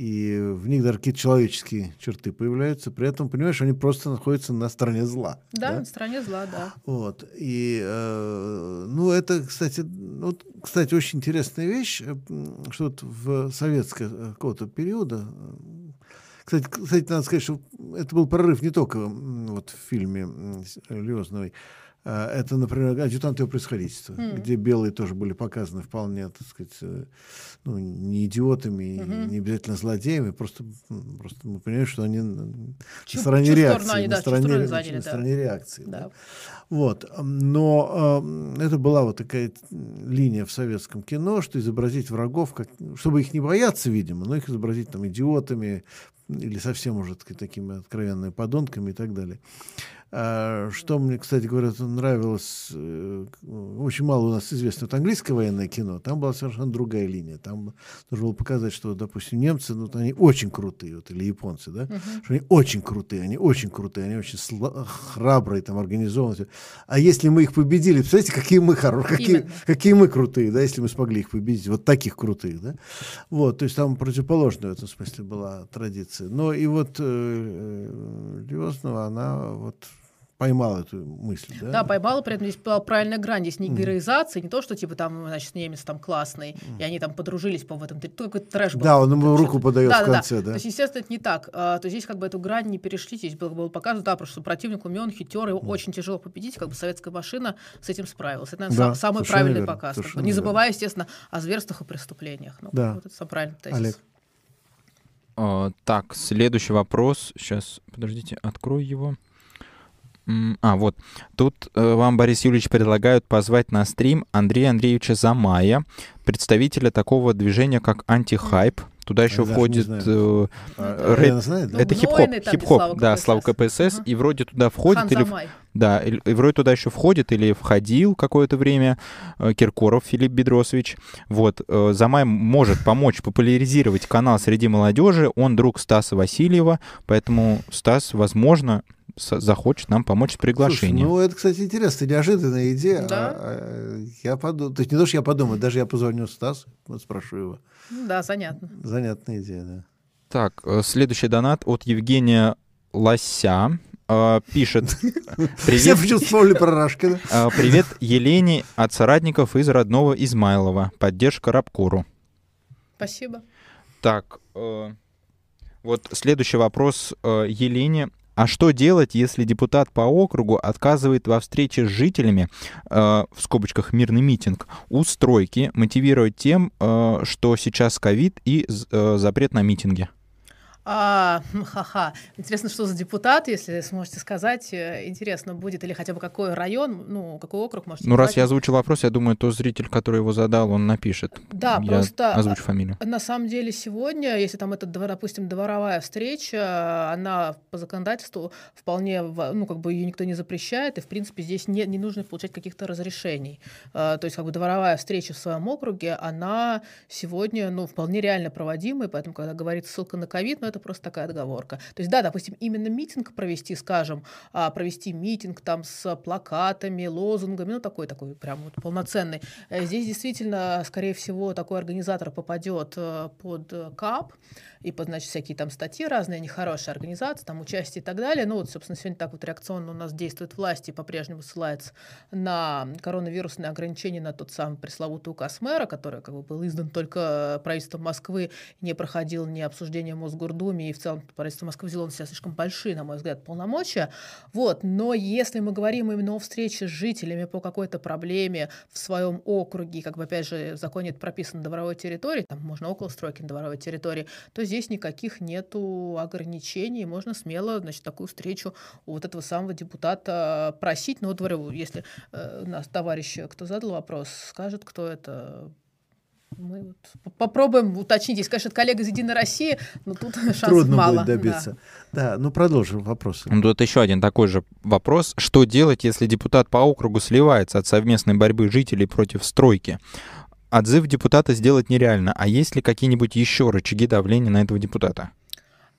и в них даже какие-то человеческие черты появляются. При этом, понимаешь, они просто находятся на стороне зла. Да, да? на стороне зла, да. Вот. И, э, ну, это, кстати, ну, кстати, очень интересная вещь, э, что вот в советского э, какого-то периода, э, кстати, кстати, надо сказать, что это был прорыв не только вот в фильме Лёзновой, это, например, адъютант его происходительства, mm. где белые тоже были показаны вполне, так сказать, э, ну, не идиотами, mm-hmm. не обязательно злодеями, просто, просто мы понимаем, что они чуть, на стороне реакции, они, на, да, стороне, заняли, на да. стороне реакции. Да. Да. Вот. Но э, это была вот такая линия в советском кино, что изобразить врагов, как, чтобы их не бояться, видимо, но их изобразить там идиотами или совсем уже такими откровенными подонками и так далее. А, что мне, кстати говоря, нравилось, э, очень мало у нас известно, вот английское военное кино, там была совершенно другая линия. Там нужно было показать, что, допустим, немцы, ну, они очень крутые, вот, или японцы, да, uh-huh. что они очень крутые, они очень крутые, они очень сла- храбрые, там, организованные. А если мы их победили, представляете, какие мы хорошие, какие, какие мы крутые, да, если мы смогли их победить, вот таких крутых, да. Вот, то есть там противоположная в этом смысле была традиция. Но и вот э, э, Лёзнова, она вот поймал эту мысль, да? Да, поймала, при этом здесь была правильная грань, здесь не героизация, не то, что типа там, значит, немец там классный, и они там подружились, по в этом, только трэш был. Да, он ему руку подает да, в конце, да. да. То есть, естественно, это не так. А, то есть здесь как бы эту грань не перешли, здесь было, было показано, да, потому что противник умен, хитер, его очень тяжело победить, как бы советская машина с этим справилась. Это, наверное, Да, сам- самый правильный верно, показ. как Не забывая, естественно, о зверствах и преступлениях. Ну, Да. Вот это самый правильный тезис. Олег. А, Так, следующий вопрос. Сейчас, подождите, открою его. А, вот. Тут э, вам, Борис Юрьевич, предлагают позвать на стрим Андрея Андреевича Замая, представителя такого движения, как антихайп. Туда еще входит... э, А, Рэп- знает, да? Ну, это хип-хоп, где хип-хоп, Слава да. Слава КПСС, Ага. и вроде туда входит или... в- Ханзамай. Да, и, и вроде туда еще входит или входил какое-то время э, Киркоров Филипп Бедросович. Вот, э, Замай может помочь популяризировать канал среди молодежи. Он друг Стаса Васильева, поэтому Стас, возможно, захочет нам помочь с Слушай, приглашением. ну, это, кстати, интересная, неожиданная идея. Да. А, а, Я подумал, то есть не то, что я подумаю, даже я позвоню Стасу, вот спрошу его. Ну Да, занятно. Занятная идея, да. Так, э, следующий донат от Евгения Лося. Э, Пишет. Все [laughs] Привет, почему вспомнили про Рашкина. э, привет Елене от соратников из родного Измайлова. Поддержка Рабкору. Спасибо. Так, э, вот следующий вопрос э, Елене. А что делать, если депутат по округу отказывает во встрече с жителями, э, в скобочках мирный митинг, у мотивирует тем, э, что сейчас ковид и э, запрет на митинги? А, м, ха-ха. Интересно, что за депутат, если сможете сказать. Э, Интересно будет, или хотя бы какой район, ну, какой округ можете Ну, раз назвать? я озвучил вопрос, я думаю, то зритель, который его задал, он напишет. Да, я просто... озвучу фамилию. На самом деле сегодня, если там это, допустим, дворовая встреча, она по законодательству вполне, ну, как бы ее никто не запрещает, и, в принципе, здесь не, не нужно получать каких-то разрешений. А, То есть, как бы дворовая встреча в своем округе, она сегодня, ну, вполне реально проводимая, поэтому, когда говорится ссылка на ковид, ну, это просто такая отговорка. То есть, да, допустим, именно митинг провести, скажем, а, провести митинг там с плакатами, лозунгами, ну, такой, такой прям вот полноценный. Э, Здесь действительно, скорее всего, такой организатор попадет э, под э, КАП и под, значит, всякие там статьи разные, нехорошие организации, там участие и так далее. Ну, вот, собственно, сегодня так вот реакционно у нас действует власть и по-прежнему ссылается на коронавирусные ограничения, на тот самый пресловутый указ мэра, который как бы был издан только правительством Москвы, не проходил ни обсуждения в Мосгордуме, и в целом правительство Москвы взяло на себя слишком большие, на мой взгляд, полномочия. Вот. Но если мы говорим именно о встрече с жителями по какой-то проблеме в своем округе, как бы, опять же, в законе это прописано дворовой территории, там можно около стройки на дворовой территории, то здесь никаких нету ограничений, можно смело, значит, такую встречу у вот этого самого депутата просить. Ну, вот говорю, если э, нас товарищ, кто задал вопрос, скажет, кто это, мы вот по- попробуем уточнить. Если, конечно, коллега из «Единой России», но тут [laughs] шансов Трудно мало. будет да. добиться. Да, ну продолжим вопросы. Ну, Тут еще один такой же вопрос. Что делать, если депутат по округу сливается от совместной борьбы жителей против стройки? Отзыв депутата сделать нереально. А есть ли какие-нибудь еще рычаги давления на этого депутата?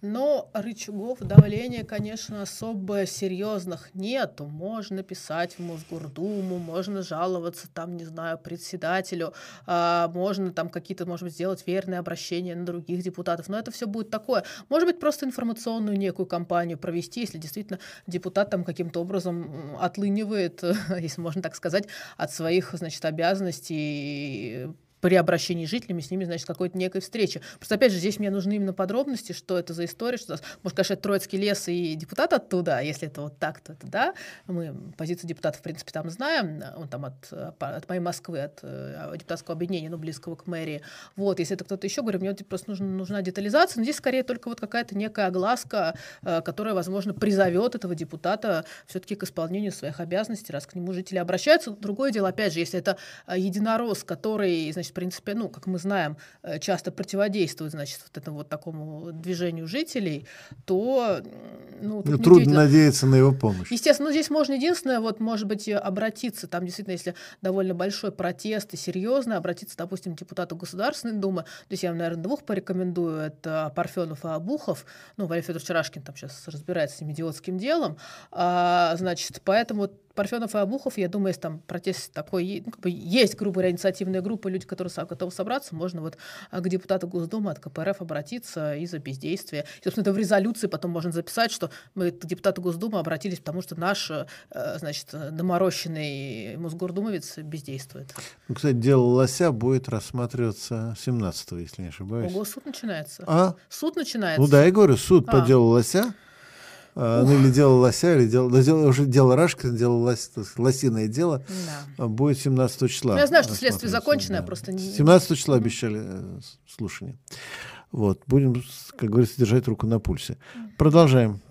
Но рычагов давления, конечно, особо серьезных нету. Можно писать в Мосгордуму, можно жаловаться там, не знаю, председателю, а, можно там какие-то, может быть, сделать верные обращения на других депутатов. Но это все будет такое. Может быть, просто информационную некую кампанию провести, если действительно депутат там каким-то образом отлынивает, [laughs] если можно так сказать, от своих, значит, обязанностей при обращении с жителями, с ними, значит, какой-то некой встречи. Просто, опять же, здесь мне нужны именно подробности, что это за история, что, может, конечно, это Троицкий лес и депутат оттуда, а если это вот так, то это да. Мы позицию депутата, в принципе, там знаем, он там от, от моей Москвы, от э, депутатского объединения, ну, близкого к мэрии. Вот, если это кто-то еще, говорю, мне вот просто нужна, нужна детализация, но здесь скорее только вот какая-то некая огласка, э, которая, возможно, призовет этого депутата все-таки к исполнению своих обязанностей, раз к нему жители обращаются. Другое дело, опять же, если это э, единорос, который, значит, в принципе, ну, как мы знаем, э, часто противодействует, значит, вот этому вот такому движению жителей, то, ну, Ну, Трудно надеяться на его помощь. Естественно, ну, здесь можно единственное, вот, может быть, обратиться, там действительно, если довольно большой протест и серьезно, обратиться, допустим, к депутату Государственной Думы, то есть я вам, наверное, двух порекомендую, это Парфенов и Обухов, ну, Валерий Федорович Рашкин там сейчас разбирается с этим идиотским делом, А, значит, поэтому Парфенов и Обухов, я думаю, если там протест такой, ну, как бы есть, грубо говоря, инициативная группа, люди, которые готовы собраться, можно вот а, к депутату Госдумы от КПРФ обратиться из-за бездействия. И, собственно, это в резолюции потом можно записать, что мы к депутату Госдумы обратились, потому что наш, э, значит, доморощенный Мосгордумовец бездействует. Ну, кстати, дело Лося будет рассматриваться 17 если не ошибаюсь. Ого, суд начинается. А? Суд начинается. Ну да, я говорю, суд а. по делу Лося. А, ну, или дело лося, или дело, да, дело уже дело Рашка, дело лось, лосиное дело, да. будет 17 числа. Ну, я знаю, что следствие законченное, да. просто не... 17 числа обещали э, слушание. Вот, будем, как говорится, держать руку на пульсе. Продолжаем.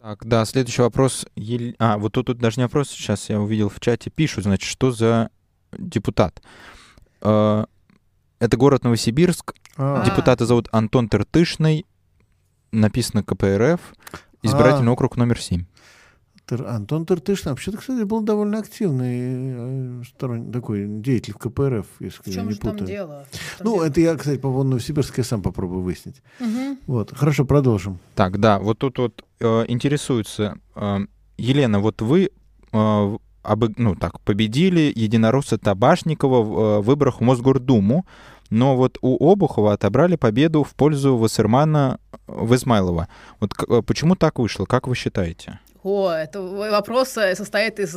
Так, да, следующий вопрос. Ел... А, вот тут, тут даже не вопрос, сейчас я увидел в чате, пишут, значит, что за депутат? Э, это город Новосибирск. А. Депутата зовут Антон Тертышный. Написано КПРФ. Избирательный а, округ номер 7. Антон Тыртышин вообще-то, кстати, был довольно активный э, сторонний, такой деятель в КПРФ, если в чем я не же путаю. Там дело? ну, дело? это я, кстати, по поводу Новосибирска я сам попробую выяснить. Угу. Вот, хорошо, продолжим. Так, да, вот тут вот э, интересуется, э, Елена, вот вы э, об, ну, так, победили единоросса Табашникова в э, выборах в Мосгордуму, но вот у Обухова отобрали победу в пользу Вассермана в Измайлова. Вот э, почему так вышло, как вы считаете? О, это вопрос э, состоит из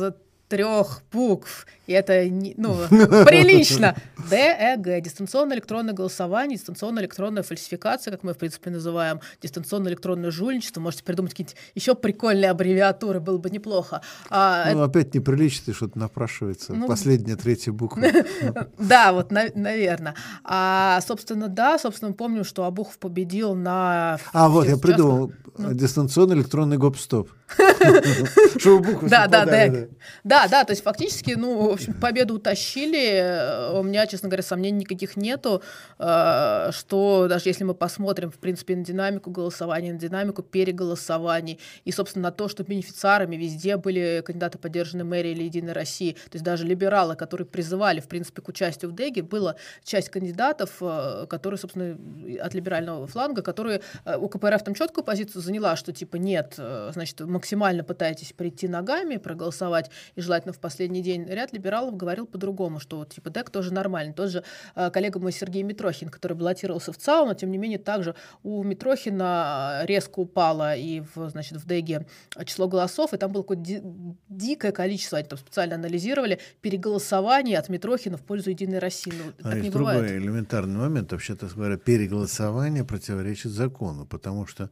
трех букв, и это ну, [laughs] прилично. ДЭГ, дистанционное электронное голосование, дистанционная электронная фальсификация, как мы, в принципе, называем, дистанционное электронное жульничество. Можете придумать какие-то еще прикольные аббревиатуры, было бы неплохо. А, ну, это... опять неприлично, что-то напрашивается. Ну, Последняя, третья буква. [laughs] Да, вот, наверное. А, собственно, да, собственно, помню, что Абухов победил на... А, вот, я придумал. Ну. Дистанционный электронный гоп-стоп. [laughs] Да, да, да. Да, да, то есть фактически, ну, в общем, победу утащили. У меня, честно говоря, сомнений никаких нету, э, что даже если мы посмотрим, в принципе, на динамику голосования, на динамику переголосований и, собственно, на то, что бенефициарами везде были кандидаты, поддержанные мэрией или Единой России, то есть даже либералы, которые призывали, в принципе, к участию в ДЭГе, была часть кандидатов, э, которые, собственно, от либерального фланга, которые э, у КПРФ там четкую позицию заняла, что типа нет, значит, максимально пытаетесь прийти ногами, проголосовать, и желательно в последний день. Ряд либералов говорил по-другому, что вот, типа ДЭК тоже нормально. Тот же э, коллега мой Сергей Митрохин, который баллотировался в ЦАУ, но тем не менее также у Митрохина резко упало и в, значит, в ДЭГе число голосов, и там было какое-то ди- дикое количество, они там специально анализировали, переголосований от Митрохина в пользу Единой России. Ну, а так не другой бывает. элементарный момент, вообще-то говоря, переголосование противоречит закону, потому что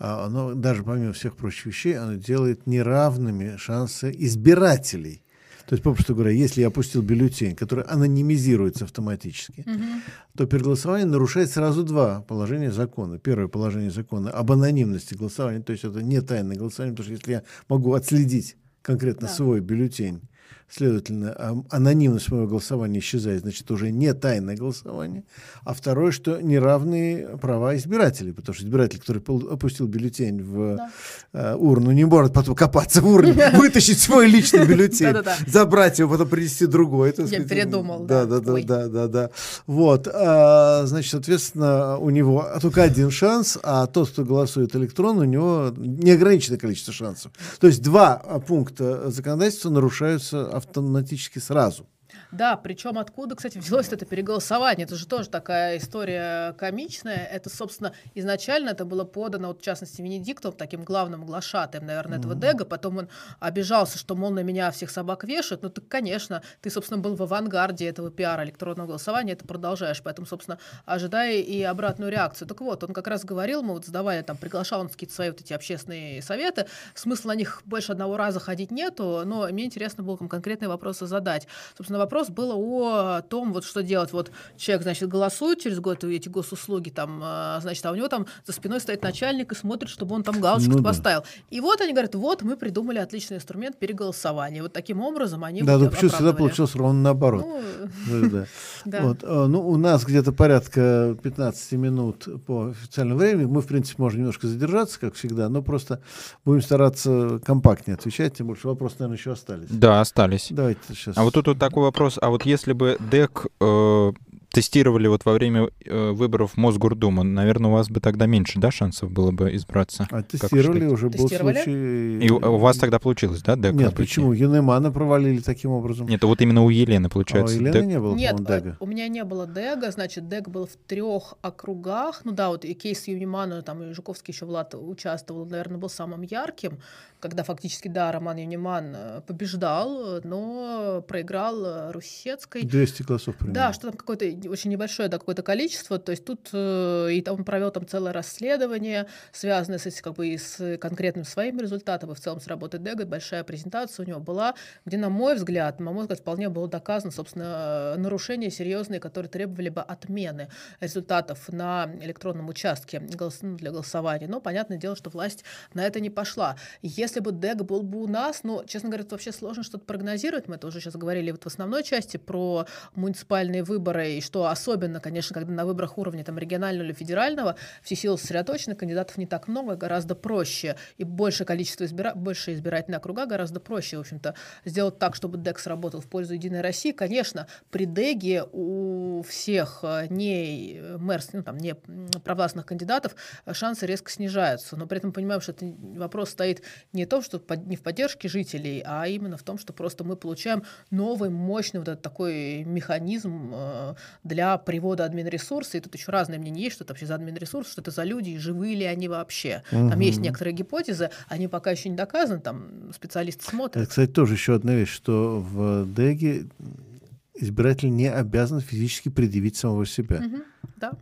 оно, даже помимо всех прочих вещей, оно делает неравными шансы избирателей. То есть, попросту говоря, если я опустил бюллетень, который анонимизируется автоматически, угу. то переголосование нарушает сразу два положения закона. Первое положение закона об анонимности голосования, то есть это не тайное голосование, потому что если я могу отследить конкретно да. свой бюллетень, Следовательно, анонимность моего голосования исчезает, значит, уже не тайное голосование. А второе, что неравные права избирателей, потому что избиратель, который опустил бюллетень в да. э, урну, не может потом копаться в урне, [laughs] вытащить свой личный бюллетень, забрать его, потом принести другой. Я передумал. Да, да, да, да, да, да. Вот, а, значит, соответственно, у него только один шанс, а тот, кто голосует электронно, у него неограниченное количество шансов. То есть два пункта законодательства нарушаются автоматически сразу. Да, причем откуда, кстати, взялось это переголосование? Это же тоже такая история комичная. Это, собственно, изначально это было подано, вот, в частности, Венедиктом, таким главным глашатаем, наверное, этого mm-hmm. Дега. Потом он обижался, что, мол, на меня всех собак вешают. Ну, так, конечно, ты, собственно, был в авангарде этого пиара электронного голосования, это продолжаешь. Поэтому, собственно, ожидая и обратную реакцию. Так вот, он как раз говорил, мы вот задавали, там, приглашал он какие-то свои вот эти общественные советы. Смысла на них больше одного раза ходить нету, но мне интересно было конкретные вопросы задать. Собственно, вопрос вопрос было о том, вот что делать. Вот человек, значит, голосует через год эти госуслуги, там, а, значит, а у него там за спиной стоит начальник и смотрит, чтобы он там галочку ну, поставил. Да. И вот они говорят, вот мы придумали отличный инструмент переголосования. Вот таким образом они Да, но почему всегда получилось ровно наоборот. Ну, да. [laughs] да. Вот. А, ну, у нас где-то порядка 15 минут по официальному времени. Мы, в принципе, можем немножко задержаться, как всегда, но просто будем стараться компактнее отвечать, тем больше вопросы, наверное, еще остались. Да, остались. Давайте сейчас. А вот тут вот такой вопрос вопрос, а вот если бы ДЭК э, тестировали вот во время э, выборов в Мосгордуму, наверное, у вас бы тогда меньше, да, шансов было бы избраться? А тестировали уже, был Тестировали? случай... И у, у вас тогда получилось, да, ДЭК? Нет, обойти? почему? Юнемана провалили таким образом. Нет, вот именно у Елены, а у получается. Елены ДЭК. не было, Нет, по-моему, э, Дега. у меня не было Дега, значит, Дег был в трех округах. Ну да, вот и кейс Юнимана, там и Жуковский еще Влад участвовал, наверное, был самым ярким, когда фактически, да, Роман Юниман э, побеждал, э, но проиграл э, Русецкой. 200 голосов примерно. Да, что там какое-то очень небольшое да, какое-то количество. То есть тут э, и там провел там целое расследование, связанное с, как бы, и с конкретным своим результатом, и в целом с работой Дега. Большая презентация у него была, где, на мой взгляд, на мой взгляд, вполне было доказано, собственно, нарушения серьезные, которые требовали бы отмены результатов на электронном участке ну, для голосования. Но понятное дело, что власть на это не пошла. Если бы Дег был бы у нас, ну, честно говоря, это вообще сложно что-то прогнозировать. Мы это уже сейчас говорили вот в основной части про муниципальные выборы, и что особенно, конечно, когда на выборах уровня там, регионального или федерального все силы сосредоточены, кандидатов не так много, гораздо проще, и большее количество избира... больше избирательные округа гораздо проще, в общем-то, сделать так, чтобы ДЭК сработал в пользу Единой России. Конечно, при ДЭГе у всех э, не мэр, ну, там, не провластных кандидатов э, шансы резко снижаются, но при этом понимаем, что это вопрос стоит не в том, что под- не в поддержке жителей, а именно в том, что просто мы получаем новый мощный вот этот такой механизм э, для привода админресурса. И тут еще разные мнения есть, что это вообще за админресурс, что это за люди, и живые ли они вообще. Там есть некоторые гипотезы, они пока еще не доказаны, там специалисты смотрят. Это, кстати, тоже еще одна вещь, что в Деге избиратель не обязан физически предъявить самого себя. Мгм, да.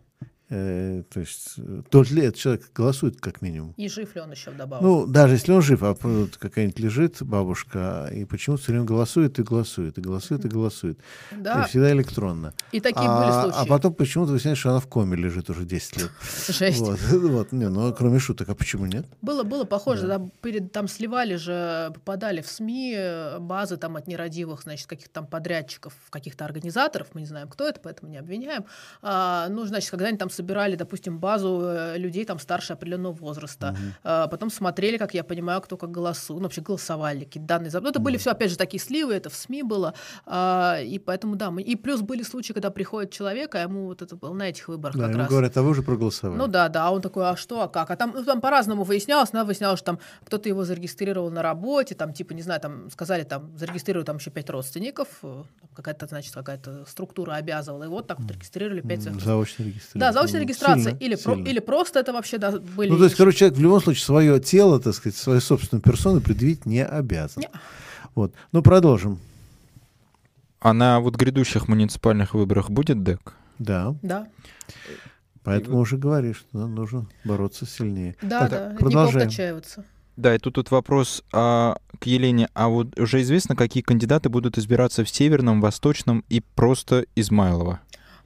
Э, то есть, э, тот ли этот человек голосует, как минимум. И жив ли он еще вдобавок? Ну, даже если он жив, а вот какая-нибудь лежит бабушка, и почему-то все время голосует и голосует, и голосует, и голосует. Да, есть всегда электронно. и такие а, были а случаи. потом почему-то выясняется, что она в коме лежит уже 10 лет. [laughs] Жесть. Вот, [laughs] вот, не, ну, кроме шуток, а почему нет? Было, было похоже, Да. да. перед, там сливали же, попадали в СМИ э, базы там от нерадивых, значит, каких-то там подрядчиков, каких-то организаторов, мы не знаем, кто это, поэтому не обвиняем. А, ну, значит, когда они там собирали, допустим, базу э, людей там старше определенного возраста, а, потом смотрели, как я понимаю, кто как голосует, ну, вообще голосовали, какие данные. Ну, это были все, опять же, такие сливы, это в СМИ было, а, и поэтому, да, мы... и плюс были случаи, когда приходит человек, а ему вот это было на этих выборах Да, как ему раз. говорят, а вы уже проголосовали. Ну да, да, а он такой, а что, а как? А там, ну, там по-разному выяснялось, да, выяснялось, что там кто-то его зарегистрировал на работе, там, типа, не знаю, там, сказали, там, зарегистрировали там еще пять родственников, э, какая-то, значит, какая-то структура обязывала, и вот так вот регистрировали пять М, своих Заочная регистрация. Заочная Ну, регистрация. сильно, или, про- сильно. или просто это вообще да, были... Ну, то есть, короче, человек в любом случае свое тело, так сказать, свою собственную персону предъявить не обязан. Не. Вот. Ну, продолжим. А на вот грядущих муниципальных выборах будет ДЭК? Да. Да, Поэтому уже говоришь, что нам нужно бороться сильнее. да, Так, да, не продолжаем. отчаиваться. Да, и тут, тут вопрос а, к Елене. А вот уже известно, какие кандидаты будут избираться в Северном, Восточном и просто Измайлово?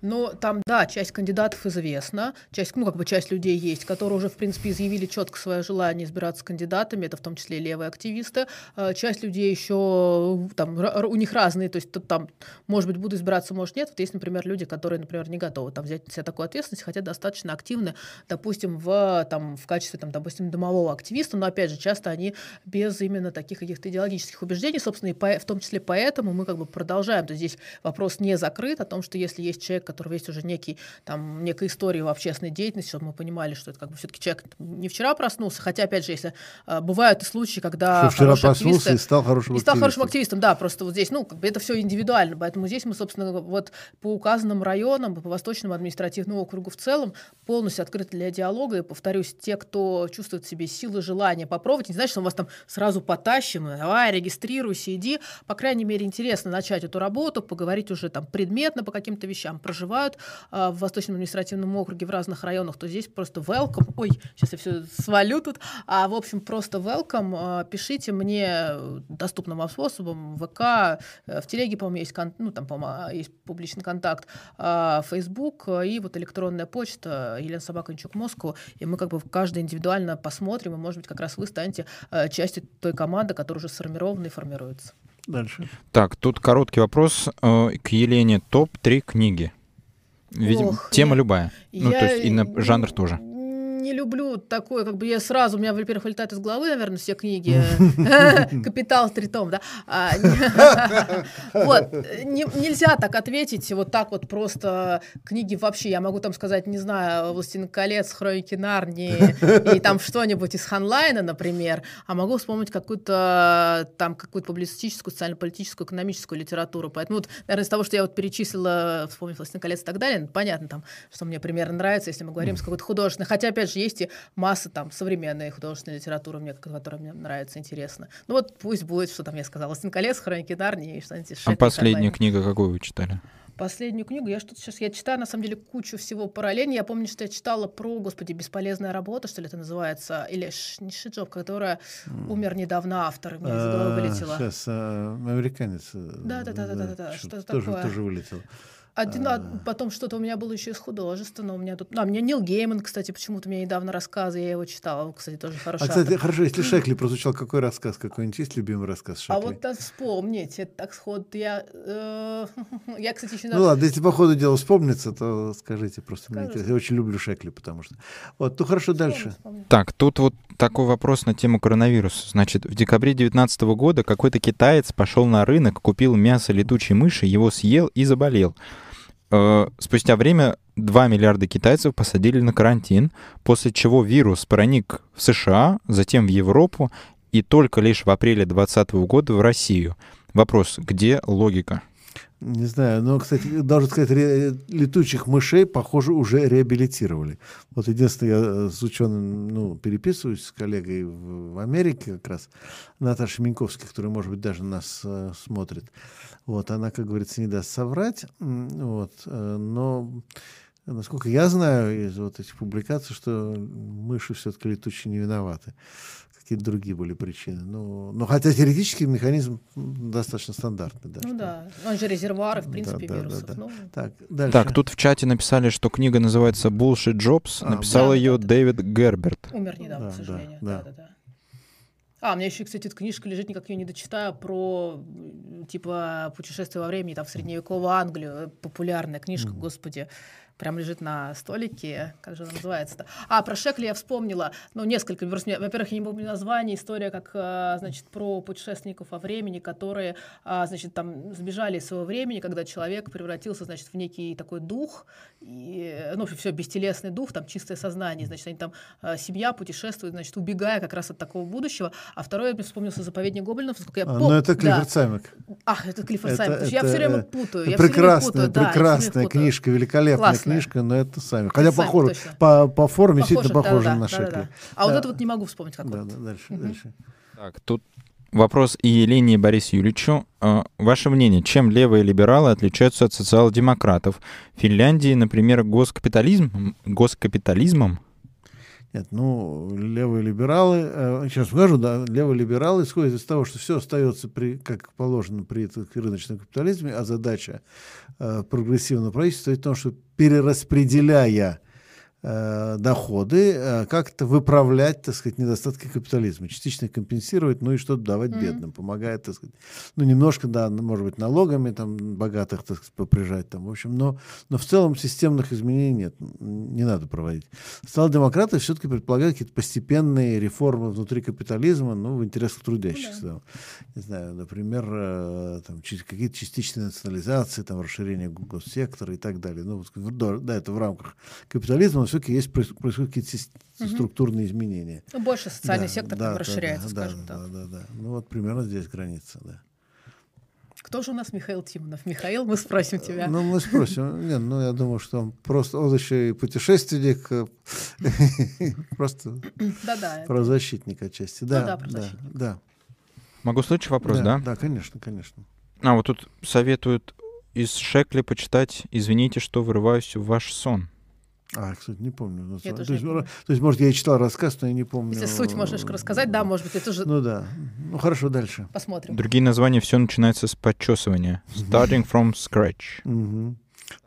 Ну, там, да, часть кандидатов известна, часть, ну, как бы часть людей есть, которые уже, в принципе, изъявили четко свое желание избираться кандидатами, это в том числе левые активисты. Э, Часть людей еще, там, у них разные, то есть там, может быть, будут избираться, может, нет. Вот есть, например, люди, которые, например, не готовы там взять на себя такую ответственность, хотя достаточно активны, допустим, в, там, в качестве, там, допустим, домового активиста, но, опять же, часто они без именно таких каких-то идеологических убеждений, собственно, и по- в том числе поэтому мы как бы продолжаем. То есть здесь вопрос не закрыт о том, что если есть человек, которого есть уже некий, там, некая история в общественной деятельности, чтобы мы понимали, что это как бы все-таки человек не вчера проснулся, хотя, опять же, если а, бывают и случаи, когда Что вчера проснулся и стал хорошим и стал хорошим активистом. активистом, да, просто вот здесь, ну, как бы это все индивидуально, поэтому здесь мы, собственно, вот по указанным районам, по Восточному административному округу в целом полностью открыты для диалога, и, повторюсь, те, кто чувствует в себе силы, желание попробовать, не значит, что мы вас там сразу потащим, давай, регистрируйся, иди, по крайней мере, интересно начать эту работу, поговорить уже там предметно по каким-то вещам, проживают а, в Восточном административном округе в разных районах, то здесь просто welcome, ой, сейчас я все свалю тут, а, в общем, просто welcome, а, пишите мне э, доступным вам способом, ВК, э, в телеге, по-моему, есть, кон- ну, там, по-моему, есть публичный контакт, а, Facebook э, и вот электронная почта Елена Собакончук Москву, и мы как бы каждый индивидуально посмотрим, и, может быть, как раз вы станете э, частью той команды, которая уже сформирована и формируется. Дальше. Так, тут короткий вопрос э, к Елене. Топ-3 книги. Видимо, Ох, тема я- любая. Ну, то Я, есть и на жанр тоже. Не люблю такое, как бы я сразу, у меня, во-первых, вылетает из головы, наверное, все книги. [laughs] Капитал три том, да. А, [laughs] вот, нельзя так ответить, вот так вот просто книги вообще, я могу там сказать, не знаю, «Властелин колец», «Хроники Нарнии» и там что-нибудь из Ханлайна, например, а могу вспомнить какую-то там какую-то публицистическую, социально-политическую, экономическую литературу. Поэтому, вот, наверное, из того, что я вот перечислила, вспомнив «Властелин колец» и так далее, ну, понятно там, что мне примерно нравится, если мы говорим с какой-то художественной. Хотя, опять же, есть и масса там современной художественной литературы, мне, которая мне нравится, интересно. Ну вот пусть будет, что там я сказала, «Властелин колец», «Хроники Нарнии» и что-нибудь А последняя книга какую вы читали? Последнюю книгу я что-то сейчас я читаю на самом деле кучу всего параллельно. Я помню, что я читала про, господи, бесполезная работа, что ли это называется, или не Шиджоп, которая умер недавно автор, мне из головы вылетела. Сейчас а, американец. Да, да, да, да, да, да, что-то такое. Тоже вылетело. Один, а, потом что-то у меня было еще из художественного. У меня тут. А, у меня Нил Гейман, кстати, почему-то мне недавно рассказы, я его читала. Кстати, тоже хороший. А, кстати, автор. хорошо, если [clears throat] Шекли прозвучал, какой рассказ, какой-нибудь есть любимый рассказ Шекли? А вот так вспомнить, это так сход. Я, э, [laughs] я, кстати, еще... Ну ладно, если по ходу дела вспомнится, то скажите просто. Мне Я очень люблю Шекли, потому что... Вот, ну хорошо, вспомню, дальше. Вспомню. Так, тут вот такой вопрос на тему коронавируса. Значит, в декабре 2019 года какой-то китаец пошел на рынок, купил мясо летучей мыши, его съел и заболел. Э, спустя время 2 миллиарда китайцев посадили на карантин, после чего вирус проник в США, затем в Европу и только лишь в апреле 2020 года в Россию. Вопрос, где логика? Не знаю, но, кстати, должен сказать, летучих мышей, похоже, уже реабилитировали. Вот единственное, я э, с ученым ну, переписываюсь с коллегой в Америке как раз, Наташей Миньковской, которая, может быть, даже нас э, смотрит. Вот, она, как говорится, не даст соврать. Вот, э, но насколько я знаю из вот этих публикаций, что мыши все-таки летучие не виноваты какие-то другие были причины. Но, но хотя теоретически механизм достаточно стандартный. Да, ну что... да, он же резервуары, в принципе, да, вирусов. Да, да, да. Ну... Так, дальше. так, тут в чате написали, что книга называется «Bullshit Jobs». А, Написал да, ее да, Дэвид да. Герберт. Умер недавно, да, к сожалению. Да, да. Да, да, А, у меня еще, кстати, эта книжка лежит, никак ее не дочитаю, про, типа, путешествие во времени, там, в средневековую Англию, популярная книжка, mm. господи прям лежит на столике. Как же она называется-то? А, про Шекли я вспомнила. Ну, несколько. Во-первых, я не помню название. История, как, э, значит, про путешественников во времени, которые, а, значит, там сбежали из своего времени, когда человек превратился, значит, в некий такой дух, и, ну, все, бестелесный дух, там, чистое сознание. Значит, они там, э, семья путешествует, значит, убегая как раз от такого будущего. А второе, мне вспомнился заповедник Гоблинов, насколько я помню. А, ну, это Клиффорд да. Саймак. Ах, это Клиффорд Саймак. Я все время путаю. Прекрасная, прекрасная книжка, великолепная Книжка, но это сами. Хотя сами, похоже, по, по форме похоже, действительно похоже да, на да, Шекли. Да, да. А да. вот это вот не могу вспомнить какой. Да, да, дальше, угу. дальше. Так, тут вопрос и Елене и Борису Юличу. А, ваше мнение, чем левые либералы отличаются от социал-демократов? В Финляндии, например, госкапитализм, госкапитализмом нет, ну, левые либералы, э, сейчас скажу, да, левые либералы исходят из того, что все остается, при, как положено при рыночном капитализме, а задача э, прогрессивного правительства в том, что перераспределяя доходы, э, как-то выправлять, так сказать, недостатки капитализма, частично компенсировать, ну и что-то давать mm-hmm. бедным, помогает, так сказать, ну немножко, да, может быть, налогами там богатых, так сказать, поприжать там, в общем, но, но в целом системных изменений нет, не надо проводить. Социал-демократы все-таки предполагают какие-то постепенные реформы внутри капитализма, ну, в интересах трудящихся. Mm-hmm. Не знаю, например, э, там, какие-то частичные национализации, там, расширение госсектора и так далее. Ну, да, это в рамках капитализма, все-таки есть, происходят какие-то угу. структурные изменения. Ну, больше социальный да, сектор да, расширяется, да, скажем да, так. Да, да, да. Ну, вот примерно здесь граница, да. Кто же у нас Михаил Тимонов? Михаил, мы спросим тебя. Ну, мы спросим. [laughs] Нет, ну, я думаю, что он просто, он еще и путешественник, э, [laughs] просто правозащитник отчасти. Да, да. Да. Могу слышать вопрос, да? Да, конечно, конечно. А, вот тут советуют из Шекли почитать «Извините, что вырываюсь в ваш сон». А, кстати, не помню. Ну, я то, есть, помню. то есть, может, я и читал рассказ, но я не помню. Если суть можешь рассказать, да, может быть, это тоже... Ну да. Ну хорошо, дальше. Посмотрим. Другие названия все начинается с подчесывания. Starting from scratch.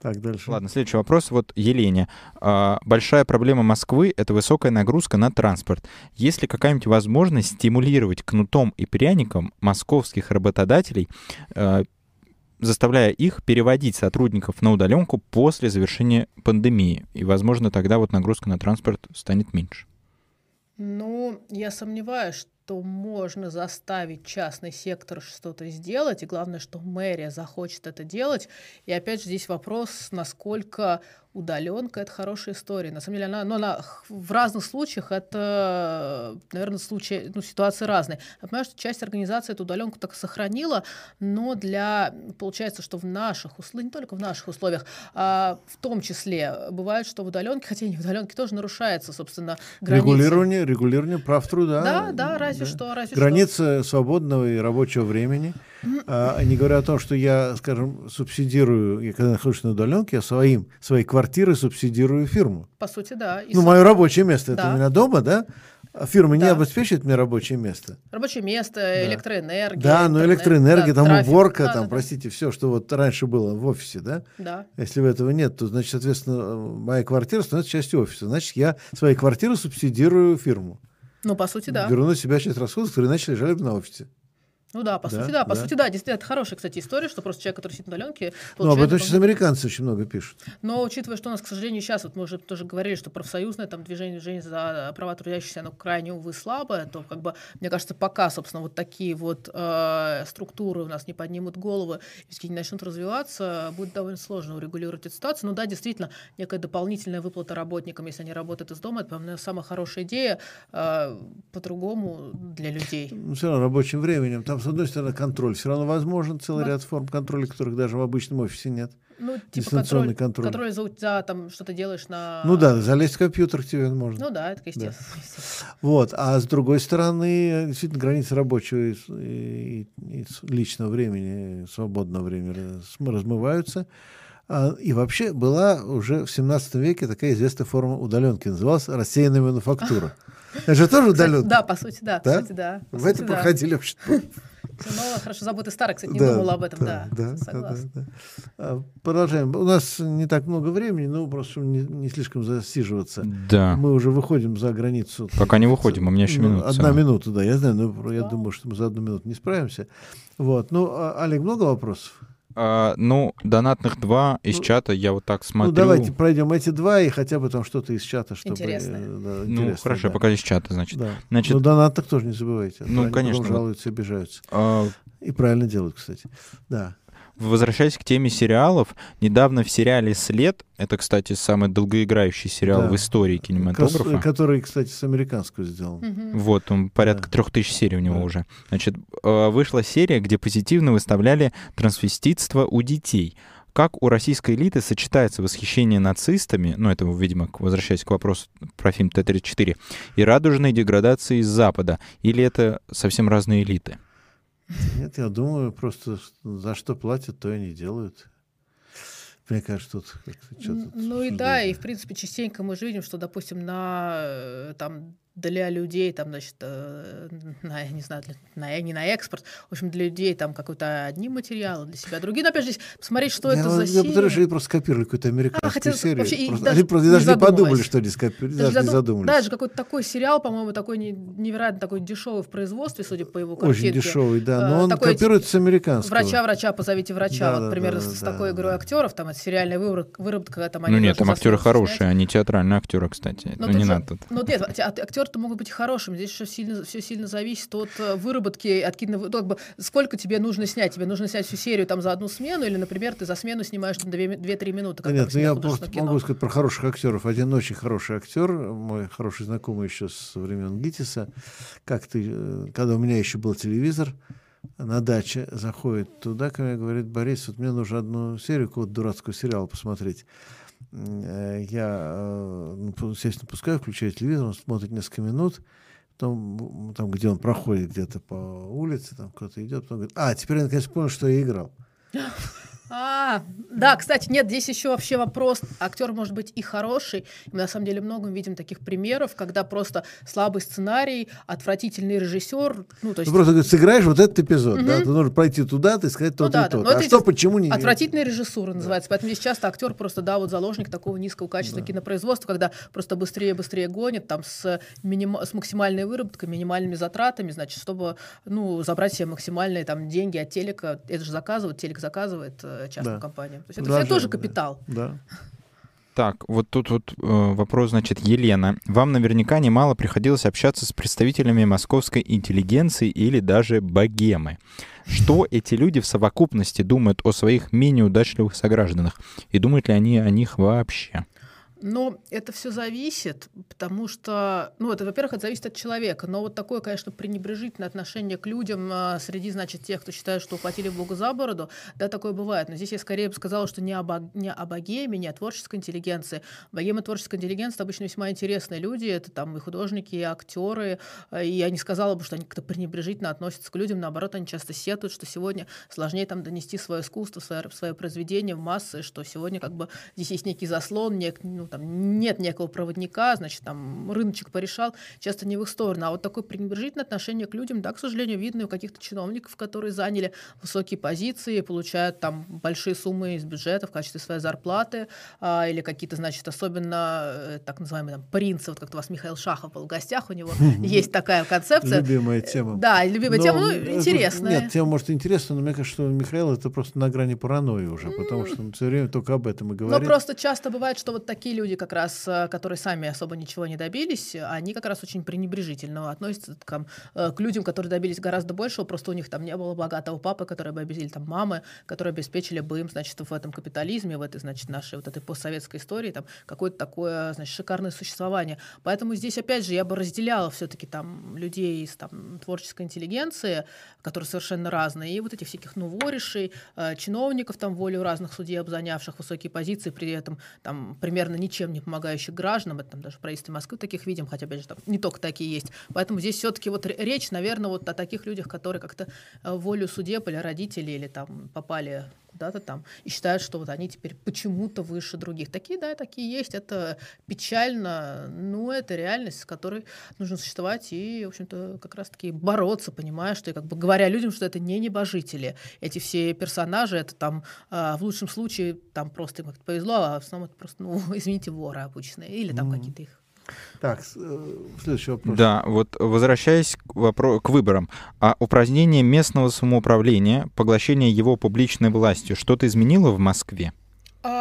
Так, дальше. Ладно, следующий вопрос. Вот Елене. А, большая проблема Москвы — это высокая нагрузка на транспорт. Есть ли какая-нибудь возможность стимулировать кнутом и пряником московских работодателей а, заставляя их переводить сотрудников на удаленку после завершения пандемии. И, возможно, тогда вот нагрузка на транспорт станет меньше. Ну, я сомневаюсь, что можно заставить частный сектор что-то сделать, и главное, что мэрия захочет это делать. И опять же здесь вопрос, насколько удаленка это хорошая история. На самом деле, она, но она в разных случаях это, наверное, случаи, ну, ситуации разные. Я понимаю, что часть организации эту удаленку так сохранила, но для, получается, что в наших условиях, не только в наших условиях, а в том числе бывает, что в удаленке, хотя и не в удаленке, тоже нарушается, собственно, граница. Регулирование, регулирование прав труда. Да, да, разве да. что. Разве Граница что. свободного и рабочего времени. А, не говоря о том, что я, скажем, субсидирую, я когда нахожусь на удаленке, я своим, своей квартиры субсидирую фирму. По сути, да. И ну, мое рабочее место, да. это у меня дома, да? А фирма да. не обеспечивает мне рабочее место. Рабочее место, да. электроэнергия. Да, но электроэнергия, да, там трафик. уборка, да, там, да, простите, все, что вот раньше было в офисе, да? Да. Если этого нет, то, значит, соответственно, моя квартира становится частью офиса. Значит, я своей квартиры субсидирую фирму. Ну, по сути, да. Беру на себя часть расходов, которые иначе лежали на офисе. Ну да, по да, сути, да, по да. сути, да, действительно, это хорошая, кстати, история, что просто человек, который сидит на удаленке... Ну, об этом сейчас американцы очень много пишут. Но учитывая, что у нас, к сожалению, сейчас, вот мы уже тоже говорили, что профсоюзное там движение, движение за права трудящихся, оно крайне, увы, слабое, то, как бы, мне кажется, пока, собственно, вот такие вот э, структуры у нас не поднимут головы, если не начнут развиваться, будет довольно сложно урегулировать эту ситуацию. Ну да, действительно, некая дополнительная выплата работникам, если они работают из дома, это, по-моему, самая хорошая идея э, по-другому для людей. Ну, все равно рабочим временем. Там, с одной стороны, контроль все равно возможен, целый да. ряд форм контроля, которых даже в обычном офисе нет. Ну, типа контроль, контроль. Контроль за, за там что-то делаешь на... Ну да, залезть в компьютер тебе можно. Ну да, это естественно. Да. Вот, а с другой стороны, действительно, границы рабочего и, и, и личного времени, свободного времени размываются. А, и вообще была уже в 17 веке такая известная форма удаленки, называлась рассеянная мануфактура. Это [laughs] же тоже удаленка. Да, по сути, да. По сути, да. В это проходили общество. [laughs] Новое, хорошо забытый старый, кстати, не да, думала об этом, да, да, да согласна. Да, да. А, продолжаем. У нас не так много времени, но просто чтобы не, не слишком засиживаться. Да. Мы уже выходим за границу. Пока не выходим, у меня еще ну, минута. Одна минута, да, я знаю, но я думаю, что мы за одну минуту не справимся. Вот. Ну, а, Олег, много вопросов? А, ну, донатных два из ну, чата я вот так смотрю. Ну, давайте пройдем эти два и хотя бы там что-то из чата, чтобы... Интересно. Э, да, ну, хорошо, да. пока из чата, значит. Да. значит Но донатных тоже не забывайте. Ну, Они конечно. жалуются, обижаются. А... И правильно делают, кстати. Да. Возвращаясь к теме сериалов, недавно в сериале «След», это, кстати, самый долгоиграющий сериал да. в истории кинематографа. Который, кстати, с американского сделан. Угу. Вот, он порядка да. трех тысяч серий у него да. уже. Значит, э, вышла серия, где позитивно выставляли трансвеститство у детей как у российской элиты сочетается восхищение нацистами, ну, это, видимо, возвращаясь к вопросу про фильм Т-34, и радужной деградации из Запада? Или это совсем разные элиты? Нет, я думаю, просто за что платят, то и не делают. Мне кажется, тут что-то... Ну и да, и в принципе частенько мы же видим, что, допустим, на э, там для людей, там, значит, э, [laughs] на, не знаю, для, на, не на экспорт, в общем, для людей там какой-то одни материалы, для себя другие. Но опять же, здесь посмотреть, что я, это за я серия. Я подозреваю, что они просто скопировали какую-то американскую а, хотя, серию. Вообще, просто, даже, они просто даже не подумали, что они скопировали, даже, даже не задумались. Даже какой-то такой сериал, по-моему, такой невероятно такой дешевый в производстве, судя по его картинке. Очень дешевый, да, но он такой, копируется с американского. Врача, врача, позовите врача, да, вот да, примерно да, с да, такой игрой да. актеров, там это сериальная выработка, когда там они Ну нет, там актеры хорошие, они театральные актеры, кстати. Ну не надо. Ну нет, актеры-то могут быть хорошие, хорошим. Здесь все сильно, все сильно зависит от э, выработки, от кино, ну, как бы, сколько тебе нужно снять. Тебе нужно снять всю серию там за одну смену, или, например, ты за смену снимаешь там 2-3 минуты. Как Нет, ну, я просто кино. могу сказать про хороших актеров. Один очень хороший актер, мой хороший знакомый еще с времен Гитиса, как ты, э, когда у меня еще был телевизор, на даче заходит туда, ко мне говорит, Борис, вот мне нужно одну серию какого-то дурацкого сериала посмотреть. Э, я, ну, естественно, пускаю, включаю телевизор, он смотрит несколько минут, Потом, там, где он проходит где-то по улице, там кто-то идет, потом говорит, а, теперь я наконец понял, что я играл. [laughs] А, да, кстати, нет, здесь еще вообще вопрос. Актер может быть и хороший. Мы на самом деле много видим таких примеров, когда просто слабый сценарий, отвратительный режиссер. Ну, то есть... Ты просто говоришь, сыграешь вот этот эпизод, угу. да, ты должен пройти туда, ты сказать тот ну, да, и тот. Да. А что, почему не... Отвратительная режиссура называется. Да. Поэтому здесь часто актер просто, да, вот заложник такого низкого качества да. кинопроизводства, когда просто быстрее-быстрее гонит, там, с, миним... с максимальной выработкой, минимальными затратами, значит, чтобы, ну, забрать себе максимальные там деньги от телека. Это же заказывают, телек заказывает э, частным да. компаниям. То есть это все тоже капитал. Да. Так, вот тут вот э, вопрос, значит, Елена. Вам наверняка немало приходилось общаться с представителями московской интеллигенции или даже богемы. Что эти люди в совокупности думают о своих менее удачливых согражданах? И думают ли они о них вообще? Но это все зависит, потому что, ну, это, во-первых, это зависит от человека, но вот такое, конечно, пренебрежительное отношение к людям а, среди, значит, тех, кто считает, что ухватили Бога за бороду, да, такое бывает. Но здесь я скорее бы сказала, что не об, не о богеме, не о творческой интеллигенции. Богема творческая интеллигенция — обычно весьма интересные люди, это там и художники, и актеры, а, и я не сказала бы, что они как-то пренебрежительно относятся к людям, наоборот, они часто сетуют, что сегодня сложнее там донести свое искусство, свое, свое произведение в массы, что сегодня как бы здесь есть некий заслон, нек, ну, там нет некого проводника, значит, там рыночек порешал, часто не в их сторону. А вот такое пренебрежительное отношение к людям, да, к сожалению, видно у каких-то чиновников, которые заняли высокие позиции, получают там большие суммы из бюджета в качестве своей зарплаты, а, или какие-то, значит, особенно э, так называемые там принцы, вот как-то у вас Михаил Шахов был в гостях, у него есть такая концепция. Любимая тема. Да, любимая тема, ну, интересная. Нет, тема может интересна, но мне кажется, что Михаил это просто на грани паранойи уже, потому что он все время только об этом и говорит. Но просто часто бывает, что вот такие люди, как раз, э, которые сами особо ничего не добились, они как раз очень пренебрежительно относятся к, э, к людям, которые добились гораздо большего, просто у них там не было богатого папы, которые бы обезили там мамы, которые обеспечили бы им, значит, в этом капитализме, в этой, значит, нашей вот этой постсоветской истории там какое-то такое, значит, шикарное существование. Поэтому здесь, опять же, я бы разделяла все-таки там людей из там творческой интеллигенции, которые совершенно разные, и вот этих всяких, ну, воришей, э, чиновников там волю разных судеб, занявших высокие позиции, при этом там примерно ничем не помогающих гражданам, это там даже в правительстве Москвы таких видим, хотя, опять же, там не только такие есть. Поэтому здесь все-таки вот речь, наверное, вот о таких людях, которые как-то э, волю судеб или родителей, или там попали куда-то там и считают, что вот они теперь почему-то выше других. Такие, да, такие есть. Это печально, но это реальность, с которой нужно существовать и, в общем-то, как раз-таки бороться, понимая, что, и как бы говоря людям, что это не небожители. Эти все персонажи, это там а, в лучшем случае там просто им повезло, а в основном это просто, ну, [laughs] извините, воры обычные или там mm-hmm. какие-то их так, э, следующий вопрос. Да, вот возвращаясь к, вопро- к выборам. А упразднение местного самоуправления, поглощение его публичной властью что-то изменило в Москве?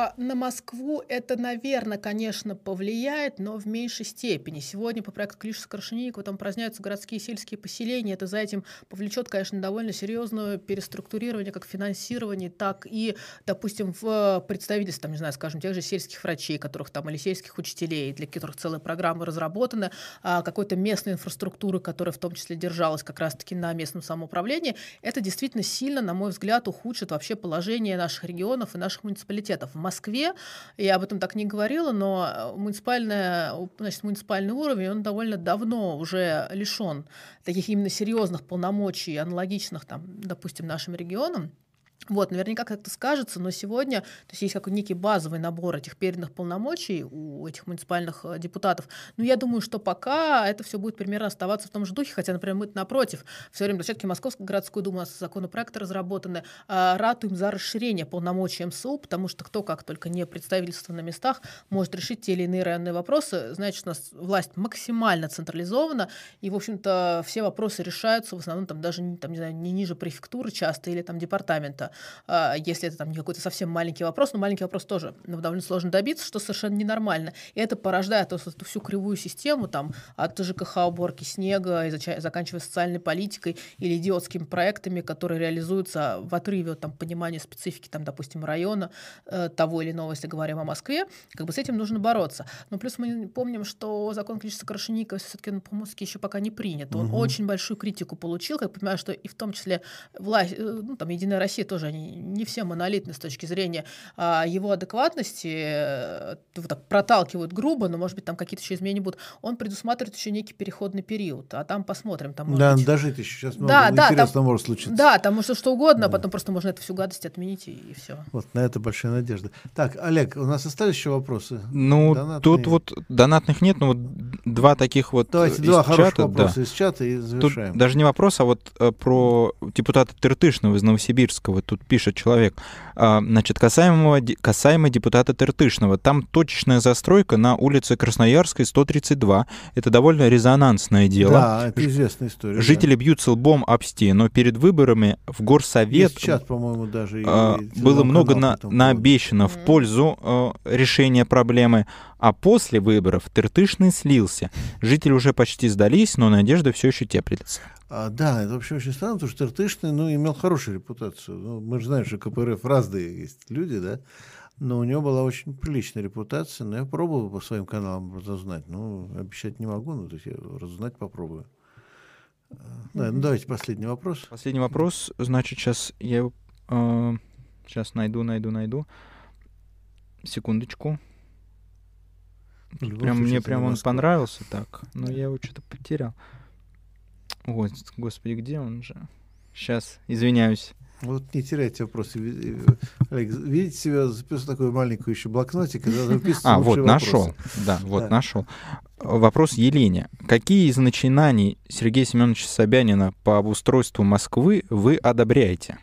А на Москву это, наверное, конечно, повлияет, но в меньшей степени. Сегодня по проекту Клишеса Крашенинникова там празднуются городские и сельские поселения. Это за этим повлечет, конечно, довольно серьезное переструктурирование как финансирование, так и, допустим, в представительстве, там, не знаю, скажем, тех же сельских врачей, которых там, или сельских учителей, для которых целые программы разработаны, а какой-то местной инфраструктуры, которая в том числе держалась как раз-таки на местном самоуправлении, это действительно сильно, на мой взгляд, ухудшит вообще положение наших регионов и наших муниципалитетов в Москве, я об этом так не говорила, но э, муниципальная, значит, муниципальный уровень, он довольно давно уже лишен таких именно серьезных полномочий, аналогичных, там, допустим, нашим регионам. Вот, наверняка как-то скажется, но сегодня то есть есть какой некий базовый набор этих переданных полномочий у этих муниципальных э, депутатов. Но я думаю, что пока это все будет примерно оставаться в том же духе, хотя, например, мы напротив, все время площадке Московской городской думы у нас законопроекты разработаны, а, ратуем за расширение полномочий МСУ, потому что кто как только не представительство на местах может решить те или иные районные вопросы, значит, у нас власть максимально централизована, и, в общем-то, все вопросы решаются в основном там даже там, не, знаю, не ниже префектуры часто или там департамента. А, если это там не какой-то совсем маленький вопрос, но маленький вопрос тоже довольно сложно добиться, что совершенно ненормально. И это порождает эту, эту всю кривую систему там, от ЖКХ уборки снега и заканчивая социальной политикой или идиотскими проектами, которые реализуются в отрыве от там, понимания специфики, там, допустим, района э, того или иного, если говорим о Москве, как бы с этим нужно бороться. Но плюс мы помним, что закон количества Крашенникова все-таки на Поморске еще пока не принят. Он угу. очень большую критику получил, как понимаю, что и в том числе власть, э, ну, там, Единая Россия тоже тоже они не все монолитны с точки зрения а, его адекватности, э, вот так проталкивают грубо, но, может быть, там какие-то еще изменения будут. Он предусматривает еще некий переходный период, а там посмотрим. Там, да, быть... дожить еще сейчас много да, да, интересного там, может случиться. Да, там может что угодно, а потом просто можно эту всю гадость отменить и, и все. Вот, на это большая надежда. Так, Олег, у нас остались еще вопросы? Ну, Донатные. тут вот донатных нет, но вот два таких вот Давайте из два хороших чата, вопроса да. из чата и Тут завершаем. даже не вопрос, а вот э, про депутата Тыртышного из Новосибирского. Тут пишет человек. А, значит, касаемо, касаемо депутата Тыртышного. Там точечная застройка на улице Красноярской, 132. Это довольно резонансное дело. Да, это известная история. да. Жители бьются лбом об стену. Перед выборами в горсовет Есть чат, по-моему, даже. а, было много на, наобещано в пользу э, решения проблемы, а после выборов Тыртышный слился. Жители уже почти сдались, но надежда все еще теплится. А, да, это вообще очень странно, потому что Тыртышный, ну, имел хорошую репутацию. Ну, мы же знаем, что КПРФ разные есть люди, да, но у него была очень приличная репутация. Но я пробовал по своим каналам разузнать. Ну, обещать не могу, но то есть я разузнать попробую. А, Да, ну давайте последний вопрос. Последний вопрос, значит, сейчас я его, сейчас найду, найду, найду. Секундочку. Прям мне прям он понравился так, но я его что-то потерял. Ой, господи, где он же? Сейчас, извиняюсь. Вот не теряйте вопросы. Э, Олег, видите себя, записал такой маленький еще блокнотик, когда записывается А, вот, лучшие нашел. вопросы. Да, вот, Да. нашел. Вопрос Елене. Какие из начинаний Сергея Семеновича Собянина по обустройству Москвы вы одобряете?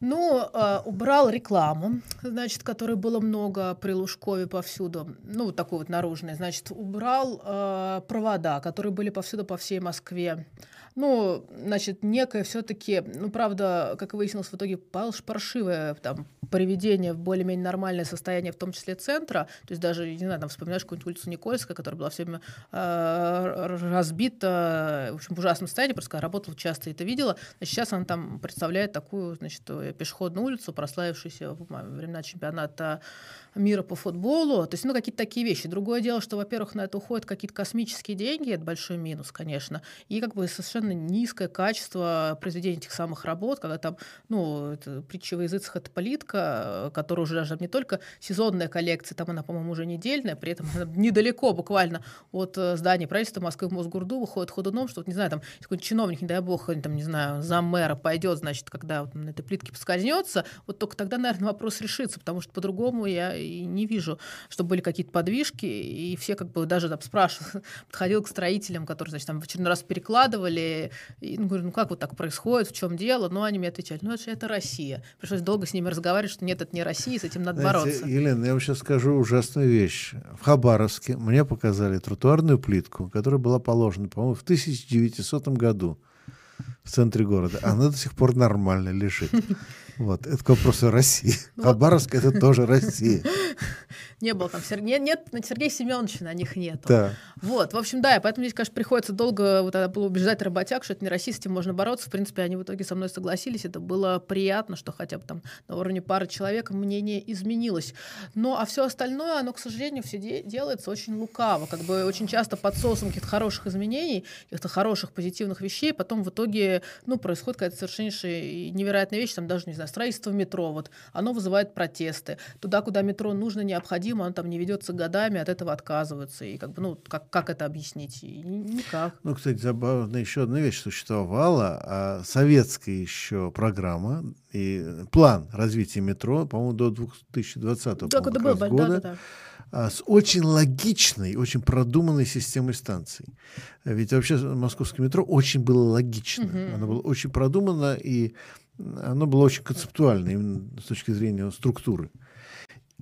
Ну, э, убрал рекламу, значит, которой было много при Лужкове повсюду, ну, вот такой вот наружный, значит, убрал э, провода, которые были повсюду по всей Москве. Ну, значит, некое все-таки, ну, правда, как выяснилось в итоге, паршивое там приведение в более-менее нормальное состояние, в том числе центра. То есть даже, не знаю, там вспоминаешь какую-нибудь улицу Никольская, которая была все время э, разбита, в общем, в ужасном состоянии, просто работала часто это видела. Значит, сейчас она там представляет такую, значит, пешеходную улицу, прославившуюся во времена чемпионата мира по футболу. То есть, ну, какие-то такие вещи. Другое дело, что, во-первых, на это уходят какие-то космические деньги, это большой минус, конечно, и как бы совершенно низкое качество произведения этих самых работ, когда там, ну, это притча во языцах, это политика, э, которая уже даже не только сезонная коллекция, там она, по-моему, уже недельная, при этом недалеко буквально от э, здания правительства Москвы в Мосгордуму ходит ходуном, что, вот, не знаю, там, какой-нибудь чиновник, не дай бог, там, не знаю, зам мэра пойдет, значит, когда вот на этой плитке поскользнется, вот только тогда, наверное, вопрос решится, потому что по-другому я и не вижу, чтобы были какие-то подвижки, и все как бы даже там спрашивали, [laughs] подходил к строителям, которые, значит, там в очередной раз перекладывали, и, ну, говорю, ну как вот так происходит, в чем дело? Ну, они мне отвечали, ну, это же это Россия. Пришлось долго с ними разговаривать, что нет, это не Россия, с этим надо Знаете, бороться. Елена, я вам сейчас скажу ужасную вещь. В Хабаровске мне показали тротуарную плитку, которая была положена, по-моему, в 1900 году в центре города. Она до сих пор нормально лежит. [laughs] Вот, это к вопросу России. Ну, Хабаровск — это тоже Россия. [laughs] Не было там Сер- нет, нет, на Сергея Семеновича на них нету. Да. Вот, в общем, да, и поэтому здесь, конечно, приходится долго вот это было убеждать работяг, что это не этим можно бороться. В принципе, они в итоге со мной согласились. Это было приятно, что хотя бы там на уровне пары человек мнение изменилось. Ну, а все остальное, оно, к сожалению, все де- делается очень лукаво. Как бы очень часто под соусом каких-то хороших изменений, каких-то хороших позитивных вещей, потом в итоге, ну, происходит какая-то совершеннейшая невероятная вещь, там даже, не знаю, строительство метро, вот, оно вызывает протесты. Туда, куда метро нужно, необходимо, оно там не ведется годами, от этого отказываются. И как бы, ну, как, как это объяснить? И ни- никак. Ну, кстати, забавно, еще одна вещь существовала, а советская еще программа и план развития метро, по-моему, до 2020 Так это было, да, года, да, да. а, с очень логичной, очень продуманной системой станций. Ведь вообще московское метро очень было логично. Мгм. Оно было очень продумано, и оно было очень концептуально именно с точки зрения структуры.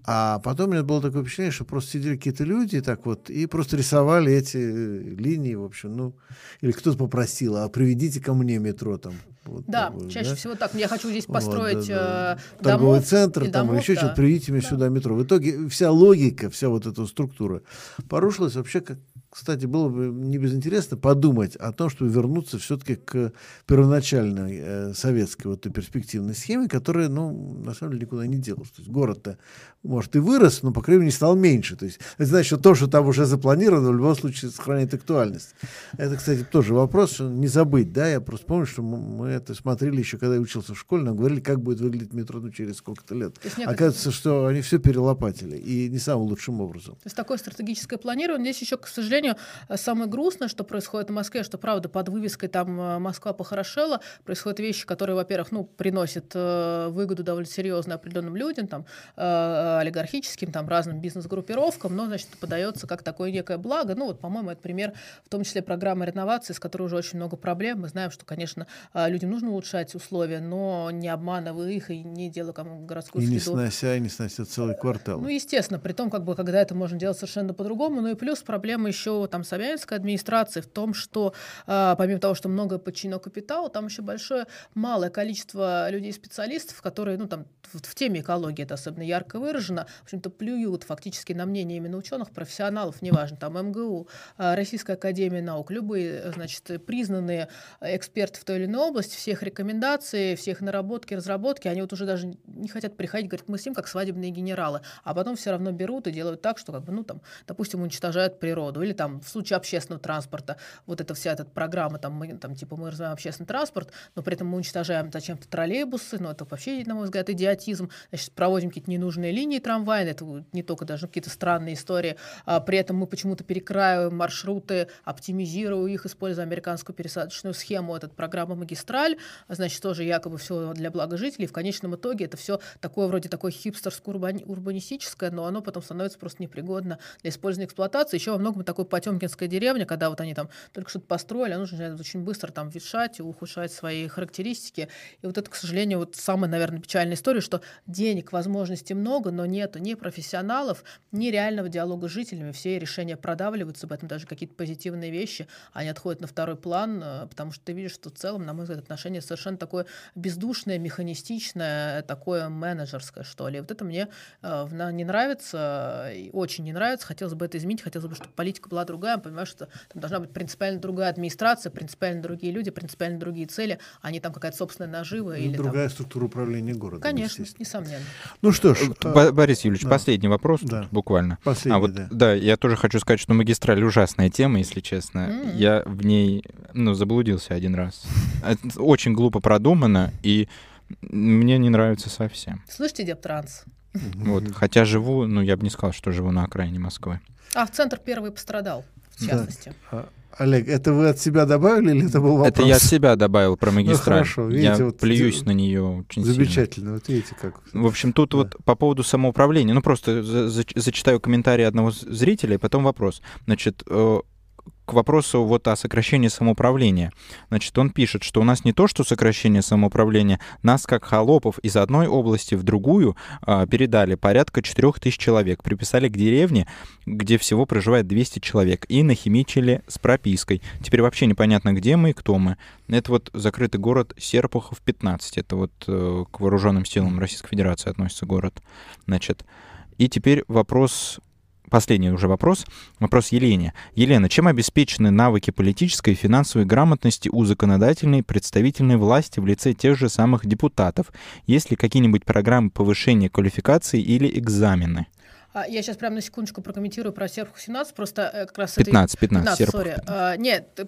А потом у меня было такое впечатление, что просто сидели какие-то люди так вот и просто рисовали эти э, линии, в общем, ну, или кто-то попросил, а приведите ко мне метро там. Вот, Да, такое, чаще да? всего так. Я хочу здесь Вот, построить да, да. э, торговый домов центр или там, домов, еще да. что-то, приведите мне Да. сюда метро. В итоге вся логика, вся вот эта структура порушилась вообще как кстати, было бы не безинтересно подумать о том, чтобы вернуться все-таки к первоначальной э, советской вот перспективной схеме, которая, ну, на самом деле, никуда не делась. То есть город-то, может, и вырос, но, по крайней мере, не стал меньше. То есть это значит, что то, что там уже запланировано, в любом случае сохраняет актуальность. Это, кстати, тоже вопрос, не забыть, да, я просто помню, что мы это смотрели еще, когда я учился в школе, нам говорили, как будет выглядеть метро ну, через сколько-то лет. Оказывается, что они все перелопатили, и не самым лучшим образом. То есть такое стратегическое планирование. Здесь еще, к сожалению, самое грустное, что происходит в Москве, что, правда, под вывеской там э, «Москва похорошела» происходят вещи, которые, во-первых, ну, приносят э, выгоду довольно серьезно определенным людям, там, э, олигархическим, там, разным бизнес-группировкам, но, значит, подается как такое некое благо. Ну, вот, по-моему, это пример, в том числе программы реновации, с которой уже очень много проблем. Мы знаем, что, конечно, людям нужно улучшать условия, но не обманывая их и не делая кому городскую и не снося, и не снося целый квартал. Ну, естественно, при том, как бы, когда это можно делать совершенно по-другому. Ну и плюс проблема еще там Собянинской администрации в том, что э, помимо того, что много подчинено капиталу, там еще большое, малое количество людей-специалистов, которые, ну, там, в, в теме экологии это особенно ярко выражено, в общем-то, плюют фактически на мнение именно ученых, профессионалов, неважно, там, МГУ, э, Российская Академия Наук, любые, значит, признанные эксперты в той или иной области, всех рекомендаций, всех наработки, разработки, они вот уже даже не хотят приходить, говорят, мы с ним как свадебные генералы, а потом все равно берут и делают так, что, как бы, ну, там, допустим, уничтожают природу, или там в случае общественного транспорта, вот эта вся эта программа, там, мы, там типа мы развиваем общественный транспорт, но при этом мы уничтожаем зачем-то троллейбусы, ну это вообще, на мой взгляд, идиотизм, значит, проводим какие-то ненужные линии трамвайные, это не только даже какие-то странные истории, а при этом мы почему-то перекраиваем маршруты, оптимизируем их, используя американскую пересадочную схему, этот программа «Магистраль», значит, тоже якобы все для блага жителей, в конечном итоге это все такое вроде такое хипстерско-урбанистическое, но оно потом становится просто непригодно для использования эксплуатации. Еще во многом такой потемкинская деревня, когда вот они там только что-то построили, оно начинает очень быстро там ветшать ухудшать свои характеристики. И вот это, к сожалению, вот самая, наверное, печальная история, что денег, возможностей много, но нету ни профессионалов, ни реального диалога с жителями. Все решения продавливаются, об этом даже какие-то позитивные вещи, они отходят на второй план, э, потому что ты видишь, что в целом, на мой взгляд, отношение совершенно такое бездушное, механистичное, такое менеджерское, что ли. Вот это мне э, не нравится, очень не нравится, хотелось бы это изменить, хотелось бы, чтобы политика была другая, понимаешь, что там должна быть принципиально другая администрация, принципиально другие люди, принципиально другие цели, а не там какая-то собственная нажива. Ну, или другая там... структура управления городом. Конечно, несомненно. Ну что ж. Б- Борис Юрьевич, да. последний вопрос да. буквально. Последний, а вот, да. да, я тоже хочу сказать, что магистраль ужасная тема, если честно. Mm-hmm. Я в ней, ну, заблудился один раз. Это очень глупо продумано, и мне не нравится совсем. Слышите, Дептранс? Вот, хотя живу, ну, я бы не сказал, что живу на окраине Москвы. А в центр первый пострадал, в частности. Да. Олег, это вы от себя добавили или это был вопрос? Это я от себя добавил про магистраль. Ну, хорошо, видите, я вот плююсь на нее очень Замечательно, сильно. вот видите как. В общем, тут да. вот по поводу самоуправления, ну просто зачитаю комментарий одного зрителя, и потом вопрос. Значит, э, к вопросу вот о сокращении самоуправления. Значит, он пишет, что у нас не то, что сокращение самоуправления, нас как холопов из одной области в другую э, передали порядка 4000 человек, приписали к деревне, где всего проживает 200 человек, и нахимичили с пропиской. Теперь вообще непонятно, где мы и кто мы. Это вот закрытый город Серпухов 15, это вот э, к вооруженным силам Российской Федерации относится город. Значит, и теперь вопрос последний уже вопрос. Вопрос Елене. Елена, чем обеспечены навыки политической и финансовой грамотности у законодательной представительной власти в лице тех же самых депутатов? Есть ли какие-нибудь программы повышения квалификации или экзамены? А, я сейчас прямо на секундочку прокомментирую про Серпухов 17, просто э, как раз 15, 15, 15 сори. А, нет,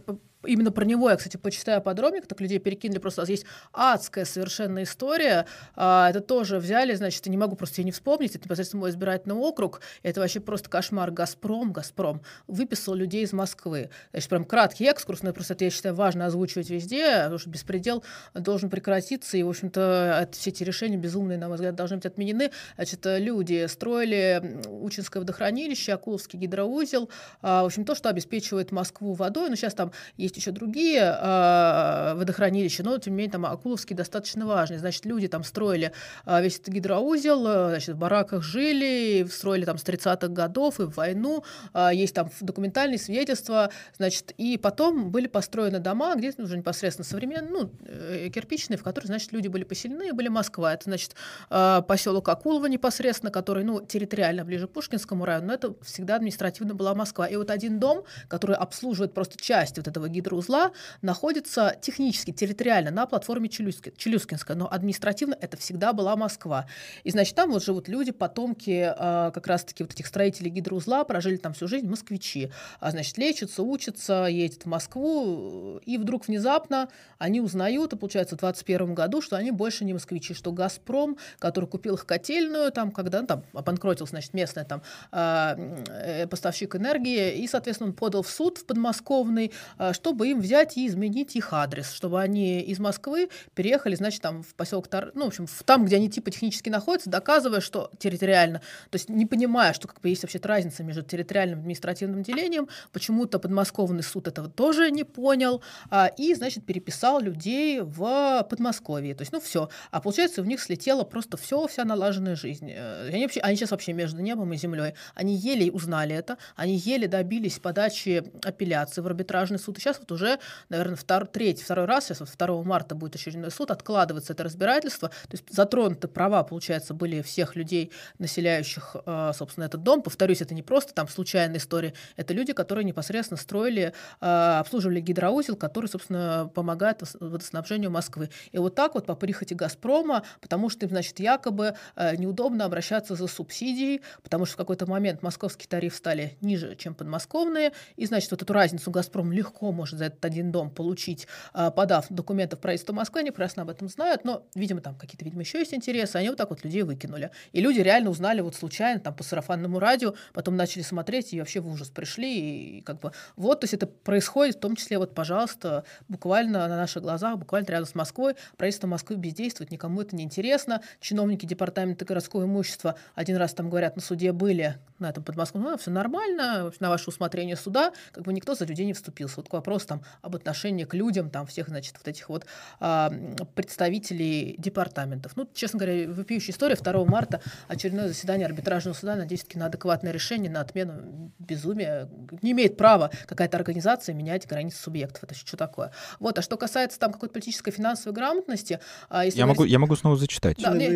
именно про него я, кстати, почитаю подробнее, так людей перекинули, просто у нас есть адская совершенно история, а, это тоже взяли, значит, я не могу просто ее не вспомнить, это непосредственно мой избирательный округ, это вообще просто кошмар, Газпром, Газпром выписал людей из Москвы, значит, прям краткий экскурс, но просто это, я считаю, важно озвучивать везде, потому что беспредел должен прекратиться, и, в общем-то, все эти решения безумные, на мой взгляд, должны быть отменены, значит, люди строили Учинское водохранилище, Акуловский гидроузел, а, в общем, то, что обеспечивает Москву водой, но сейчас там есть есть еще другие э, водохранилища, но, тем не менее, там Акуловский достаточно важный. Значит, люди там строили э, весь этот гидроузел, э, значит, в бараках жили, строили там с 30-х годов и в войну. Э, есть там документальные свидетельства, значит, и потом были построены дома, где уже непосредственно современные, ну, э, кирпичные, в которых, значит, люди были поселены, были Москва. Это, значит, э, поселок Акулова непосредственно, который, ну, территориально ближе к Пушкинскому району, но это всегда административно была Москва. И вот один дом, который обслуживает просто часть вот этого гидроузла, находится технически, территориально на платформе Челюски, Челюскинская, но административно это всегда была Москва. И, значит, там вот живут люди, потомки э, как раз-таки вот этих строителей гидроузла, прожили там всю жизнь, москвичи. А, значит, лечатся, учатся, едут в Москву, и вдруг внезапно они узнают, и получается в 2021 году, что они больше не москвичи, что «Газпром», который купил их котельную, там, когда ну, там обанкротился, значит, местный там э, поставщик энергии, и, соответственно, он подал в суд в подмосковный, э, чтобы им взять и изменить их адрес, чтобы они из Москвы переехали, значит, там в поселок, Тар... ну, в общем, в, там, где они типа технически находятся, доказывая, что территориально, то есть не понимая, что как бы есть вообще разница между территориальным административным делением, почему-то подмосковный суд этого тоже не понял, а, и, значит, переписал людей в Подмосковье. То есть, ну, все. А получается, у них слетело просто все, вся налаженная жизнь. Э, они, вообще, они сейчас вообще между небом и землей. Они еле узнали это, они еле добились подачи апелляции в арбитражный суд. И сейчас вот уже, наверное, втор, третий, второй раз, сейчас вот 2 марта будет очередной суд, откладывается это разбирательство. То есть затронуты права, получается, были всех людей, населяющих, э, собственно, этот дом. Повторюсь, это не просто там случайная история, это люди, которые непосредственно строили, э, обслуживали гидроузел, который, собственно, помогает водоснабжению Москвы. И вот так вот по прихоти «Газпрома», потому что им, значит, якобы э, неудобно обращаться за субсидией, потому что в какой-то момент московские тарифы стали ниже, чем подмосковные, и, значит, вот эту разницу «Газпром» легко может за этот один дом получить, подав документы в правительство Москвы, они прекрасно об этом знают, но, видимо, там какие-то, видимо, еще есть интересы, они вот так вот людей выкинули. И люди реально узнали вот случайно, там, по сарафанному радио, потом начали смотреть и вообще в ужас пришли, и как бы вот, то есть это происходит в том числе вот, пожалуйста, буквально на наших глазах, буквально рядом с Москвой, правительство Москвы бездействует, никому это не интересно, чиновники департамента городского имущества один раз там говорят, на суде были, на этом подмосковном, ну, все нормально, на ваше усмотрение суда, как бы никто за людей не вступился. Вот к вопросу там об отношении к людям, там всех, значит, вот этих вот а, представителей департаментов. Ну, честно говоря, вопиющая история. 2 марта очередное заседание арбитражного суда. Надеюсь, таки на адекватное решение, на отмену безумия. Не имеет права какая-то организация менять границы субъектов. Это что такое? Вот. А что касается там какой-то политической финансовой грамотности... А, если я, говорить... могу, я могу снова зачитать. Да, мне...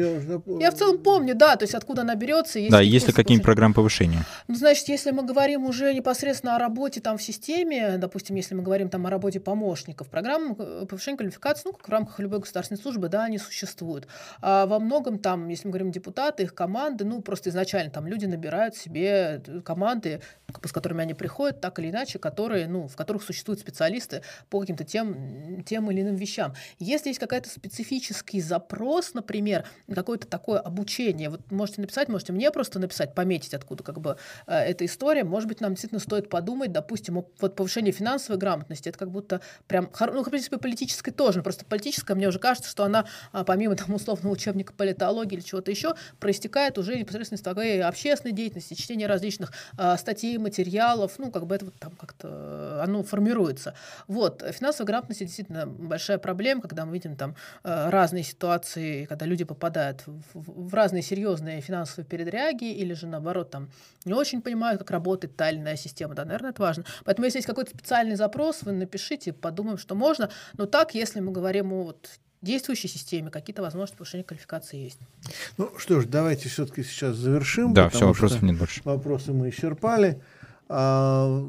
я, в целом помню, да, то есть откуда она берется. Есть да, есть ли какие-нибудь программы повышения? Ну, значит, если мы говорим уже непосредственно о работе там в системе, допустим, если мы говорим там о работе помощников, программы э, повышения квалификации, ну, как в рамках любой государственной службы, да, они существуют. А во многом там, если мы говорим депутаты, их команды, ну, просто изначально там люди набирают себе команды, с которыми они приходят, так или иначе, которые, ну, в которых существуют специалисты по каким-то тем, тем или иным вещам. Если есть какой-то специфический запрос, например, какое-то такое обучение, вот можете написать, можете мне просто написать, пометить, откуда как бы э, эта история, может быть, нам действительно стоит подумать, допустим, о вот повышении финансовой грамотности, это как будто прям, ну, в принципе, политической тоже, просто политическая, мне уже кажется, что она, а, помимо там условного учебника политологии или чего-то еще, проистекает уже непосредственно из твоей общественной деятельности, чтения различных э, статей, материалов, ну, как бы это вот там как-то э, оно формируется. Вот. Финансовая грамотность действительно большая проблема, когда мы видим там э, разные ситуации, когда люди попадают в, в разные серьезные финансовые передряги или же, наоборот, там не очень понимают, как работает та или иная система. Да, наверное, это важно. Поэтому, если есть какой-то специальный запрос, вы напишите, подумаем, что можно. Но так, если мы говорим о вот действующей системе какие-то возможности повышения квалификации есть. Ну что ж, давайте все-таки сейчас завершим. Да, все, вопросов нет больше. Вопросы мы исчерпали. А,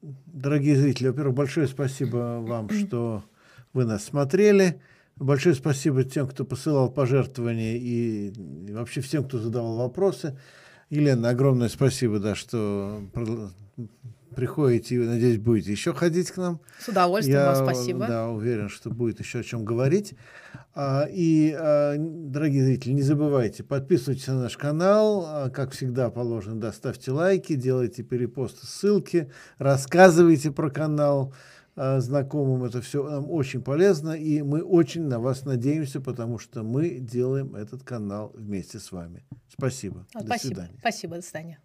дорогие зрители, во-первых, большое спасибо вам, что вы нас смотрели. Большое спасибо тем, кто посылал пожертвования и, и вообще всем, кто задавал вопросы. Елена, огромное спасибо, да, что приходите и, надеюсь, будете еще ходить к нам. С удовольствием, Я, вам спасибо. Да, уверен, что будет еще о чем говорить. А, и, а, дорогие зрители, не забывайте, подписывайтесь на наш канал, а, как всегда положено, да, ставьте лайки, делайте перепосты, ссылки, рассказывайте про канал знакомым, это все нам очень полезно, и мы очень на вас надеемся, потому что мы делаем этот канал вместе с вами. Спасибо. Спасибо. До свидания. Спасибо, до свидания.